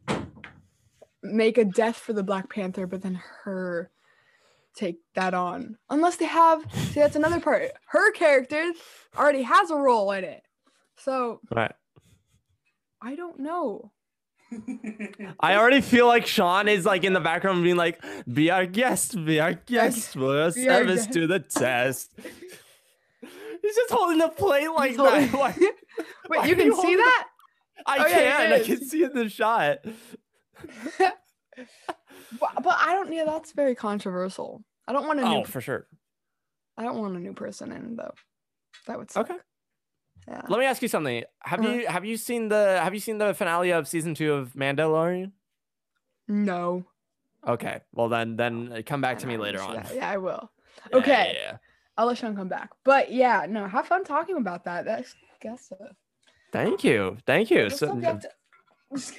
Speaker 3: make a death for the Black Panther, but then her take that on. Unless they have see that's another part. Her character already has a role in it. So
Speaker 1: Right.
Speaker 3: I don't know.
Speaker 1: I already feel like Sean is like in the background being like, be our guest, be our guest,
Speaker 3: Be our
Speaker 1: service to the [laughs] test. He's just holding the plate like that. [laughs] Like,
Speaker 3: Wait, you can
Speaker 1: you
Speaker 3: see that?
Speaker 1: I
Speaker 3: Oh, yeah,
Speaker 1: can, I can see it in the shot. [laughs]
Speaker 3: But, but I don't yeah, that's very controversial. I don't want a oh, new
Speaker 1: Oh, for sure.
Speaker 3: I don't want a new person in though. That would suck.
Speaker 1: Okay.
Speaker 3: Yeah.
Speaker 1: Let me ask you something. Have
Speaker 3: Uh-huh.
Speaker 1: you have you seen the have you seen the finale of season two of Mandalorian?
Speaker 3: No.
Speaker 1: Okay. Well then then come back
Speaker 3: I
Speaker 1: to me later on.
Speaker 3: that. Yeah, I will.
Speaker 1: Yeah,
Speaker 3: Okay.
Speaker 1: yeah, yeah.
Speaker 3: I'll let Sean come back. But yeah, no, have fun talking about that. That's guess so.
Speaker 1: Thank you. Thank you.
Speaker 3: What's
Speaker 1: So,
Speaker 3: subject- [laughs]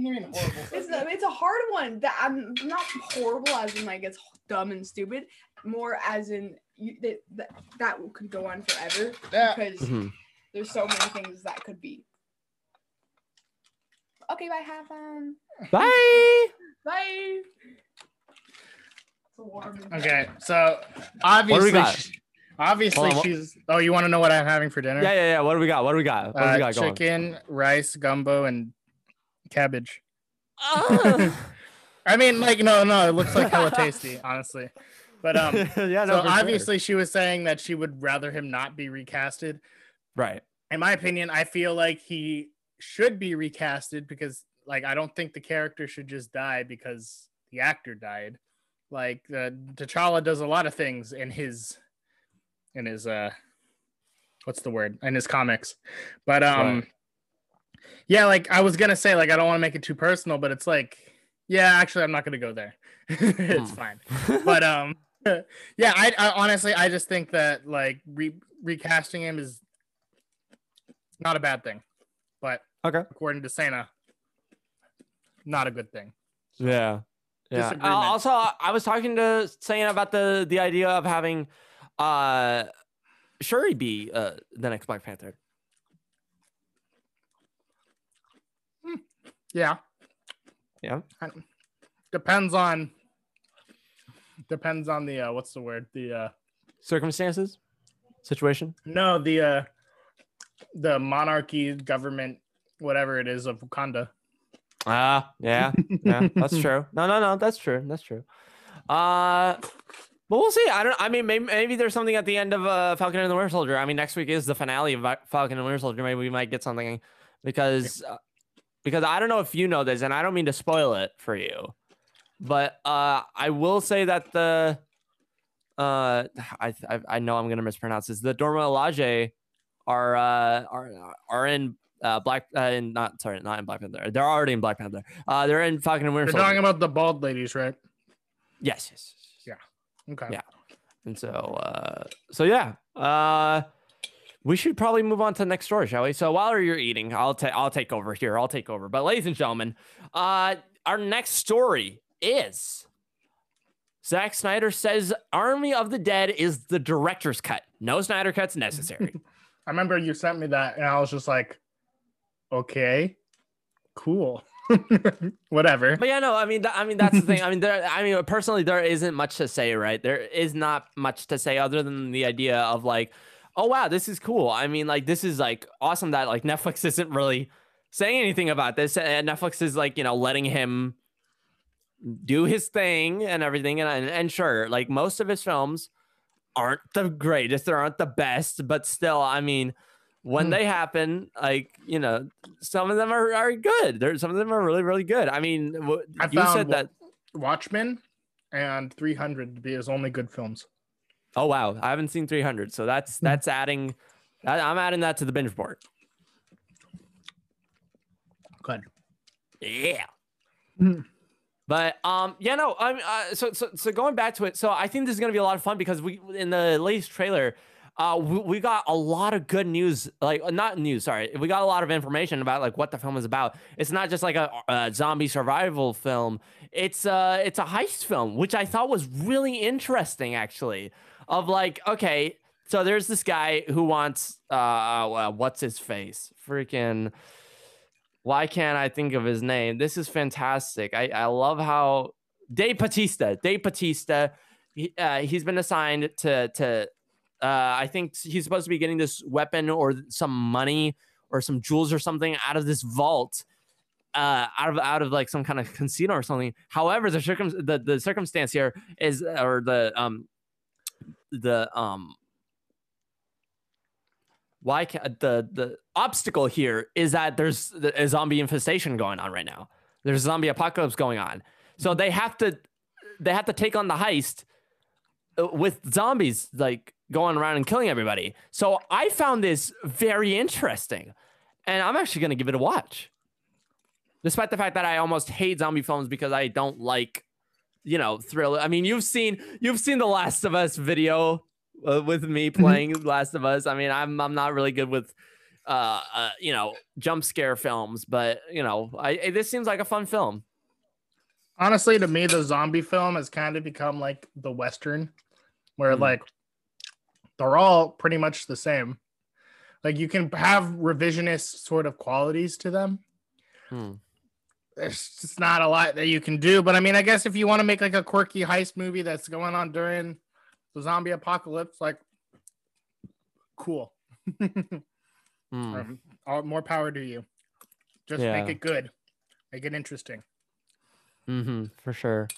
Speaker 3: It's a, it's a hard one. That I'm not horrible as in like it's dumb and stupid. More as in you, that, that that could go on forever
Speaker 2: Yeah.
Speaker 3: because
Speaker 1: Mhm.
Speaker 3: There's so many things that could be. Okay, bye. Have fun.
Speaker 1: Bye.
Speaker 3: Bye. It's a warm and-
Speaker 2: Okay, so obviously,
Speaker 1: got?
Speaker 2: sh- obviously
Speaker 1: on,
Speaker 2: she's. Oh, you want to know what I'm having for dinner?
Speaker 1: Yeah, yeah, yeah. What do we got? What do we got? What do we
Speaker 2: Uh,
Speaker 1: got going?
Speaker 2: chicken, rice, gumbo, and cabbage.
Speaker 1: Ah. [laughs]
Speaker 2: I mean, like, no, no, it looks like hella tasty, [laughs] honestly. But um, [laughs]
Speaker 1: yeah, no,
Speaker 2: so
Speaker 1: for sure.
Speaker 2: obviously she was saying that she would rather him not be recasted.
Speaker 1: Right.
Speaker 2: In my opinion, I feel like he should be recasted because, like, I don't think the character should just die because the actor died. Like, uh, T'Challa does a lot of things in his, in his, uh, what's the word? In his comics, but um,
Speaker 1: Right.
Speaker 2: yeah, like I was gonna say, like I don't want to make it too personal, but it's like, yeah, actually, I'm not gonna go there. [laughs] it's
Speaker 1: Hmm.
Speaker 2: fine [laughs] but um [laughs] yeah I, I honestly i just think that like re- recasting him is not a bad thing but
Speaker 1: okay.
Speaker 2: according to Sana, not a good thing
Speaker 1: Yeah. Yeah. Uh, also, I was talking to saying about the the idea of having uh Shuri be uh the next Black Panther.
Speaker 2: yeah
Speaker 1: Yeah.
Speaker 2: depends on depends on the uh what's the word the uh
Speaker 1: Circumstances, situation.
Speaker 2: no the uh the monarchy government whatever it is of wakanda
Speaker 1: Ah, yeah, yeah, that's [laughs] true. No, no, no, that's true. That's true. Uh, but we'll see. I don't. I mean, maybe, maybe there's something at the end of uh, Falcon and the Winter Soldier. I mean, next week is the finale of Falcon and the Winter Soldier. Maybe we might get something because uh, because I don't know if you know this, and I don't mean to spoil it for you, but uh, I will say that the uh, I I, I know I'm gonna mispronounce this. The Dorma Elage are uh are are in uh Black uh in not sorry not in Black Panther. They're already in Black Panther. Uh, they're in Falcon and Winter
Speaker 2: You're
Speaker 1: Soldier.
Speaker 2: talking about the bald ladies right
Speaker 1: yes, yes, yes.
Speaker 2: okay
Speaker 1: Yeah. And so, uh, so yeah, uh, we should probably move on to the next story, shall we? So while you're eating, I'll take I'll take over here. I'll take over. But ladies and gentlemen, uh, our next story is Zack Snyder says Army of the Dead is the director's cut. No Snyder cuts necessary. [laughs]
Speaker 2: i remember you sent me that and i was just like okay cool [laughs] whatever
Speaker 1: but yeah, no, I mean, th- I mean that's the thing. [laughs] I mean, there, I mean, personally, there isn't much to say, right? There is not much to say other than the idea of like, oh wow, this is cool. I mean, like this is like awesome that like [laughs] Netflix isn't really saying anything about this, and Netflix is like you know letting him do his thing and everything. And, and and sure, like most of his films aren't the greatest, they aren't the best, but still, I mean, when
Speaker 2: Hmm.
Speaker 1: they happen, like you know, some of them are, are good. There's some of them are really really good. I mean,
Speaker 2: I
Speaker 1: you
Speaker 2: found
Speaker 1: said that.
Speaker 2: Watchmen and 300 to be his only good films.
Speaker 1: Oh wow, I haven't seen 300, so that's that's adding. I, I'm adding that to the binge board.
Speaker 2: Good.
Speaker 1: Yeah.
Speaker 2: Mm.
Speaker 1: But um, yeah, no. I'm uh, so so so going back to it. So I think this is gonna be a lot of fun because we in the latest trailer, uh, we, we got a lot of good news. Like uh, not news, sorry. We got a lot of information about like what the film is about. It's not just like a, a zombie survival film. It's uh it's a heist film, which I thought was really interesting actually. Of like, okay, so there's this guy who wants uh, uh what's his face, freaking why can't I think of his name? This is fantastic. I, I love how Dave Batista, Dave Batista, he, uh, he's been assigned to to uh, I think he's supposed to be getting this weapon or some money or some jewels or something out of this vault. Uh, out of out of like some kind of casino or something. However, the circum the, the circumstance here is or the um the um why can't the the obstacle here is that there's a zombie infestation going on right now. There's a zombie apocalypse going on. So they have to they have to take on the heist uh, with zombies like going around and killing everybody. So i found this very interesting and i'm actually to give it a watch. Despite the fact that i almost hate zombie films because i don't like you know thriller. I mean you've seen you've seen the last of us video uh, with me playing last of us i mean i'm i'm not really good with uh, uh you know jump scare films but you know i this seems like a fun film
Speaker 2: Honestly, to me, the zombie film has kind of become like the Western, where
Speaker 1: Mm.
Speaker 2: like they're all pretty much the same. Like you can have revisionist sort of qualities to them.
Speaker 1: Hmm.
Speaker 2: There's just not a lot that you can do. But I mean, I guess if you want to make like a quirky heist movie that's going on during the zombie apocalypse, like cool. [laughs]
Speaker 1: Hmm.
Speaker 2: Um, all, more power to you. Just
Speaker 1: Yeah.
Speaker 2: make it good. Make it interesting.
Speaker 1: Mm-hmm, for sure.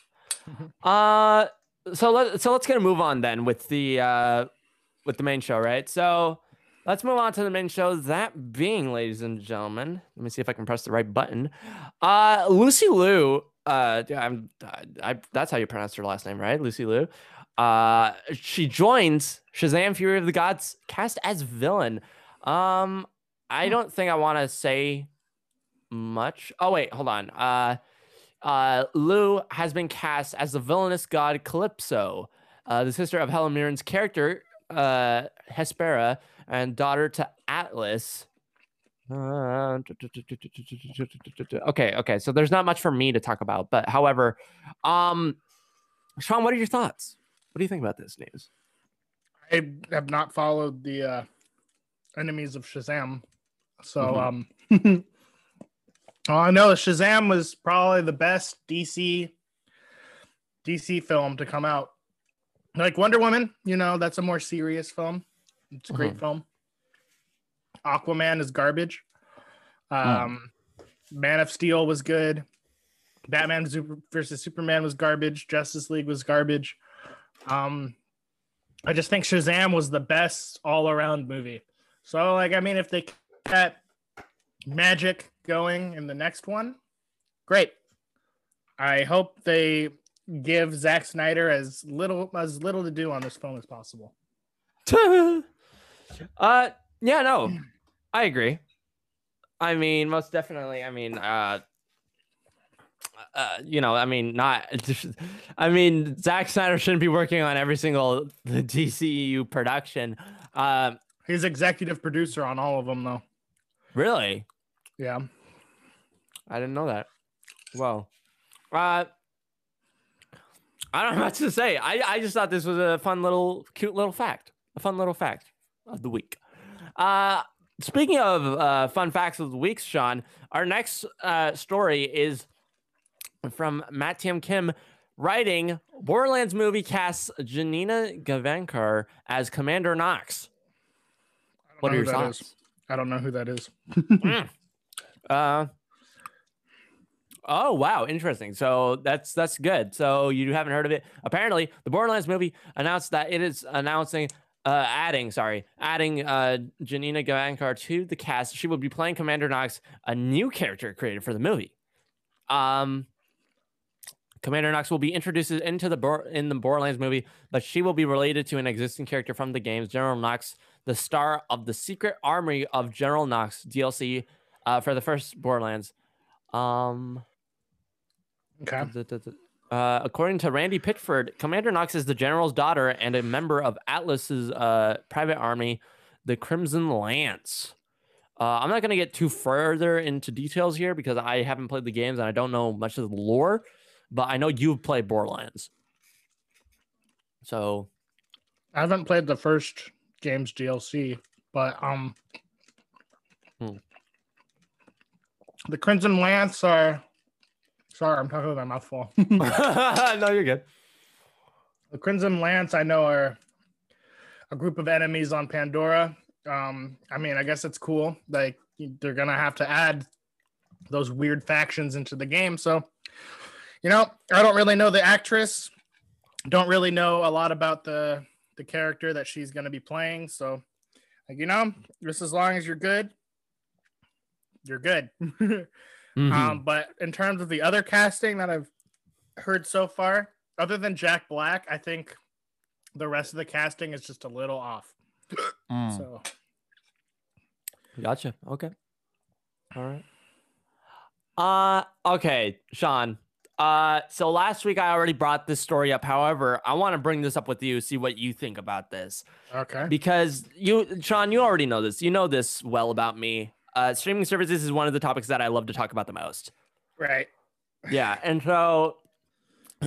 Speaker 2: Mhm.
Speaker 1: Uh, so let so let's get a move on then with the uh with the main show, right? So let's move on to the main show. That being, ladies and gentlemen, let me see if I can press the right button. Uh, Lucy Liu. Uh, yeah, I'm. I, I that's how you pronounce her last name, right? Lucy Liu. Uh, she joins Shazam: Fury of the Gods cast as villain. Um, I don't think I want to say much. Oh wait, hold on. Uh uh, Liu has been cast as the villainous god Calypso, uh, the sister of Helen Mirren's character, uh, Hespera, and daughter to Atlas. Uh, okay, okay. So there's not much for me to talk about, but however, um, Sean, what are your thoughts? What do you think about this news?
Speaker 2: I have not followed the uh, enemies of Shazam, so
Speaker 1: Mhm.
Speaker 2: um, [laughs] all I know is Shazam was probably the best DC DC film to come out. Like Wonder Woman, you know, that's a more serious film. It's a great film. Aquaman is garbage. Um, Man of Steel was good. Batman versus Superman was garbage. Justice League was garbage. Um, I just think Shazam was the best all around movie. So, like, I mean, if they that magic going in the next one, great. I hope they give Zack Snyder as little as little to do on this film as possible. [laughs]
Speaker 1: uh, yeah, no, I agree. I mean, most definitely. I mean, uh, uh, you know, I mean, not. [laughs] I mean, Zack Snyder shouldn't be working on every single [laughs] DCEU production. Uh,
Speaker 2: He's executive producer on all of them, though.
Speaker 1: really,
Speaker 2: Yeah.
Speaker 1: I didn't know that. Well, uh, I don't know [laughs] much to say. I I just thought this was a fun little, cute little fact. A fun little fact of the week. Uh, speaking of uh, fun facts of the week, Sean, our next uh, story is from Matt T.M. Kim writing Borderlands movie casts Janina Gavankar as Commander Knox.
Speaker 2: I don't
Speaker 1: What
Speaker 2: know
Speaker 1: are
Speaker 2: who
Speaker 1: your thoughts?
Speaker 2: is. I don't know who that is. [laughs]
Speaker 1: Mm. Uh, Oh wow, interesting. So that's that's good. So you haven't heard of it. Apparently, the Borderlands movie announced that it is announcing uh adding, sorry, adding uh Janina Gavankar to the cast. She will be playing Commander Knox, a new character created for the movie. Um Commander Knox will be introduced into the Bor- in the Borderlands movie, but she will be related to an existing character from the games, General Knox, the star of the Secret Armory of General Knox DLC uh, for the first Borderlands. Um,
Speaker 2: Okay.
Speaker 1: uh, according to Randy Pitchford, Commander Knox is the general's daughter and a member of Atlas's uh, private army, the Crimson Lance. Uh, I'm not going to get too further into details here because I haven't played the games and I don't know much of the lore, but I know you've played Borderlands. So,
Speaker 2: I haven't played the first game's DLC, but um,
Speaker 1: Hmm.
Speaker 2: the Crimson Lance are. Sorry, I'm talking with my mouth full. [laughs] [laughs]
Speaker 1: no, you're good.
Speaker 2: the Crimson Lance, I know, are a group of enemies on Pandora. Um, I mean, I guess it's cool. Like they're gonna have to add those weird factions into the game. So, you know, I don't really know the actress. Don't really know a lot about the the character that she's gonna be playing. So, like you know, just as long as you're good, you're good. [laughs]
Speaker 1: Mhm.
Speaker 2: Um, but in terms of the other casting that I've heard so far, other than Jack Black, I think the rest of the casting is just a little off. [clears throat]
Speaker 1: Mm.
Speaker 2: So
Speaker 1: Gotcha. Okay. All right. Uh okay, Sean. Uh so last week I already brought this story up. However, I want to bring this up with you, see what you think about this.
Speaker 2: okay,
Speaker 1: Because you Sean, you already know this. You know this well about me. Uh streaming services is one of the topics that I love to talk about the most.
Speaker 2: right.
Speaker 1: Yeah, and so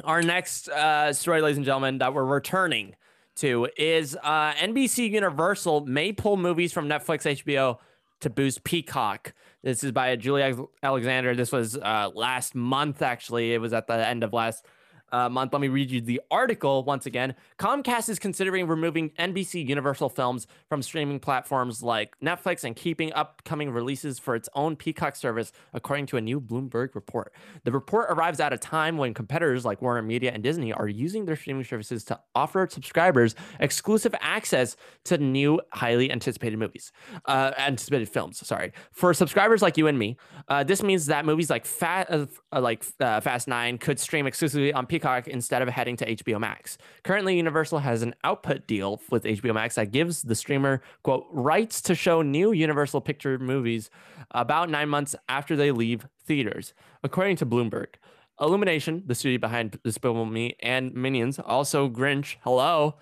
Speaker 1: our next uh, story, ladies and gentlemen, that we're returning to is uh, NBC Universal may pull movies from Netflix, HBO to boost Peacock. This is by Julie Alex- Alexander. This was uh, last month, actually. It was at the end of last uh, month. Let me read you the article once again. Comcast is considering removing NBC Universal films from streaming platforms like Netflix and keeping upcoming releases for its own Peacock service, according to a new Bloomberg report. The report arrives at a time when competitors like Warner Media and Disney are using their streaming services to offer subscribers exclusive access to new, highly anticipated movies, uh, anticipated films. Sorry, for subscribers like you and me, uh, this means that movies like Fat, uh, like uh, Fast Nine could stream exclusively on Peacock instead of heading to HBO Max. Currently, Universal has an output deal with HBO Max that gives the streamer quote rights to show new Universal Picture movies about nine months after they leave theaters, according to Bloomberg. Illumination, the studio behind Despicable Me and Minions, also Grinch. Hello.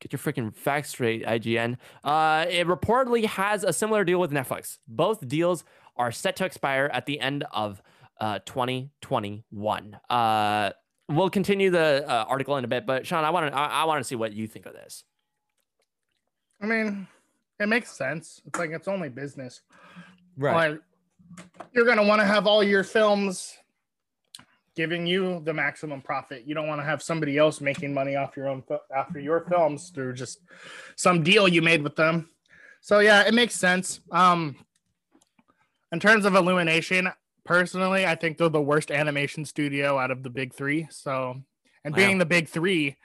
Speaker 1: Get your freaking facts straight, IGN. Uh, it reportedly has a similar deal with Netflix. Both deals are set to expire at the end of uh, 2021. Uh, we'll continue the uh, article in a bit, but Sean, I want to I, I want to see what you think of this.
Speaker 2: I mean, it makes sense. It's like it's only business. Right? Like you're gonna want to have all your films giving you the maximum profit. You don't want to have somebody else making money off your own fil- after your films through just some deal you made with them. So yeah, it makes sense. Um, in terms of Illumination, personally, I think they're the worst animation studio out of the big three. So, and
Speaker 1: Wow.
Speaker 2: being the big three,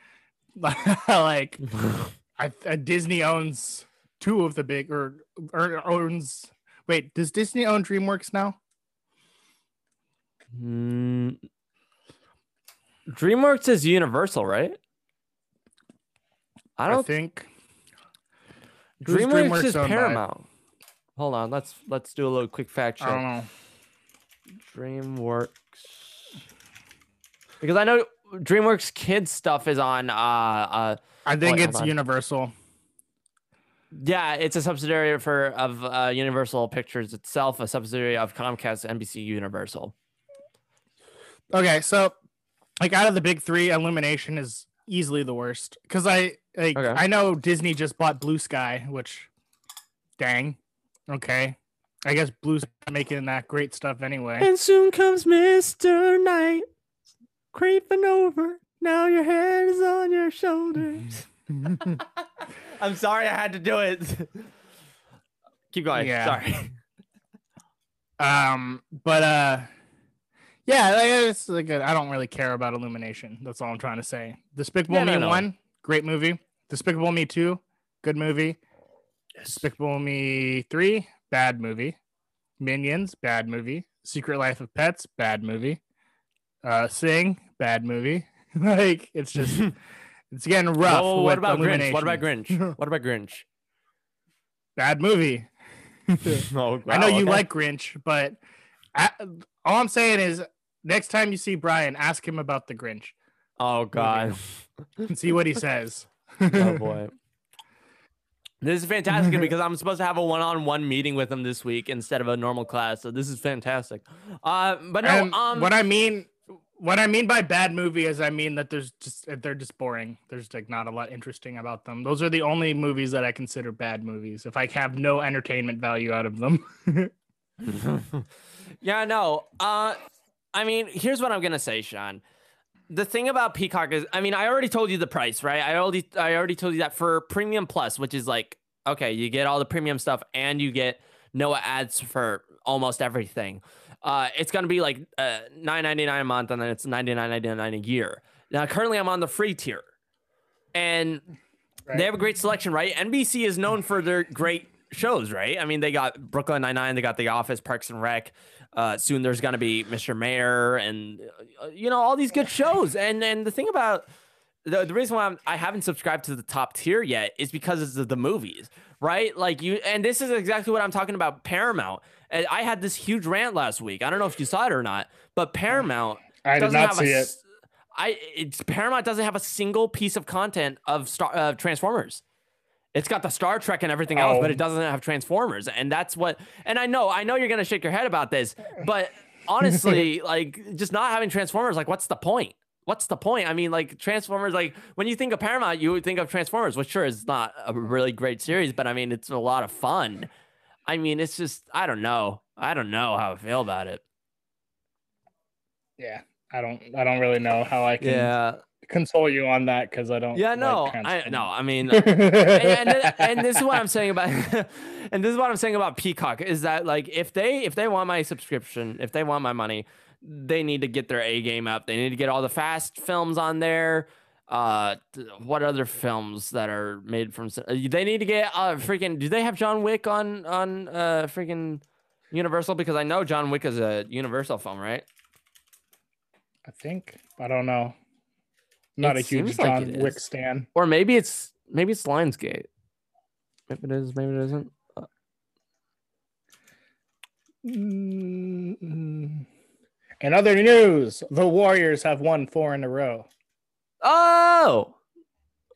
Speaker 2: [laughs] like [laughs] I, uh, Disney owns two of the big or, or owns. Wait, does Disney own DreamWorks now?
Speaker 1: Mm, DreamWorks is Universal, right? I
Speaker 2: I,
Speaker 1: don't.
Speaker 2: think. Who's
Speaker 1: DreamWorks, is
Speaker 2: owned by?
Speaker 1: Paramount. Hold on, let's let's do a little quick fact
Speaker 2: I don't
Speaker 1: check. DreamWorks, because I know DreamWorks kids stuff is on. Uh, uh,
Speaker 2: I think
Speaker 1: Wait,
Speaker 2: it's. Universal.
Speaker 1: yeah, it's a subsidiary for of uh, Universal Pictures itself, a subsidiary of Comcast, NBC Universal.
Speaker 2: Okay, so like out of the big three, Illumination is easily the worst because I like
Speaker 1: Okay.
Speaker 2: I know Disney just bought Blue Sky, which, dang, okay, I guess Blue's making that great stuff anyway.
Speaker 1: And soon comes Mr. Night creeping over. Now your head is on your shoulders. [laughs] I'm sorry I had to do it. [laughs] Keep going.
Speaker 2: Yeah.
Speaker 1: Sorry. [laughs]
Speaker 2: Um, but uh, Yeah, like, it's like a, I don't really care about Illumination. That's all I'm trying to say. Despicable
Speaker 1: Yeah,
Speaker 2: Me
Speaker 1: no.
Speaker 2: one, great movie. Despicable Me two, good movie. Despicable Me three, bad movie. Minions, bad movie. Secret Life of Pets, bad movie. Uh, Sing, bad movie. [laughs] like it's just [laughs] it's getting rough.
Speaker 1: Whoa, what about Grinch? What about Grinch? [laughs] What about Grinch?
Speaker 2: Bad movie.
Speaker 1: oh,
Speaker 2: I know you
Speaker 1: okay.
Speaker 2: like Grinch, but I, all I'm saying is next time you see Brian, ask him about the Grinch
Speaker 1: Oh God.
Speaker 2: and see what he says.
Speaker 1: oh boy. This is fantastic [laughs] because I'm supposed to have a one-on-one meeting with him this week instead of a normal class. So this is fantastic. Uh, but no,
Speaker 2: And
Speaker 1: um,
Speaker 2: what I mean, what I mean by bad movie is I mean that there's just they're just boring. There's like not a lot interesting about them. Those are the only movies that I consider bad movies. If I have no entertainment value out of them. [laughs]
Speaker 1: yeah, no. Uh, I mean, here's what I'm gonna say, Sean. The thing about Peacock is, I mean, I already told you the price, right? I already, I already told you that for Premium Plus, which is like, okay, you get all the premium stuff and you get no ads for almost everything. Uh, it's gonna be like uh, nine ninety nine a month, and then it's ninety nine ninety nine a year. Now, currently, I'm on the free tier, and
Speaker 2: Right.
Speaker 1: they have a great selection, right? NBC is known for their great shows, right? I mean, they got Brooklyn Nine Nine, they got The Office, Parks and Rec. Uh, soon there's gonna be Mr. Mayor, and uh, you know all these good shows. And and the thing about the, the reason why I'm, I haven't subscribed to the top tier yet is because of the movies, right? Like you, and this is exactly what I'm talking about. Paramount. And I had this huge rant last week. I don't know if you saw it or not, but Paramount
Speaker 2: I did not
Speaker 1: have a
Speaker 2: see it.
Speaker 1: I it's Paramount doesn't have a single piece of content of Star uh, Transformers. It's got the Star Trek and everything else, but
Speaker 2: Oh.
Speaker 1: it doesn't have Transformers, and that's what. And I know, I know you're gonna shake your head about this, but honestly, [laughs] like just not having Transformers, like what's the point? What's the point? I mean, like Transformers, like when you think of Paramount, you would think of Transformers, which sure is not a really great series, but I mean, it's a lot of fun. I mean, it's just I don't know. I don't know how I feel about it.
Speaker 2: Yeah, I don't. I don't really know how I can
Speaker 1: Yeah,
Speaker 2: console you on that because I don't.
Speaker 1: yeah,
Speaker 2: like
Speaker 1: no, I
Speaker 2: Transformers.
Speaker 1: no, I mean, [laughs] and, and, and this is what I'm saying about [laughs] and this is what I'm saying about Peacock is that like if they if they want my subscription, if they want my money, they need to get their A game up. They need to get all the fast films on there. Uh, what other films that are made from? uh, They need to get uh freaking. Do they have John Wick on on uh freaking Universal? Because I know John Wick is a Universal film, right?
Speaker 2: I think I don't know. Not
Speaker 1: It
Speaker 2: a huge
Speaker 1: seems like
Speaker 2: Wick stan.
Speaker 1: Or maybe it's maybe it's Lionsgate. Maybe it is. Maybe it isn't.
Speaker 2: Mm, In other news, the Warriors have won four in a row.
Speaker 1: Oh,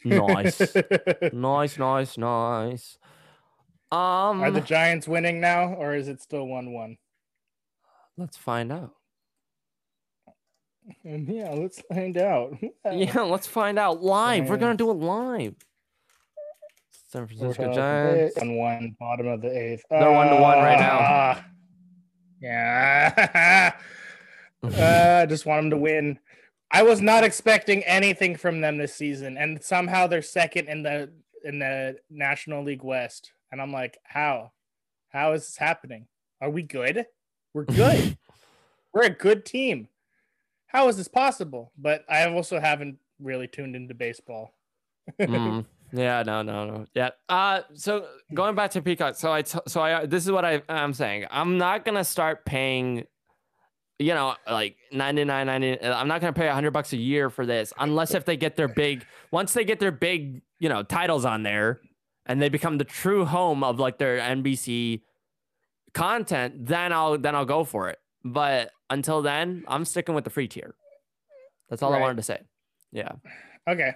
Speaker 1: nice, [laughs] nice, nice, nice. Um,
Speaker 2: Are the Giants winning now, or is it still one-one?
Speaker 1: let's find out.
Speaker 2: And yeah, let's find out. [laughs]
Speaker 1: Yeah, let's find out live. We're gonna do it live. San Francisco Giants.
Speaker 2: on one, bottom of the eighth.
Speaker 1: They're one to one right now.
Speaker 2: Ah. Yeah. [laughs] uh, I just want them to win. I was not expecting anything from them this season, and somehow they're second in the in the National League West. And I'm like, how? How is this happening? Are we good? We're good. [laughs] We're a good team. How is this possible? But I also haven't really tuned into baseball.
Speaker 1: Mm, [laughs] yeah, no, no, no. Yeah. Uh, so going back to Peacock, so I, t- so I, this is what I, I'm saying. I'm not gonna start paying, you know, like 99, 90. I'm not gonna pay 100 bucks a year for this unless if they get their big, once they get their big, you know, titles on there, and they become the true home of like their NBC content, then I'll, then I'll go for it. But until then, I'm sticking with the free tier. That's all I wanted to say. Yeah.
Speaker 2: Okay.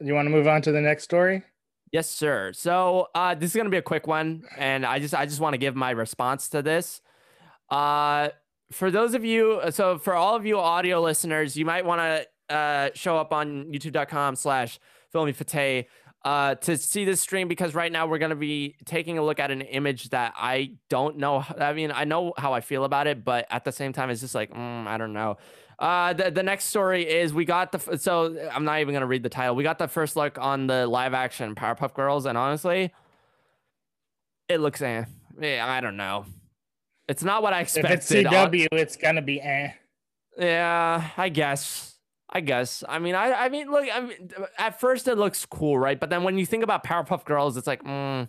Speaker 2: You want to move on to the next story?
Speaker 1: Yes, sir. So uh, this is gonna be a quick one, and I just I just want to give my response to this. Uh, for those of you, so for all of you audio listeners, you might want to uh, show up on YouTube.com/slash FilmyFateh uh, to see this stream because right now we're gonna be taking a look at an image that I don't know. I mean, I know how I feel about it, but at the same time, it's just like mm, I don't know. Uh, the, the next story is we got the so I'm not even gonna read the title. We got the first look on the live action Powerpuff Girls, and honestly, it looks eh. Yeah, I don't know. It's not what I expected.
Speaker 2: If
Speaker 1: it's
Speaker 2: CW, it's gonna be eh.
Speaker 1: Yeah, I guess. I guess. I mean, I I mean, look. I mean, at first it looks cool, right? But then when you think about Powerpuff Girls, it's like, mm,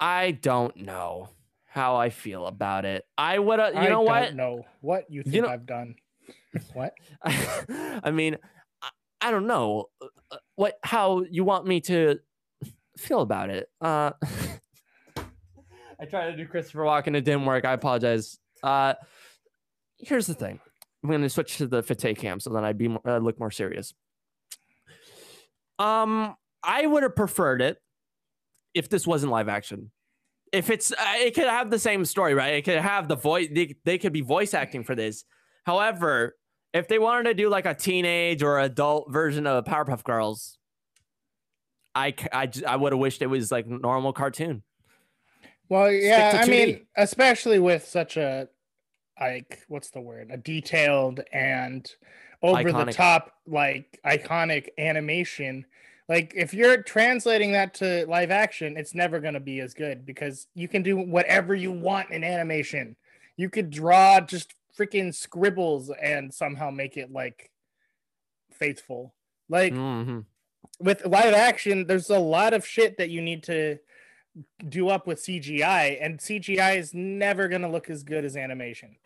Speaker 1: I don't know how I feel about it. I would, you
Speaker 2: I
Speaker 1: know
Speaker 2: don't
Speaker 1: what?
Speaker 2: know what you think
Speaker 1: You know-
Speaker 2: I've done. [laughs] what?
Speaker 1: I mean, I, I don't know uh, what how you want me to feel about it. Uh, [laughs] I tried to do Christopher Walken, it didn't work. I apologize. Uh, here's the thing. I'm going to switch to the Fateh cam so then I'd be more, uh, look more serious. Um, I would have preferred it if this wasn't live action. If it's, uh, it could have the same story, right? It could have the voice. They, they could be voice acting for this. However, if they wanted to do like a teenage or adult version of Powerpuff Girls, I I would have wished it was like normal cartoon.
Speaker 2: Well, yeah, I
Speaker 1: 2D.
Speaker 2: mean, especially with such a like what's the word? A detailed and over the top like iconic animation. Like if you're translating that to live action, it's never going to be as good because you can do whatever you want in animation. You could draw just freaking scribbles and somehow make it like faithful. Like
Speaker 1: Mhm.
Speaker 2: with live action, there's a lot of shit that you need to do up with CGI, and CGI is never going to look as good as animation.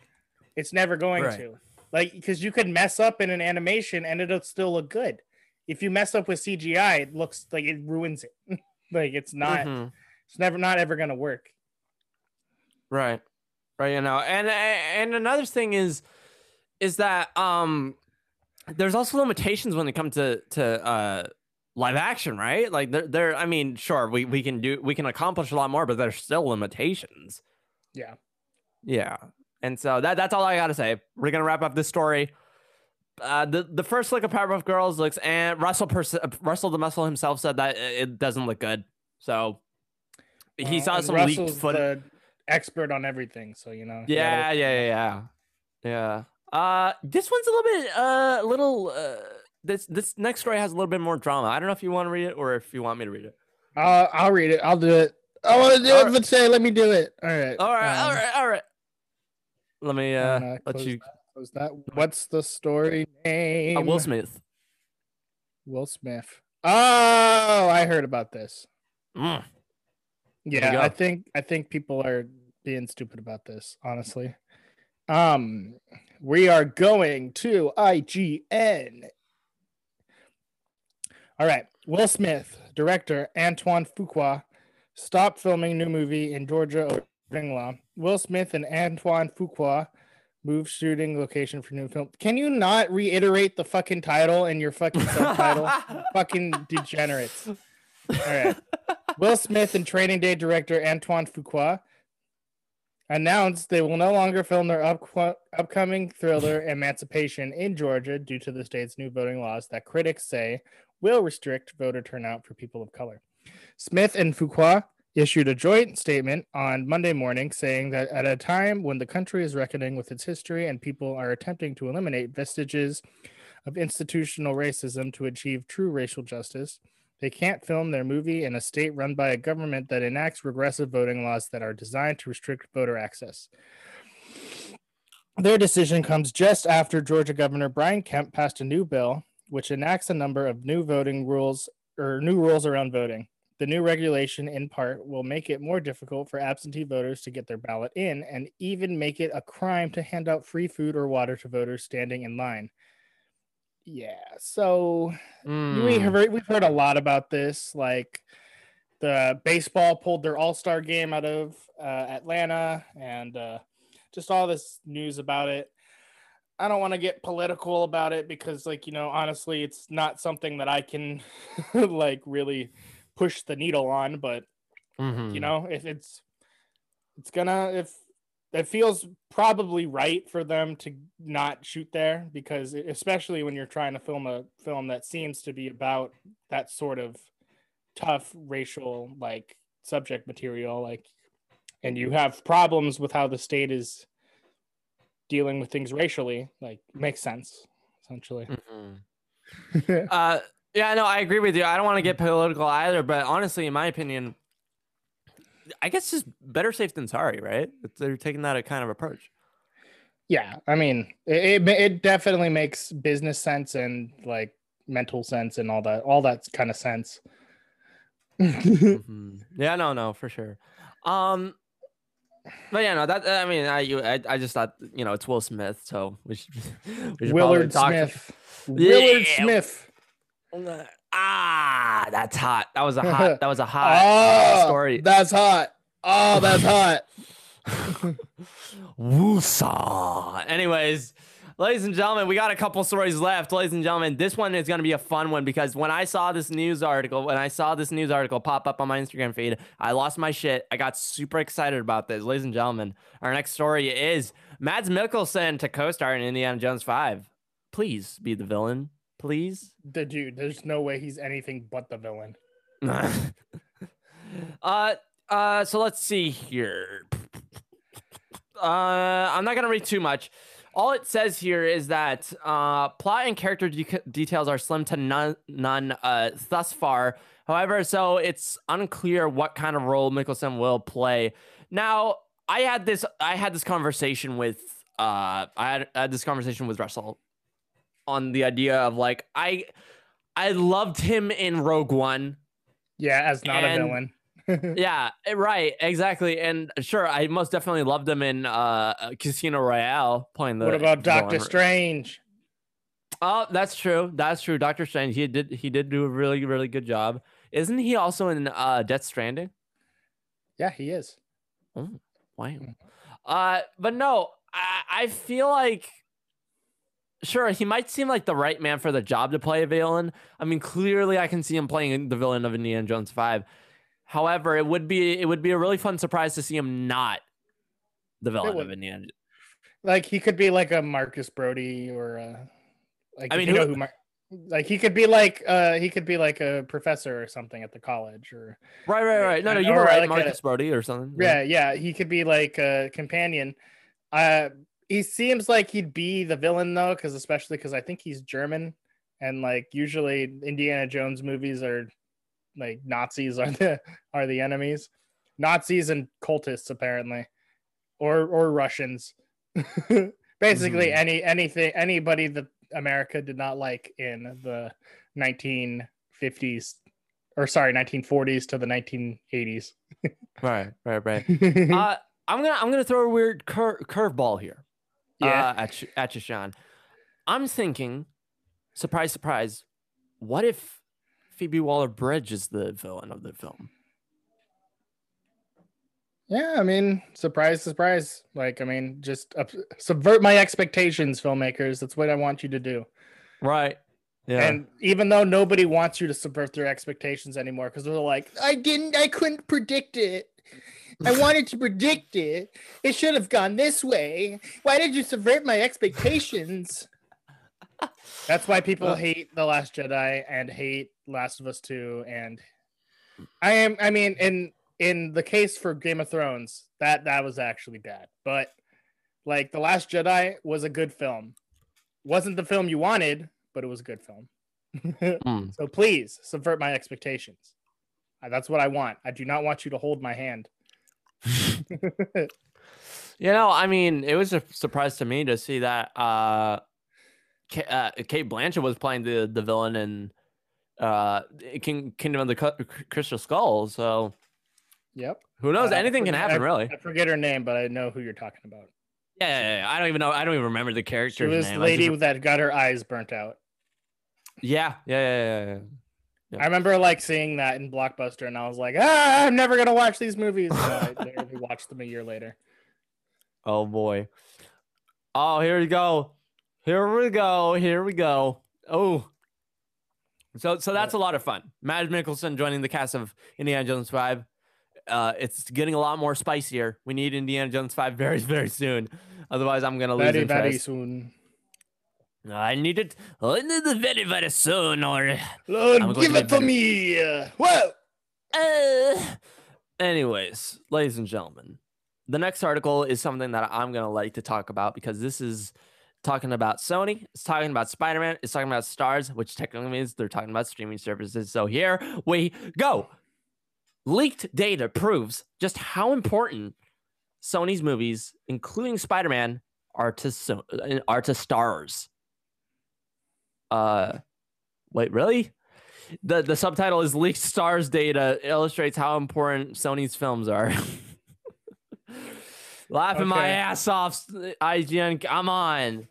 Speaker 2: It's never going
Speaker 1: Right.
Speaker 2: to. Like, because you could mess up in an animation and it'll still look good. If you mess up with CGI, it looks like it ruins it. [laughs] like, it's not,
Speaker 1: Mhm.
Speaker 2: it's never, not ever going to work.
Speaker 1: Right. Right. You know, and and another thing is, is that um, there's also limitations when it comes to to uh live action, right? Like there, there. I mean, sure, we we can do we can accomplish a lot more, but there's still limitations.
Speaker 2: Yeah.
Speaker 1: Yeah. And so that that's all I gotta say. We're gonna wrap up this story. Uh, the the first look of Powerpuff Girls looks, and Russell Pers- uh, Russell the Muscle himself said that it doesn't look good. So he
Speaker 2: Uh,
Speaker 1: saw some leaked
Speaker 2: Russell's
Speaker 1: footage.
Speaker 2: expert on everything. So, you know.
Speaker 1: Yeah,
Speaker 2: gotta-
Speaker 1: yeah, yeah, yeah, yeah. Uh, this one's a little bit, uh, little. Uh, this this next story has a little bit more drama. I don't know if you want to read it or if you want me to read it.
Speaker 2: Uh, I'll read it. I'll do it. I want to do
Speaker 1: All
Speaker 2: it,
Speaker 1: right.
Speaker 2: but say, let me do it. All right.
Speaker 1: All right, all
Speaker 2: um,
Speaker 1: right, all right. Let me uh let you.
Speaker 2: that, close that. What's the story name?
Speaker 1: Uh, Will Smith.
Speaker 2: Will Smith. Oh, I heard about this.
Speaker 1: Mm.
Speaker 2: Yeah. I think I think people are being stupid about this, honestly. Um, we are going to IGN. All right, Will Smith, director Antoine Fuqua, stopped filming new movie in Georgia law. Will Smith and Antoine Fuqua move shooting location for new film. Can you not reiterate the fucking title and your fucking subtitle? [laughs] fucking degenerates. All right. Will Smith and Training Day director Antoine Fuqua announced they will no longer film their up- upcoming thriller Emancipation in Georgia due to the state's new voting laws that critics say will restrict voter turnout for people of color. Smith and Fuqua issued a joint statement on Monday morning saying that at a time when the country is reckoning with its history and people are attempting to eliminate vestiges of institutional racism to achieve true racial justice, they can't film their movie in a state run by a government that enacts regressive voting laws that are designed to restrict voter access. Their decision comes just after Georgia Governor Brian Kemp passed a new bill which enacts a number of new voting rules or new rules around voting. The new regulation, in part, will make it more difficult for absentee voters to get their ballot in and even make it a crime to hand out free food or water to voters standing in line. Yeah, so we
Speaker 1: Mm.
Speaker 2: have we've heard a lot about this. Like the baseball pulled their All Star game out of uh, Atlanta, and uh, just all this news about it. I don't want to get political about it because, like you know, honestly, it's not something that I can [laughs] like really push the needle on. But
Speaker 1: Mhm.
Speaker 2: you know, if it's it's gonna if it feels probably right for them to not shoot there because especially when you're trying to film a film that seems to be about that sort of tough racial like subject material like and you have problems with how the state is dealing with things racially like makes sense essentially
Speaker 1: Mhm. [laughs] Uh, yeah, no, I agree with you. I don't want to get political either, but honestly, in my opinion, I guess just better safe than sorry, right? They're taking that kind of approach.
Speaker 2: Yeah, I mean, it, it it definitely makes business sense and like mental sense and all that all that kind of sense. [laughs]
Speaker 1: Mhm. Yeah, no, no, for sure. Um, but yeah, no, that I mean, I you, I, I just thought you know it's Will Smith, so we should, [laughs] we should probably
Speaker 2: Willard
Speaker 1: talk-
Speaker 2: Smith. [laughs] Willard
Speaker 1: Yeah.
Speaker 2: Smith.
Speaker 1: Ah, that's hot. That was a hot. [laughs] That was a hot
Speaker 2: oh,
Speaker 1: story. [laughs]
Speaker 2: That's hot. Oh, that's hot. [laughs]
Speaker 1: Woosah. Anyways, ladies and gentlemen, we got a couple stories left. Ladies and gentlemen, this one is going to be a fun one because when I saw this news article, when I saw this news article pop up on my Instagram feed, I lost my shit. I got super excited about this. Ladies and gentlemen, our next story is Mads Mikkelsen to co-star in Indiana Jones 5. Please be the villain. Please.
Speaker 2: The dude, there's no way he's anything but the villain. [laughs]
Speaker 1: uh uh so let's see here uh i'm not gonna read too much all it says here is that uh plot and character de- details are slim to none none uh thus far however so it's unclear what kind of role mikkelsen will play now i had this i had this conversation with uh i had, I had this conversation with russell on the idea of like i i loved him in rogue one
Speaker 2: Yeah, as not
Speaker 1: And-
Speaker 2: a villain. [laughs]
Speaker 1: yeah, eh, right, exactly. And sure, I most definitely loved him in uh Casino Royale playing the
Speaker 2: what about Doctor. Strange?
Speaker 1: Oh, that's true. That's true. Doctor Strange, he did he did do a really really good job. Isn't he also in uh Death Stranding?
Speaker 2: Yeah, he is.
Speaker 1: Wow. Uh but no, I I feel like sure, he might seem like the right man for the job to play a villain. I mean, clearly I can see him playing the villain of Indiana Jones 5. However, it would be it would be a really fun surprise to see him not the villain of. Indiana.
Speaker 2: Like he could be like a Marcus Brody or uh like
Speaker 1: I mean,
Speaker 2: you know
Speaker 1: who-
Speaker 2: who Mar- like he could be like uh he could be like a professor or something at the college or
Speaker 1: Right, right, right. No, no, you were right,
Speaker 2: like a-
Speaker 1: Marcus Brody or something.
Speaker 2: yeah yeah he could be like a companion uh he seems like he'd be the villain though because especially because i think he's german and like usually indiana jones movies are like nazis are [laughs] the are the enemies nazis and cultists apparently or or russians [laughs] basically
Speaker 1: Mhm.
Speaker 2: any anything anybody that america did not like in the 1950s or sorry 1940s to the 1980s [laughs]
Speaker 1: Right, right, right. uh, I'm gonna I'm gonna throw a weird cur- curveball here.
Speaker 2: Yeah
Speaker 1: uh, at you, at you, Sean. I'm thinking, surprise, surprise. What if Phoebe Waller Bridge is the villain of the film?
Speaker 2: Yeah, I mean, surprise, surprise. Like, I mean, just up, subvert my expectations, filmmakers. That's what I want you to do.
Speaker 1: Right. Yeah.
Speaker 2: And even though nobody wants you to subvert their expectations anymore, because they're like, I didn't, I couldn't predict it. I wanted to predict it. It should have gone this way. Why did you subvert my expectations? That's why people
Speaker 1: Uh,
Speaker 2: hate The Last Jedi and hate Last of Us 2. And I am, I mean, in in the case for Game of Thrones, that that was actually bad. But like The Last Jedi was a good film. Wasn't the film you wanted, but it was a good film. [laughs]
Speaker 1: Mm.
Speaker 2: So please subvert my expectations. That's what I want. I do not want you to hold my hand. [laughs]
Speaker 1: You know, I mean, it was a surprise to me to see that uh, Ka- uh Cate Blanchett was playing the the villain in uh King Kingdom of the Crystal Skull. So
Speaker 2: Yep.
Speaker 1: who knows?
Speaker 2: Uh,
Speaker 1: Anything can happen,
Speaker 2: I-
Speaker 1: really.
Speaker 2: I forget her name, but I know who you're talking about.
Speaker 1: Yeah, yeah, yeah. I don't even know. I don't even remember the
Speaker 2: character.
Speaker 1: She
Speaker 2: was the lady
Speaker 1: just-
Speaker 2: that got her eyes burnt out.
Speaker 1: yeah, yeah, yeah, yeah, yeah. Yeah.
Speaker 2: I remember like seeing that in Blockbuster, and I was like, ah, I'm never gonna watch these movies. And I [laughs] literally watched them a year later.
Speaker 1: Oh boy. Oh, here we go. Here we go. Here we go. Oh. So so that's a lot of fun. Mads Mikkelsen joining the cast of Indiana Jones 5. Uh it's getting a lot more spicier. We need Indiana Jones 5 very, very soon. Otherwise, I'm gonna lose
Speaker 2: Very, very soon.
Speaker 1: I need it. I need it very, very soon. Or
Speaker 2: Lord,
Speaker 1: I'm
Speaker 2: give
Speaker 1: to
Speaker 2: it
Speaker 1: bed.
Speaker 2: me. Uh, Whoa.
Speaker 1: Uh, anyways, ladies and gentlemen, the next article is something that I'm gonna like to talk about because this is talking about Sony. It's talking about Spider-Man. It's talking about Starz, which technically means they're talking about streaming services. So here we go. Leaked data proves just how important Sony's movies, including Spider-Man, are to so- are to Starz. Uh, wait, really? The the subtitle is leaked Starz data illustrates how important Sony's films are. [laughs] Laughing my ass off, IGN. Come on.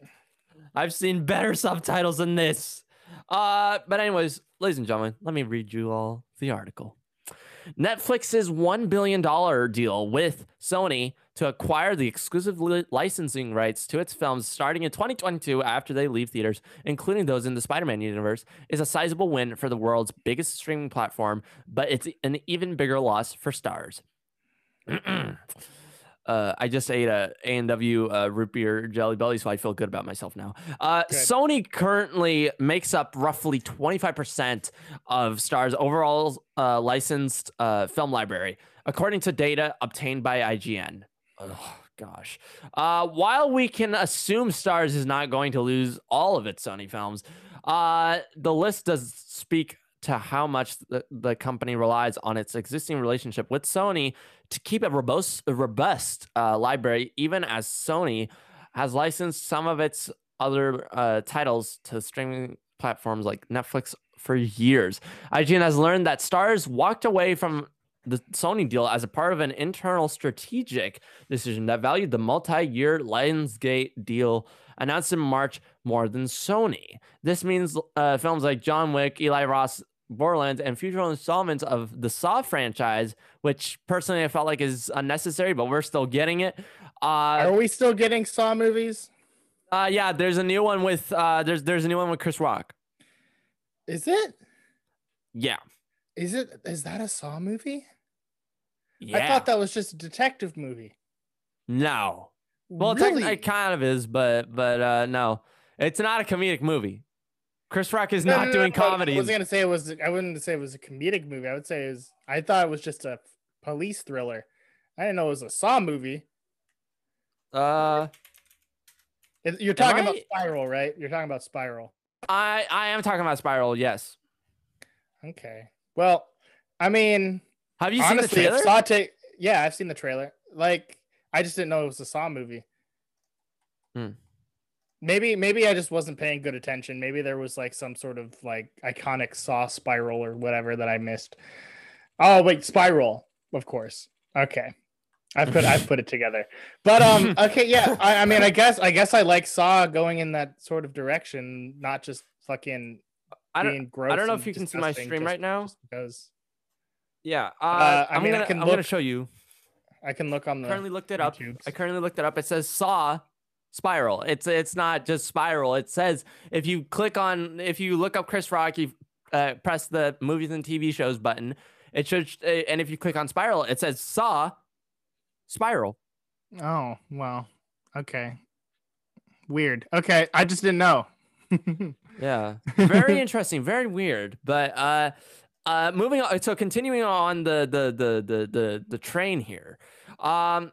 Speaker 1: I've seen better subtitles than this. Uh, but anyways, ladies and gentlemen, let me read you all the article. Netflix's $1 billion deal with Sony to acquire the exclusive li- licensing rights to its films starting in 2022 after they leave theaters, including those in the Spider Man universe, is a sizable win for the world's biggest streaming platform, but it's an even bigger loss for Starz. [clears throat] Uh, I just ate a A&W uh, root beer jelly belly, so I feel good about myself now. Uh,
Speaker 2: Good.
Speaker 1: Sony currently makes up roughly 25% of Starz overall uh, licensed uh, film library, according to data obtained by IGN. Oh, gosh. Uh, while we can assume Starz is not going to lose all of its Sony films, uh, the list does speak to how much the, the company relies on its existing relationship with Sony to keep a robust, a robust uh, library, even as Sony has licensed some of its other uh, titles to streaming platforms like Netflix for years. IGN has learned that Starz walked away from the Sony deal as a part of an internal strategic decision that valued the multi-year Lionsgate deal announced in March more than Sony. This means uh, films like John Wick, Eli Roth's, Borderlands, and future installments of the Saw franchise, which personally I felt like is unnecessary, but we're still getting it. Uh,
Speaker 2: Are we still getting Saw movies?
Speaker 1: uh, yeah, there's a new one with uh, there's there's a new one with Chris Rock.
Speaker 2: Is it?
Speaker 1: Yeah,
Speaker 2: Is it? Is that a Saw movie?
Speaker 1: yeah.
Speaker 2: I thought that was just a detective movie.
Speaker 1: no. Well,
Speaker 2: really?
Speaker 1: it kind of is, but but uh, no, it's not a comedic movie. Chris Rock is
Speaker 2: No,
Speaker 1: not
Speaker 2: no, no,
Speaker 1: doing
Speaker 2: no, I wasn't gonna say it was. I wouldn't say it was a comedic movie. I would say it was. I thought it was just a police thriller. I didn't know it was a Saw movie.
Speaker 1: Uh,
Speaker 2: You're talking about
Speaker 1: I-
Speaker 2: Spiral, right? You're talking about Spiral.
Speaker 1: I I am talking about Spiral. Yes.
Speaker 2: Okay. Well, I mean,
Speaker 1: Have you
Speaker 2: honestly,
Speaker 1: seen the trailer?
Speaker 2: Saw take. Yeah, I've seen the trailer. Like, I just didn't know it was a Saw movie.
Speaker 1: Hmm.
Speaker 2: Maybe, maybe I just wasn't paying good attention. Maybe there was like some sort of like iconic Saw spiral or whatever that I missed. Oh wait, Spiral, of course. Okay, I put I put it together. But um, [laughs] okay, yeah. I, I mean, I guess I guess I like Saw going in that sort of direction, not just fucking
Speaker 1: I don't.
Speaker 2: being gross.
Speaker 1: I don't know if you can see my stream
Speaker 2: just-
Speaker 1: right now.
Speaker 2: because
Speaker 1: Yeah. Uh,
Speaker 2: Uh, I
Speaker 1: I'm
Speaker 2: mean, I
Speaker 1: gonna
Speaker 2: can
Speaker 1: I'm gonna show you.
Speaker 2: I can look on the
Speaker 1: currently looked it up.
Speaker 2: YouTubes.
Speaker 1: I currently looked it up. It says Saw Spiral. It's it's not just Spiral. It says if you click on if you look up Chris Rock, you uh, press the movies and TV shows button. It should uh, and if you click on Spiral, it says Saw Spiral.
Speaker 2: Oh, well. Okay. Weird. Okay, I just didn't know. [laughs]
Speaker 1: Yeah. Very interesting. Very weird. But uh uh moving on so continuing on the the the the the, the train here. Um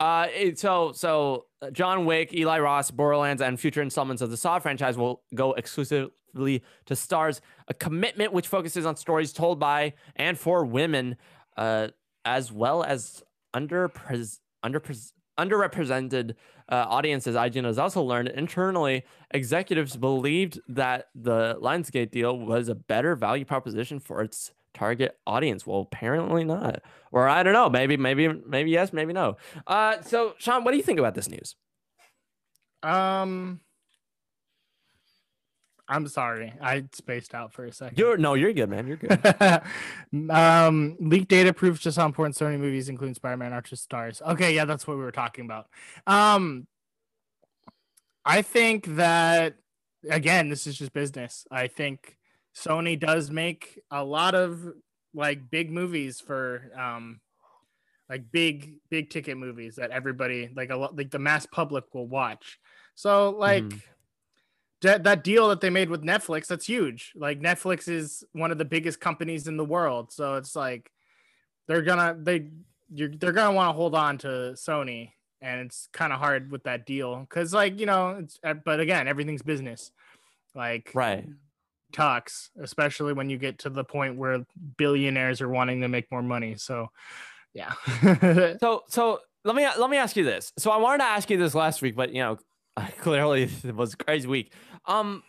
Speaker 1: uh so so uh, John Wick, Eli Roth's, Borderlands and future installments of the Saw franchise will go exclusively to Starz. A commitment which focuses on stories told by and for women uh as well as under under underrepresented uh, audiences, IGN has also learned internally executives believed that the Lionsgate deal was a better value proposition for its target audience. Well, apparently not. Or I don't know. Maybe, maybe, maybe yes, maybe no. Uh, so Sean, what do you think about this news?
Speaker 2: um I'm sorry. I spaced out for a second.
Speaker 1: You're no, you're good, man. You're good. [laughs]
Speaker 2: um, leaked data proves just how important Sony movies, including Spider-Man, are to Starz. Okay, yeah, that's what we were talking about. Um, I think that again, this is just business. I think Sony does make a lot of like big movies for um, like big big ticket movies that everybody like a lot like the mass public will watch. So like
Speaker 1: Mhm.
Speaker 2: that that deal that they made with Netflix, that's huge. Like Netflix is one of the biggest companies in the world, so it's like they're gonna they you're they're gonna want to hold on to Sony, and it's kind of hard with that deal because like you know it's but again everything's business, like
Speaker 1: Right.
Speaker 2: Talks, especially when you get to the point where billionaires are wanting to make more money. So yeah, [laughs]
Speaker 1: So, so let me let me ask you this. So I wanted to ask you this last week, but you know, [laughs] clearly it was a crazy week. Um,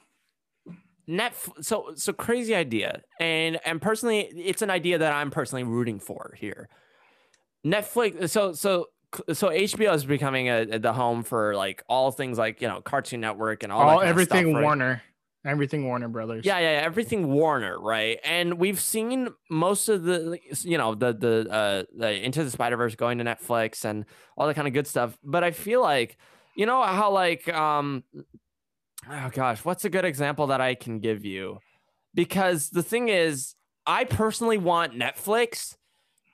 Speaker 1: net so so crazy idea, and and personally, it's an idea that I'm personally rooting for here. Netflix. So so so HBO is becoming a, a, the home for like all things like you know Cartoon Network and all, all
Speaker 2: everything
Speaker 1: stuff, right?
Speaker 2: Warner. Everything Warner Brothers.
Speaker 1: Yeah, yeah, yeah, everything Warner, right? And we've seen most of the, you know, the the uh, the Into the Spider Verse going to Netflix and all that kind of good stuff. But I feel like, you know, how like, um, oh gosh, what's a good example that I can give you? Because the thing is, I personally want Netflix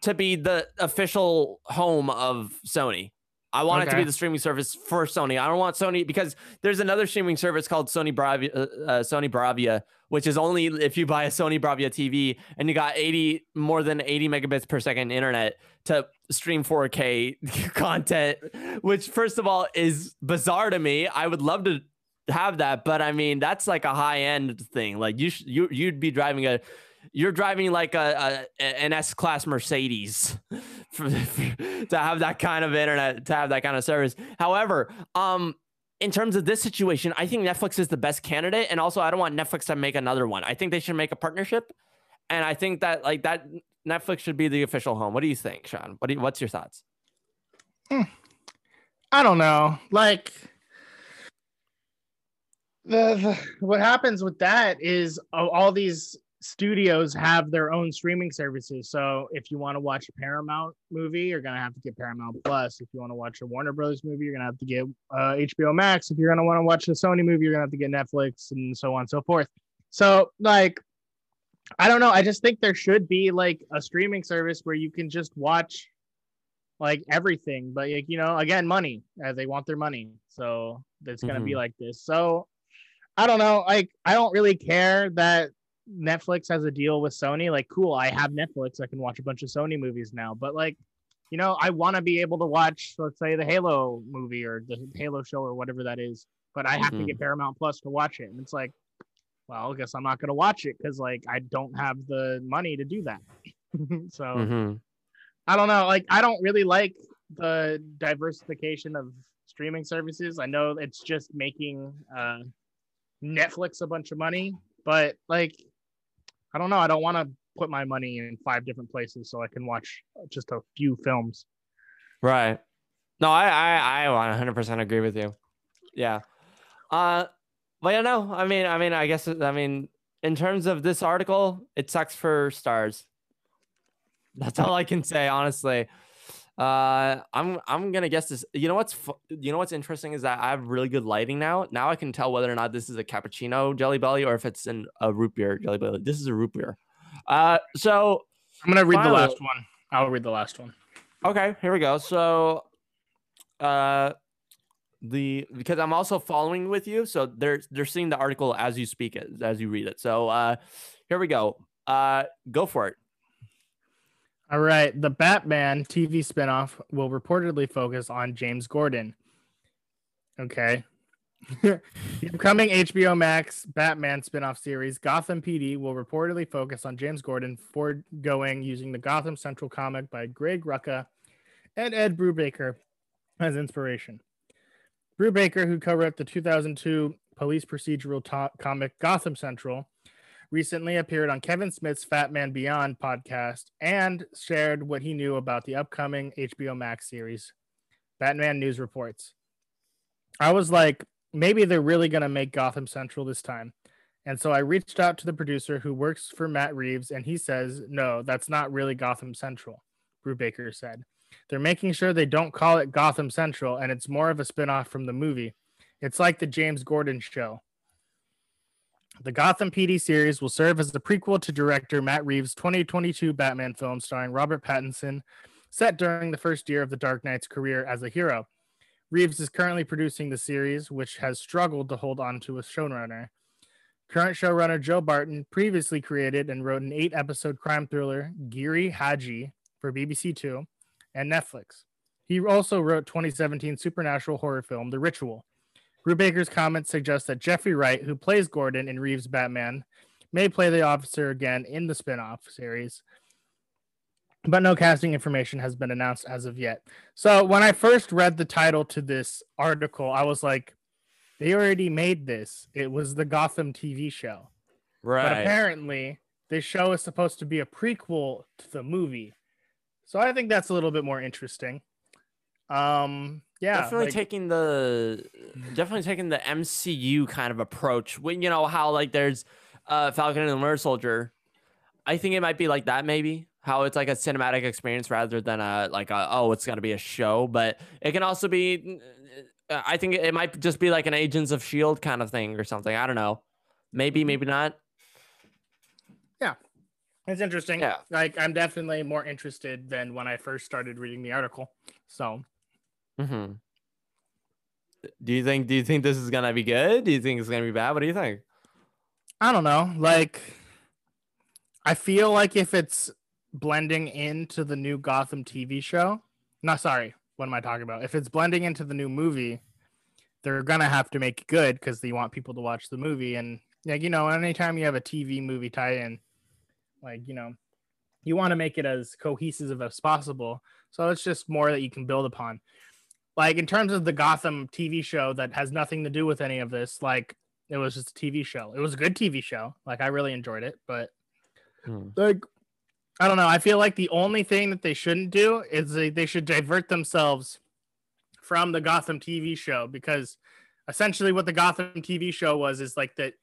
Speaker 1: to be the official home of Sony. I want okay. it to be the streaming service for Sony. I don't want Sony because there's another streaming service called Sony Bravia, uh, uh, Sony Bravia, which is only if you buy a Sony Bravia TV and you got 80 more than 80 megabits per second internet to stream 4K [laughs] content, which first of all is bizarre to me. I would love to have that, but I mean that's like a high end thing. Like you, sh- you you'd be driving a you're driving like a, a an S class Mercedes [laughs] for, for, to have that kind of internet, to have that kind of service. However, um, in terms of this situation, I think Netflix is the best candidate, and also I don't want Netflix to make another one. I think they should make a partnership, and I think that like that Netflix should be the official home. What do you think, Sean? What you, what's your thoughts?
Speaker 2: Hmm. I don't know. Like the, the, what happens with that is all these studios have their own streaming services. So if you want to watch a Paramount movie, you're gonna have to get Paramount Plus. If you want to watch a Warner Brothers movie, you're gonna have to get uh, HBO Max. If you're gonna want to watch a Sony movie, you're gonna have to get Netflix and so on and so forth. So like, I don't know. I just think there should be like a streaming service where you can just watch like everything. But like, you know, again, money. Uh, they want their money, so it's gonna mm-hmm. be like this. So I don't know. Like, I don't really care that Netflix has a deal with Sony, like cool, I have Netflix, I can watch a bunch of Sony movies now. But like, you know, I want to be able to watch, let's say, the Halo movie or the Halo show or whatever that is, but I have mm-hmm. to get Paramount Plus to watch it. And it's like, well, I guess I'm not going to watch it because like I don't have the money to do that. [laughs] so mm-hmm. I don't know. Like, I don't really like the diversification of streaming services. I know it's just making uh, Netflix a bunch of money, but like I don't know. I don't want to put my money in five different places so I can watch just a few films.
Speaker 1: Right. No, I I I 100% agree with you. Yeah. Uh but yeah, no. I mean, I mean, I guess I mean, in terms of this article, it sucks for Starz. That's all I can say, honestly. Uh, I'm I'm gonna guess this. You know what's fu- you know what's interesting is that I have really good lighting now. Now I can tell whether or not this is a cappuccino jelly belly or if it's in a root beer jelly belly. This is a root beer. Uh, so
Speaker 2: I'm gonna read finally, the last one. I'll read the last one.
Speaker 1: Okay, here we go. So, uh, the because I'm also following with you, so they're they're seeing the article as you speak it, as you read it. So, uh, here we go. Uh, go for it.
Speaker 2: All right. The Batman TV spinoff will reportedly focus on James Gordon. Okay. [laughs] the upcoming HBO Max Batman spinoff series, Gotham PD, will reportedly focus on James Gordon, foregoing using the Gotham Central comic by Greg Rucka and Ed Brubaker as inspiration. Brubaker, who co-wrote the 2002 police procedural comic Gotham Central, recently appeared on Kevin Smith's Fat Man Beyond podcast and shared what he knew about the upcoming HBO Max series, Batman News Reports. I was like, maybe they're really going to make Gotham Central this time. And so I reached out to the producer who works for Matt Reeves, and he says, no, that's not really Gotham Central, Brubaker said. They're making sure they don't call it Gotham Central, and it's more of a spinoff from the movie. It's like the James Gordon show. The Gotham PD series will serve as the prequel to director Matt Reeves' 2022 Batman film starring Robert Pattinson, set during the first year of the Dark Knight's career as a hero. Reeves is currently producing the series, which has struggled to hold on to a showrunner. Current showrunner Joe Barton previously created and wrote an eight episode crime thriller, Giri Haji, for BBC Two and Netflix. He also wrote 2017 supernatural horror film, The Ritual, Brubaker's comments suggest that Jeffrey Wright, who plays Gordon in Reeves' Batman, may play the officer again in the spin-off series. but no casting information has been announced as of yet. So when I first read the title to this article, I was like, they already made this. It was the Gotham TV show.
Speaker 1: Right.
Speaker 2: But apparently, this show is supposed to be a prequel to the movie. So I think that's a little bit more interesting. Um, yeah,
Speaker 1: definitely
Speaker 2: like-
Speaker 1: taking the definitely taking the MCU kind of approach. When you know how like there's uh Falcon and the Winter Soldier. I think it might be like that maybe. How it's like a cinematic experience rather than a like a oh it's gonna be a show, but it can also be. uh, I think it might just be like an Agents of Shield kind of thing or something. I don't know. Maybe maybe not.
Speaker 2: Yeah it's interesting.
Speaker 1: Yeah.
Speaker 2: Like I'm definitely more interested than when I first started reading the article. So
Speaker 1: hmm Do you think? Do you think this is gonna be good? Do you think it's gonna be bad? What do you think?
Speaker 2: I don't know. Like, I feel like if it's blending into the new Gotham TV show, no, sorry, what am I talking about? If it's blending into the new movie, they're gonna have to make it good because they want people to watch the movie. And like, you know, anytime you have a TV movie tie-in, like, you know, you want to make it as cohesive as possible. So it's just more that you can build upon. Like in terms of the Gotham TV show that has nothing to do with any of this, like it was just a TV show. It was a good TV show. Like I really enjoyed it, but
Speaker 1: Hmm.
Speaker 2: like I don't know. I feel like the only thing that they shouldn't do is they, they should divert themselves from the Gotham TV show because essentially what the Gotham TV show was is like the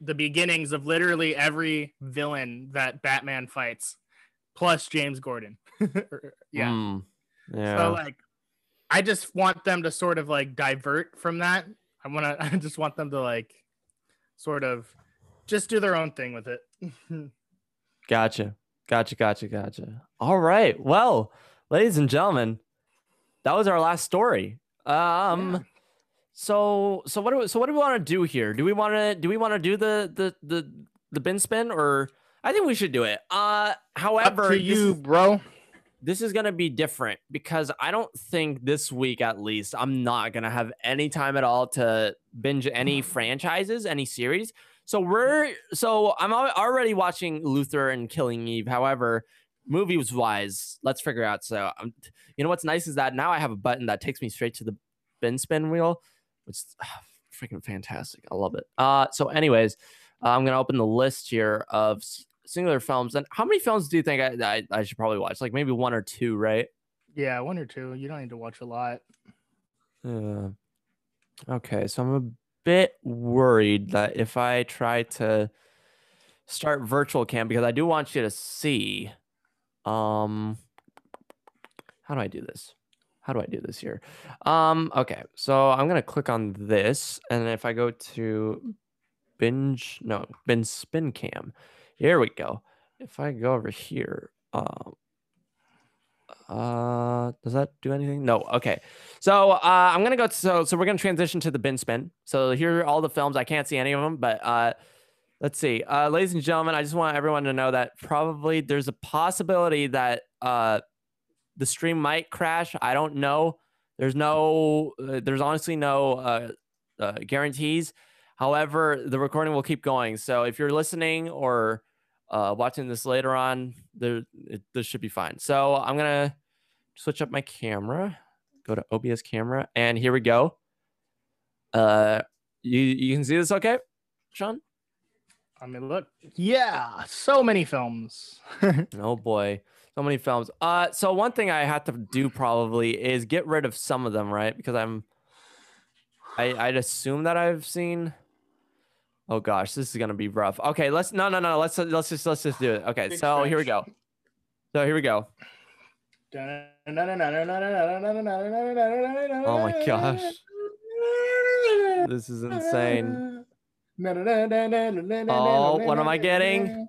Speaker 2: the beginnings of literally every villain that Batman fights, plus James Gordon. [laughs] yeah.
Speaker 1: Mm, yeah.
Speaker 2: So like, I just want them to sort of like divert from that. I want to. [laughs] I just want them to like, sort of, just do their own thing with it. [laughs]
Speaker 1: Gotcha. Gotcha. Gotcha. Gotcha. All right. Well, ladies and gentlemen, that was our last story. Um
Speaker 2: Yeah.
Speaker 1: so so what do we, so what do we want to do here? Do we want to do we want to do the the the the bin spin or I think we should do it. Uh however,
Speaker 2: Up to you,
Speaker 1: is-
Speaker 2: bro.
Speaker 1: This is gonna be different because I don't think this week at least I'm not gonna have any time at all to binge any [sighs] franchises, any series. So we're so I'm already watching Luther and Killing Eve. However, movies wise, let's figure out. So um, you know what's nice is that now I have a button that takes me straight to the bin spin wheel, which is ah, freaking fantastic. I love it. Uh, so anyways, uh, I'm gonna open the list here of singular films. And how many films do you think I, I, I should probably watch? Like maybe one or two, right?
Speaker 2: Yeah, one or two. You don't need to watch a lot.
Speaker 1: Uh, okay, so I'm a bit worried that if I try to start virtual cam because I do want you to see. Um, how do I do this? How do I do this here? Um, okay, so I'm gonna click on this, and if I go to binge, no, bin spin cam, here we go. If I go over here, um, uh, does that do anything? No. Okay. So uh, I'm gonna go. So so we're gonna transition to the bin spin. So here are all the films. I can't see any of them, but uh, let's see. Uh, ladies and gentlemen, I just want everyone to know that probably there's a possibility that uh, the stream might crash. I don't know. There's no. Uh, there's honestly no uh, uh, guarantees. However, the recording will keep going. So if you're listening or uh, watching this later on, there it, this should be fine. So I'm gonna switch up my camera, go to OBS camera, and here we go. Uh, you you can see this, okay, Sean?
Speaker 2: I mean, look. Yeah, so many films. [laughs]
Speaker 1: Oh boy, so many films. Uh, so one thing I have to do probably is get rid of some of them, right? Because I'm, I I'd assume that I've seen. Oh gosh, this is gonna be rough. Okay, let's no no no let's let's just let's just do it. Okay,
Speaker 2: Big
Speaker 1: so here we go. So here we go.
Speaker 2: oh
Speaker 1: my gosh. This is insane. Oh, what am I getting?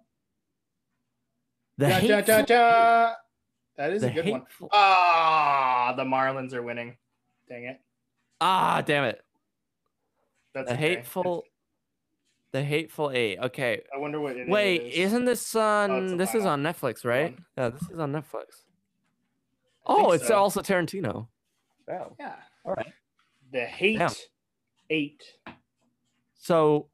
Speaker 1: The
Speaker 2: Ja, ja, ja,
Speaker 1: hateful,
Speaker 2: ja. That is
Speaker 1: the
Speaker 2: a good one. Ah, the Marlins are winning. Dang it.
Speaker 1: Ah, damn it.
Speaker 2: That's
Speaker 1: The
Speaker 2: okay.
Speaker 1: hateful. The hateful eight. Okay.
Speaker 2: I wonder what.
Speaker 1: Wait,
Speaker 2: it is.
Speaker 1: isn't this on?
Speaker 2: it's the
Speaker 1: this is on Netflix, right?
Speaker 2: one.
Speaker 1: Yeah, this is on Netflix. Oh, it's
Speaker 2: so.
Speaker 1: also Tarantino. Wow.
Speaker 2: Yeah.
Speaker 1: All right.
Speaker 2: The hate eight.
Speaker 1: So,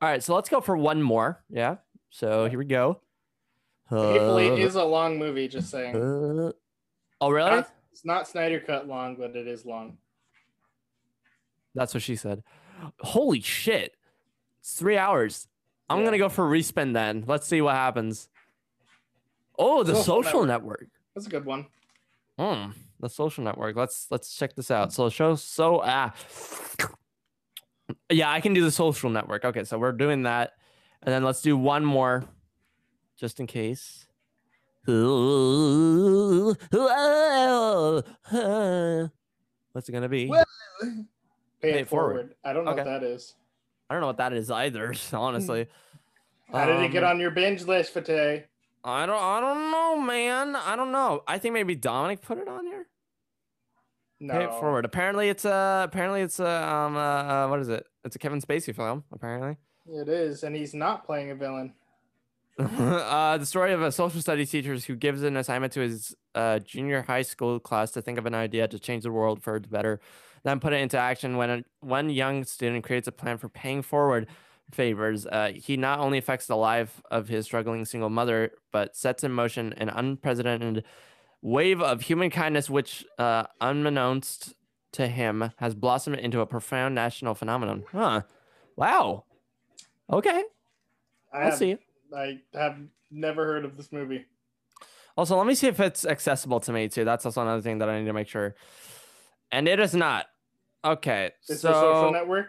Speaker 1: all right. So let's go for one more. Yeah. So here we go.
Speaker 2: Hateful Eight is a long movie. Just saying.
Speaker 1: Uh, oh, really?
Speaker 2: Not- It's not Snyder cut long, but it is long.
Speaker 1: That's what she said. Holy shit. It's three hours. I'm
Speaker 2: Yeah.
Speaker 1: gonna go for respin then. Let's see what happens. Oh, the
Speaker 2: Social
Speaker 1: social network.
Speaker 2: That's a good one.
Speaker 1: Hmm. The social network. Let's let's check this out. So show so ah. Yeah, I can do the social network. Okay, so we're doing that. And then let's do one more just in case. What's it gonna be?
Speaker 2: Well- Pay,
Speaker 1: Pay
Speaker 2: it
Speaker 1: it forward.
Speaker 2: forward. I don't know
Speaker 1: Okay.
Speaker 2: what that is.
Speaker 1: I don't know what that is either, [laughs] honestly.
Speaker 2: How did it get
Speaker 1: Um,
Speaker 2: on your binge list for today?
Speaker 1: I don't I don't know, man. I don't know. I think maybe Dominic put it on here.
Speaker 2: No.
Speaker 1: Pay it forward. Apparently it's a apparently it's a um uh, uh what is it? It's a Kevin Spacey film, apparently.
Speaker 2: It is, and he's not playing a villain. [laughs]
Speaker 1: uh the story of a social studies teacher who gives an assignment to his uh junior high school class to think of an idea to change the world for the better, then put it into action when a, one young student creates a plan for paying forward favors. Uh, he not only affects the life of his struggling single mother, but sets in motion an unprecedented wave of human kindness, which, uh, unbeknownst to him, has blossomed into a profound national phenomenon. Huh. Wow. Okay.
Speaker 2: I
Speaker 1: I'll
Speaker 2: have,
Speaker 1: see.
Speaker 2: I have never heard of this movie.
Speaker 1: Also, let me see if it's accessible to me too. That's also another thing that I need to make sure. And it is not. Okay.
Speaker 2: It's
Speaker 1: so
Speaker 2: the social network.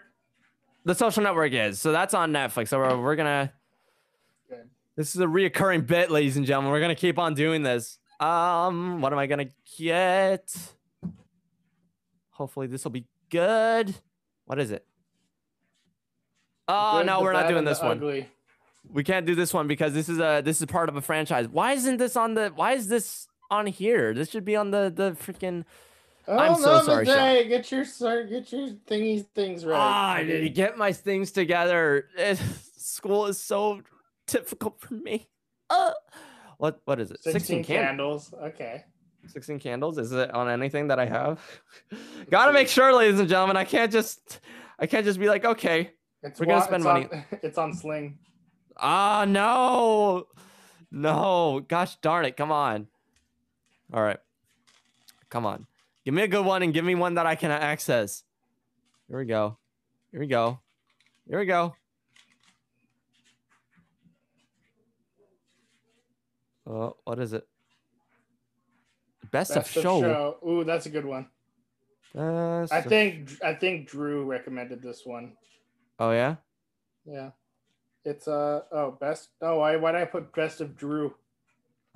Speaker 1: the social network is. So that's on Netflix. So we're, we're gonna.
Speaker 2: Good.
Speaker 1: This is a reoccurring bit, ladies and gentlemen. We're gonna keep on doing this. Um, what am I gonna get? Hopefully this will be good. What is it? Oh
Speaker 2: Good,
Speaker 1: no, we're not doing this one.
Speaker 2: Ugly.
Speaker 1: We can't do this one because this is a this is part of a franchise. Why isn't this on the? Why is this on here? This should be on the the freaking.
Speaker 2: Oh,
Speaker 1: I'm so
Speaker 2: no,
Speaker 1: sorry, Sean.
Speaker 2: Get your sorry, get your thingy things right.
Speaker 1: Ah, I need to get my things together. Eh, School is so difficult for me. Uh, what what is it?
Speaker 2: 16,
Speaker 1: candles.
Speaker 2: candles. Okay.
Speaker 1: 16 candles. Is it on anything that I have? [laughs] Gotta make sure, ladies and gentlemen. I can't just I can't just be like, okay.
Speaker 2: It's
Speaker 1: We're gonna spend
Speaker 2: it's
Speaker 1: money.
Speaker 2: On, [laughs] it's on Sling.
Speaker 1: Ah no. No. Gosh darn it. Come on. All right. Come on. Give me a good one and give me one that I can access. Here we go. Here we go. Here we go. Oh, what is it? Best,
Speaker 2: Best
Speaker 1: of show.
Speaker 2: show. Ooh, that's a good one.
Speaker 1: Best
Speaker 2: I
Speaker 1: of-
Speaker 2: think I think Drew recommended this one.
Speaker 1: Oh yeah.
Speaker 2: Yeah. It's uh oh best oh why why did I put best of Drew? [laughs]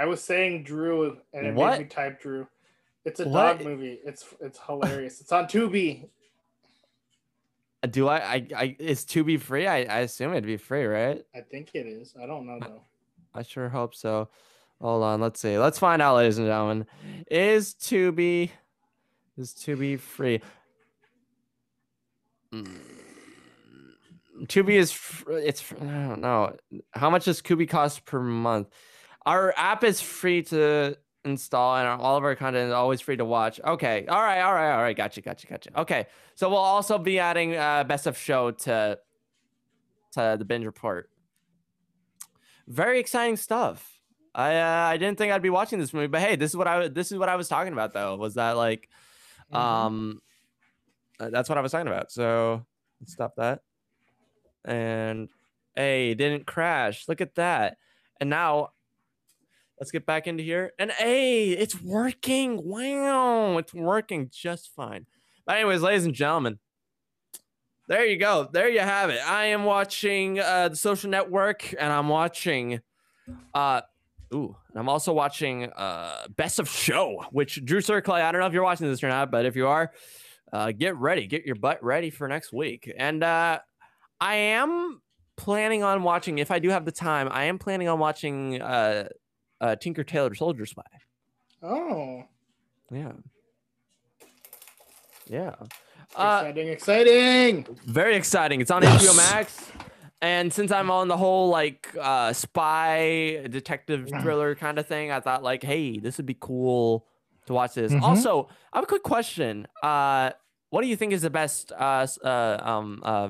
Speaker 2: I was saying Drew and it
Speaker 1: What?
Speaker 2: made me type Drew. It's a
Speaker 1: What?
Speaker 2: dog movie. It's it's hilarious. it's on Tubi.
Speaker 1: Uh, do I? I? I? Is Tubi free? I, I assume it'd be free, right?
Speaker 2: I think it is. I don't know though.
Speaker 1: I sure hope so. Hold on, let's see. Let's find out, ladies and gentlemen. Is Tubi is Tubi free? Mm. Tubi is fr- it's fr- I don't know how much does Tubi cost per month. Our app is free to install, and our, all of our content is always free to watch. Okay, all right, all right, all right. Gotcha, gotcha, gotcha. Okay, so we'll also be adding uh, best of show to to the binge report. Very exciting stuff. I uh, I didn't think I'd be watching this movie, but hey, this is what I this is what I was talking about though. Was that like,
Speaker 2: Mhm.
Speaker 1: um, uh, that's what I was talking about. So let's stop that. And hey, didn't crash. Look at that. And now let's get back into here. And hey, it's working. Wow, it's working just fine. But anyways, ladies and gentlemen, there you go. There you have it. I am watching uh, the Social Network, and I'm watching. Uh, ooh, and I'm also watching uh, Best of Show, which Drew Circlay. I don't know if you're watching this or not, but if you are, uh, get ready, get your butt ready for next week. And uh, I am planning on watching, if I do have the time, I am planning on watching uh, uh, Tinker Tailor Soldier Spy.
Speaker 2: Oh,
Speaker 1: Yeah. Yeah. Uh,
Speaker 2: exciting, exciting.
Speaker 1: very exciting. It's on HBO Max. And since I'm on the whole like uh spy detective thriller kind of thing, I thought like, hey, this would be cool to watch this.
Speaker 2: Mhm.
Speaker 1: Also, I have a quick question. Uh what do you think is the best uh uh um uh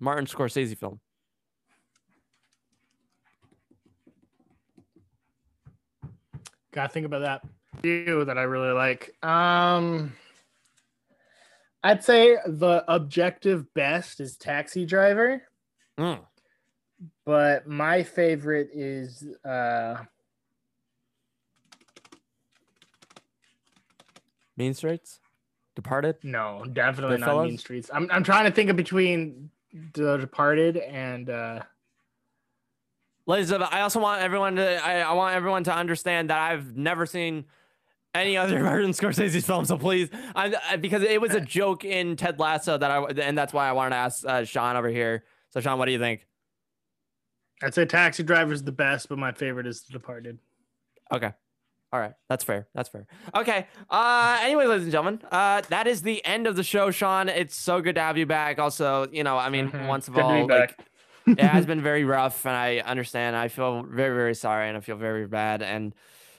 Speaker 1: Martin Scorsese film?
Speaker 2: Gotta think about that. You that I really like. Um, I'd say the objective best is Taxi Driver,
Speaker 1: Mm.
Speaker 2: but my favorite is uh
Speaker 1: Mean Streets, Departed.
Speaker 2: no, definitely not
Speaker 1: Goodfellas?
Speaker 2: Mean Streets. I'm I'm trying to think of between The Departed and uh
Speaker 1: Ladies and gentlemen, I also want everyone to I, I want everyone to understand that I've never seen any other [laughs] Martin Scorsese's film. So please, I, I because it was a [laughs] joke in Ted Lasso that I and that's why I wanted to ask uh, Sean over here. So Sean, what do you think?
Speaker 2: I'd say Taxi Driver is the best, but my favorite is The Departed.
Speaker 1: Okay. All right. That's fair. That's fair. Okay. Uh anyway, ladies and gentlemen, uh that is the end of the show, Sean. It's so good to have you back. Also, you know, I mean,
Speaker 2: Mhm.
Speaker 1: once of
Speaker 2: Good to be
Speaker 1: all,
Speaker 2: back.
Speaker 1: like it has [laughs] been very rough and I understand. I feel very, very sorry and I feel very bad. And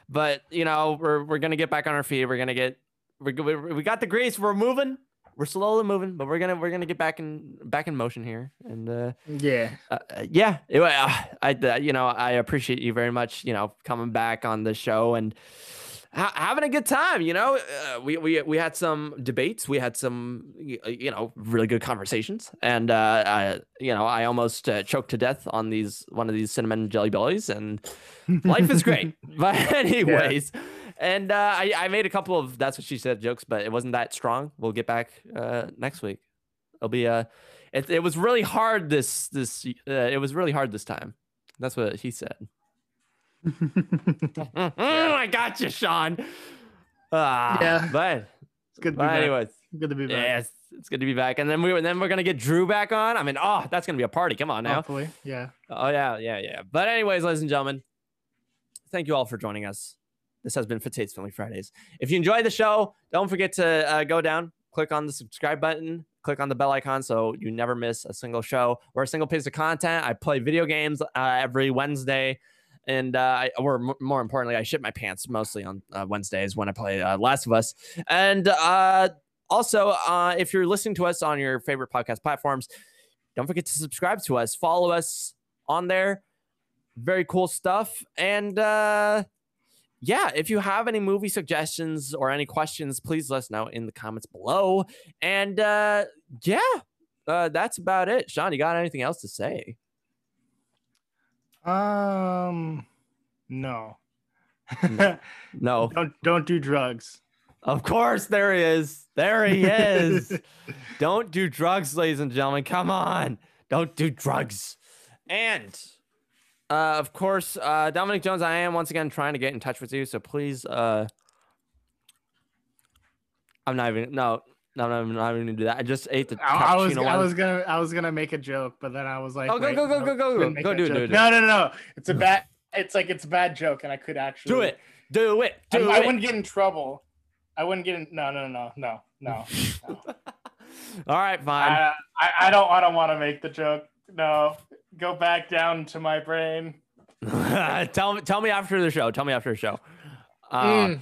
Speaker 1: but you know, we're we're gonna get back on our feet. We're gonna get we we we got the grease. We're moving. We're slowly moving, but we're gonna we're gonna get back in back in motion here. And uh
Speaker 2: Yeah.
Speaker 1: uh, uh, yeah, it, uh, I, uh, you know, I appreciate you very much, you know, coming back on the show and ha- having a good time. You know, uh, we we we had some debates, we had some, uh, you know, really good conversations, and uh, I, you know, I almost uh, choked to death on these one of these cinnamon jelly bellies, and life is great. [laughs] But anyways. And uh, I, I made a couple of that's what she said jokes, but it wasn't that strong. We'll get back uh, next week. It'll be uh, it, it was really hard this this uh, it was really hard this time. That's what he said. [laughs] I got you, Sean. Ah,
Speaker 2: Yeah.
Speaker 1: but,
Speaker 2: It's good to be back.
Speaker 1: anyways,
Speaker 2: Good to be back.
Speaker 1: yes, it's good to be back. And then we then we're gonna get Drew back on. I mean, oh, that's gonna be a party. Come on now.
Speaker 2: Hopefully. Yeah.
Speaker 1: Oh yeah, yeah, yeah. But anyways, ladies and gentlemen, thank you all for joining us. This has been Fateh's Filmy Fridays. If you enjoyed the show, don't forget to uh, go down, click on the subscribe button, click on the bell icon so you never miss a single show or a single piece of content. I play video games uh, every Wednesday. And uh, I, or m- more importantly, I shit my pants mostly on uh, Wednesdays when I play uh, Last of Us. And uh, also, uh, if you're listening to us on your favorite podcast platforms, don't forget to subscribe to us. Follow us on there. Very cool stuff. And uh, yeah, if you have any movie suggestions or any questions, please let us know in the comments below. And uh, yeah, uh, that's about it. Sean, you got anything else to say?
Speaker 2: Um no. [laughs]
Speaker 1: No.
Speaker 2: don't don't do drugs.
Speaker 1: Of course, there he is. There he is. [laughs] Don't do drugs, ladies and gentlemen. Come on. Don't do drugs. And uh, of course, uh, Dominic Jones, I am once again trying to get in touch with you. So please, uh, I'm not even, no, no, no, I'm not even gonna do that. I just ate the
Speaker 2: I, I was I was gonna I was gonna make a joke, but then I was like,
Speaker 1: Oh, go, go, go, go, go, go. Go do it, do it,
Speaker 2: no, no, no. It's a bad. It's like it's a bad joke, and I could actually
Speaker 1: do it. Do it. Do
Speaker 2: I
Speaker 1: it.
Speaker 2: I wouldn't get in trouble. I wouldn't get in. No, no, no, no, no. no. [laughs]
Speaker 1: All right, fine.
Speaker 2: I, I, I don't. I don't want to make the joke. No, go back down to my brain. [laughs]
Speaker 1: tell me, tell me after the show. Tell me after the show. Uh,
Speaker 2: Mm.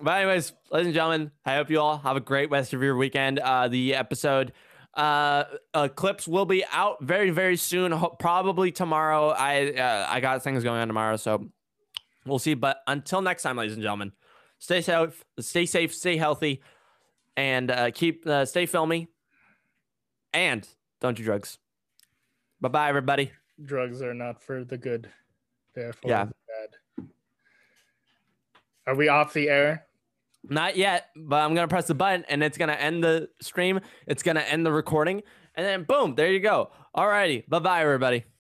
Speaker 1: But anyways, ladies and gentlemen, I hope you all have a great rest of your weekend. Uh, the episode uh, uh, clips will be out very, very soon. Ho- probably tomorrow. I uh, I got things going on tomorrow, so we'll see. But until next time, ladies and gentlemen, stay safe, stay safe, stay healthy, and uh, keep uh, stay filmy, and don't do drugs. Bye bye, everybody.
Speaker 2: Drugs are not for the good. They're for
Speaker 1: Yeah.
Speaker 2: the bad. Are we off the air?
Speaker 1: Not yet, but I'm gonna press the button and it's gonna end the stream. It's gonna end the recording, and then boom, there you go. Alrighty, bye bye, everybody.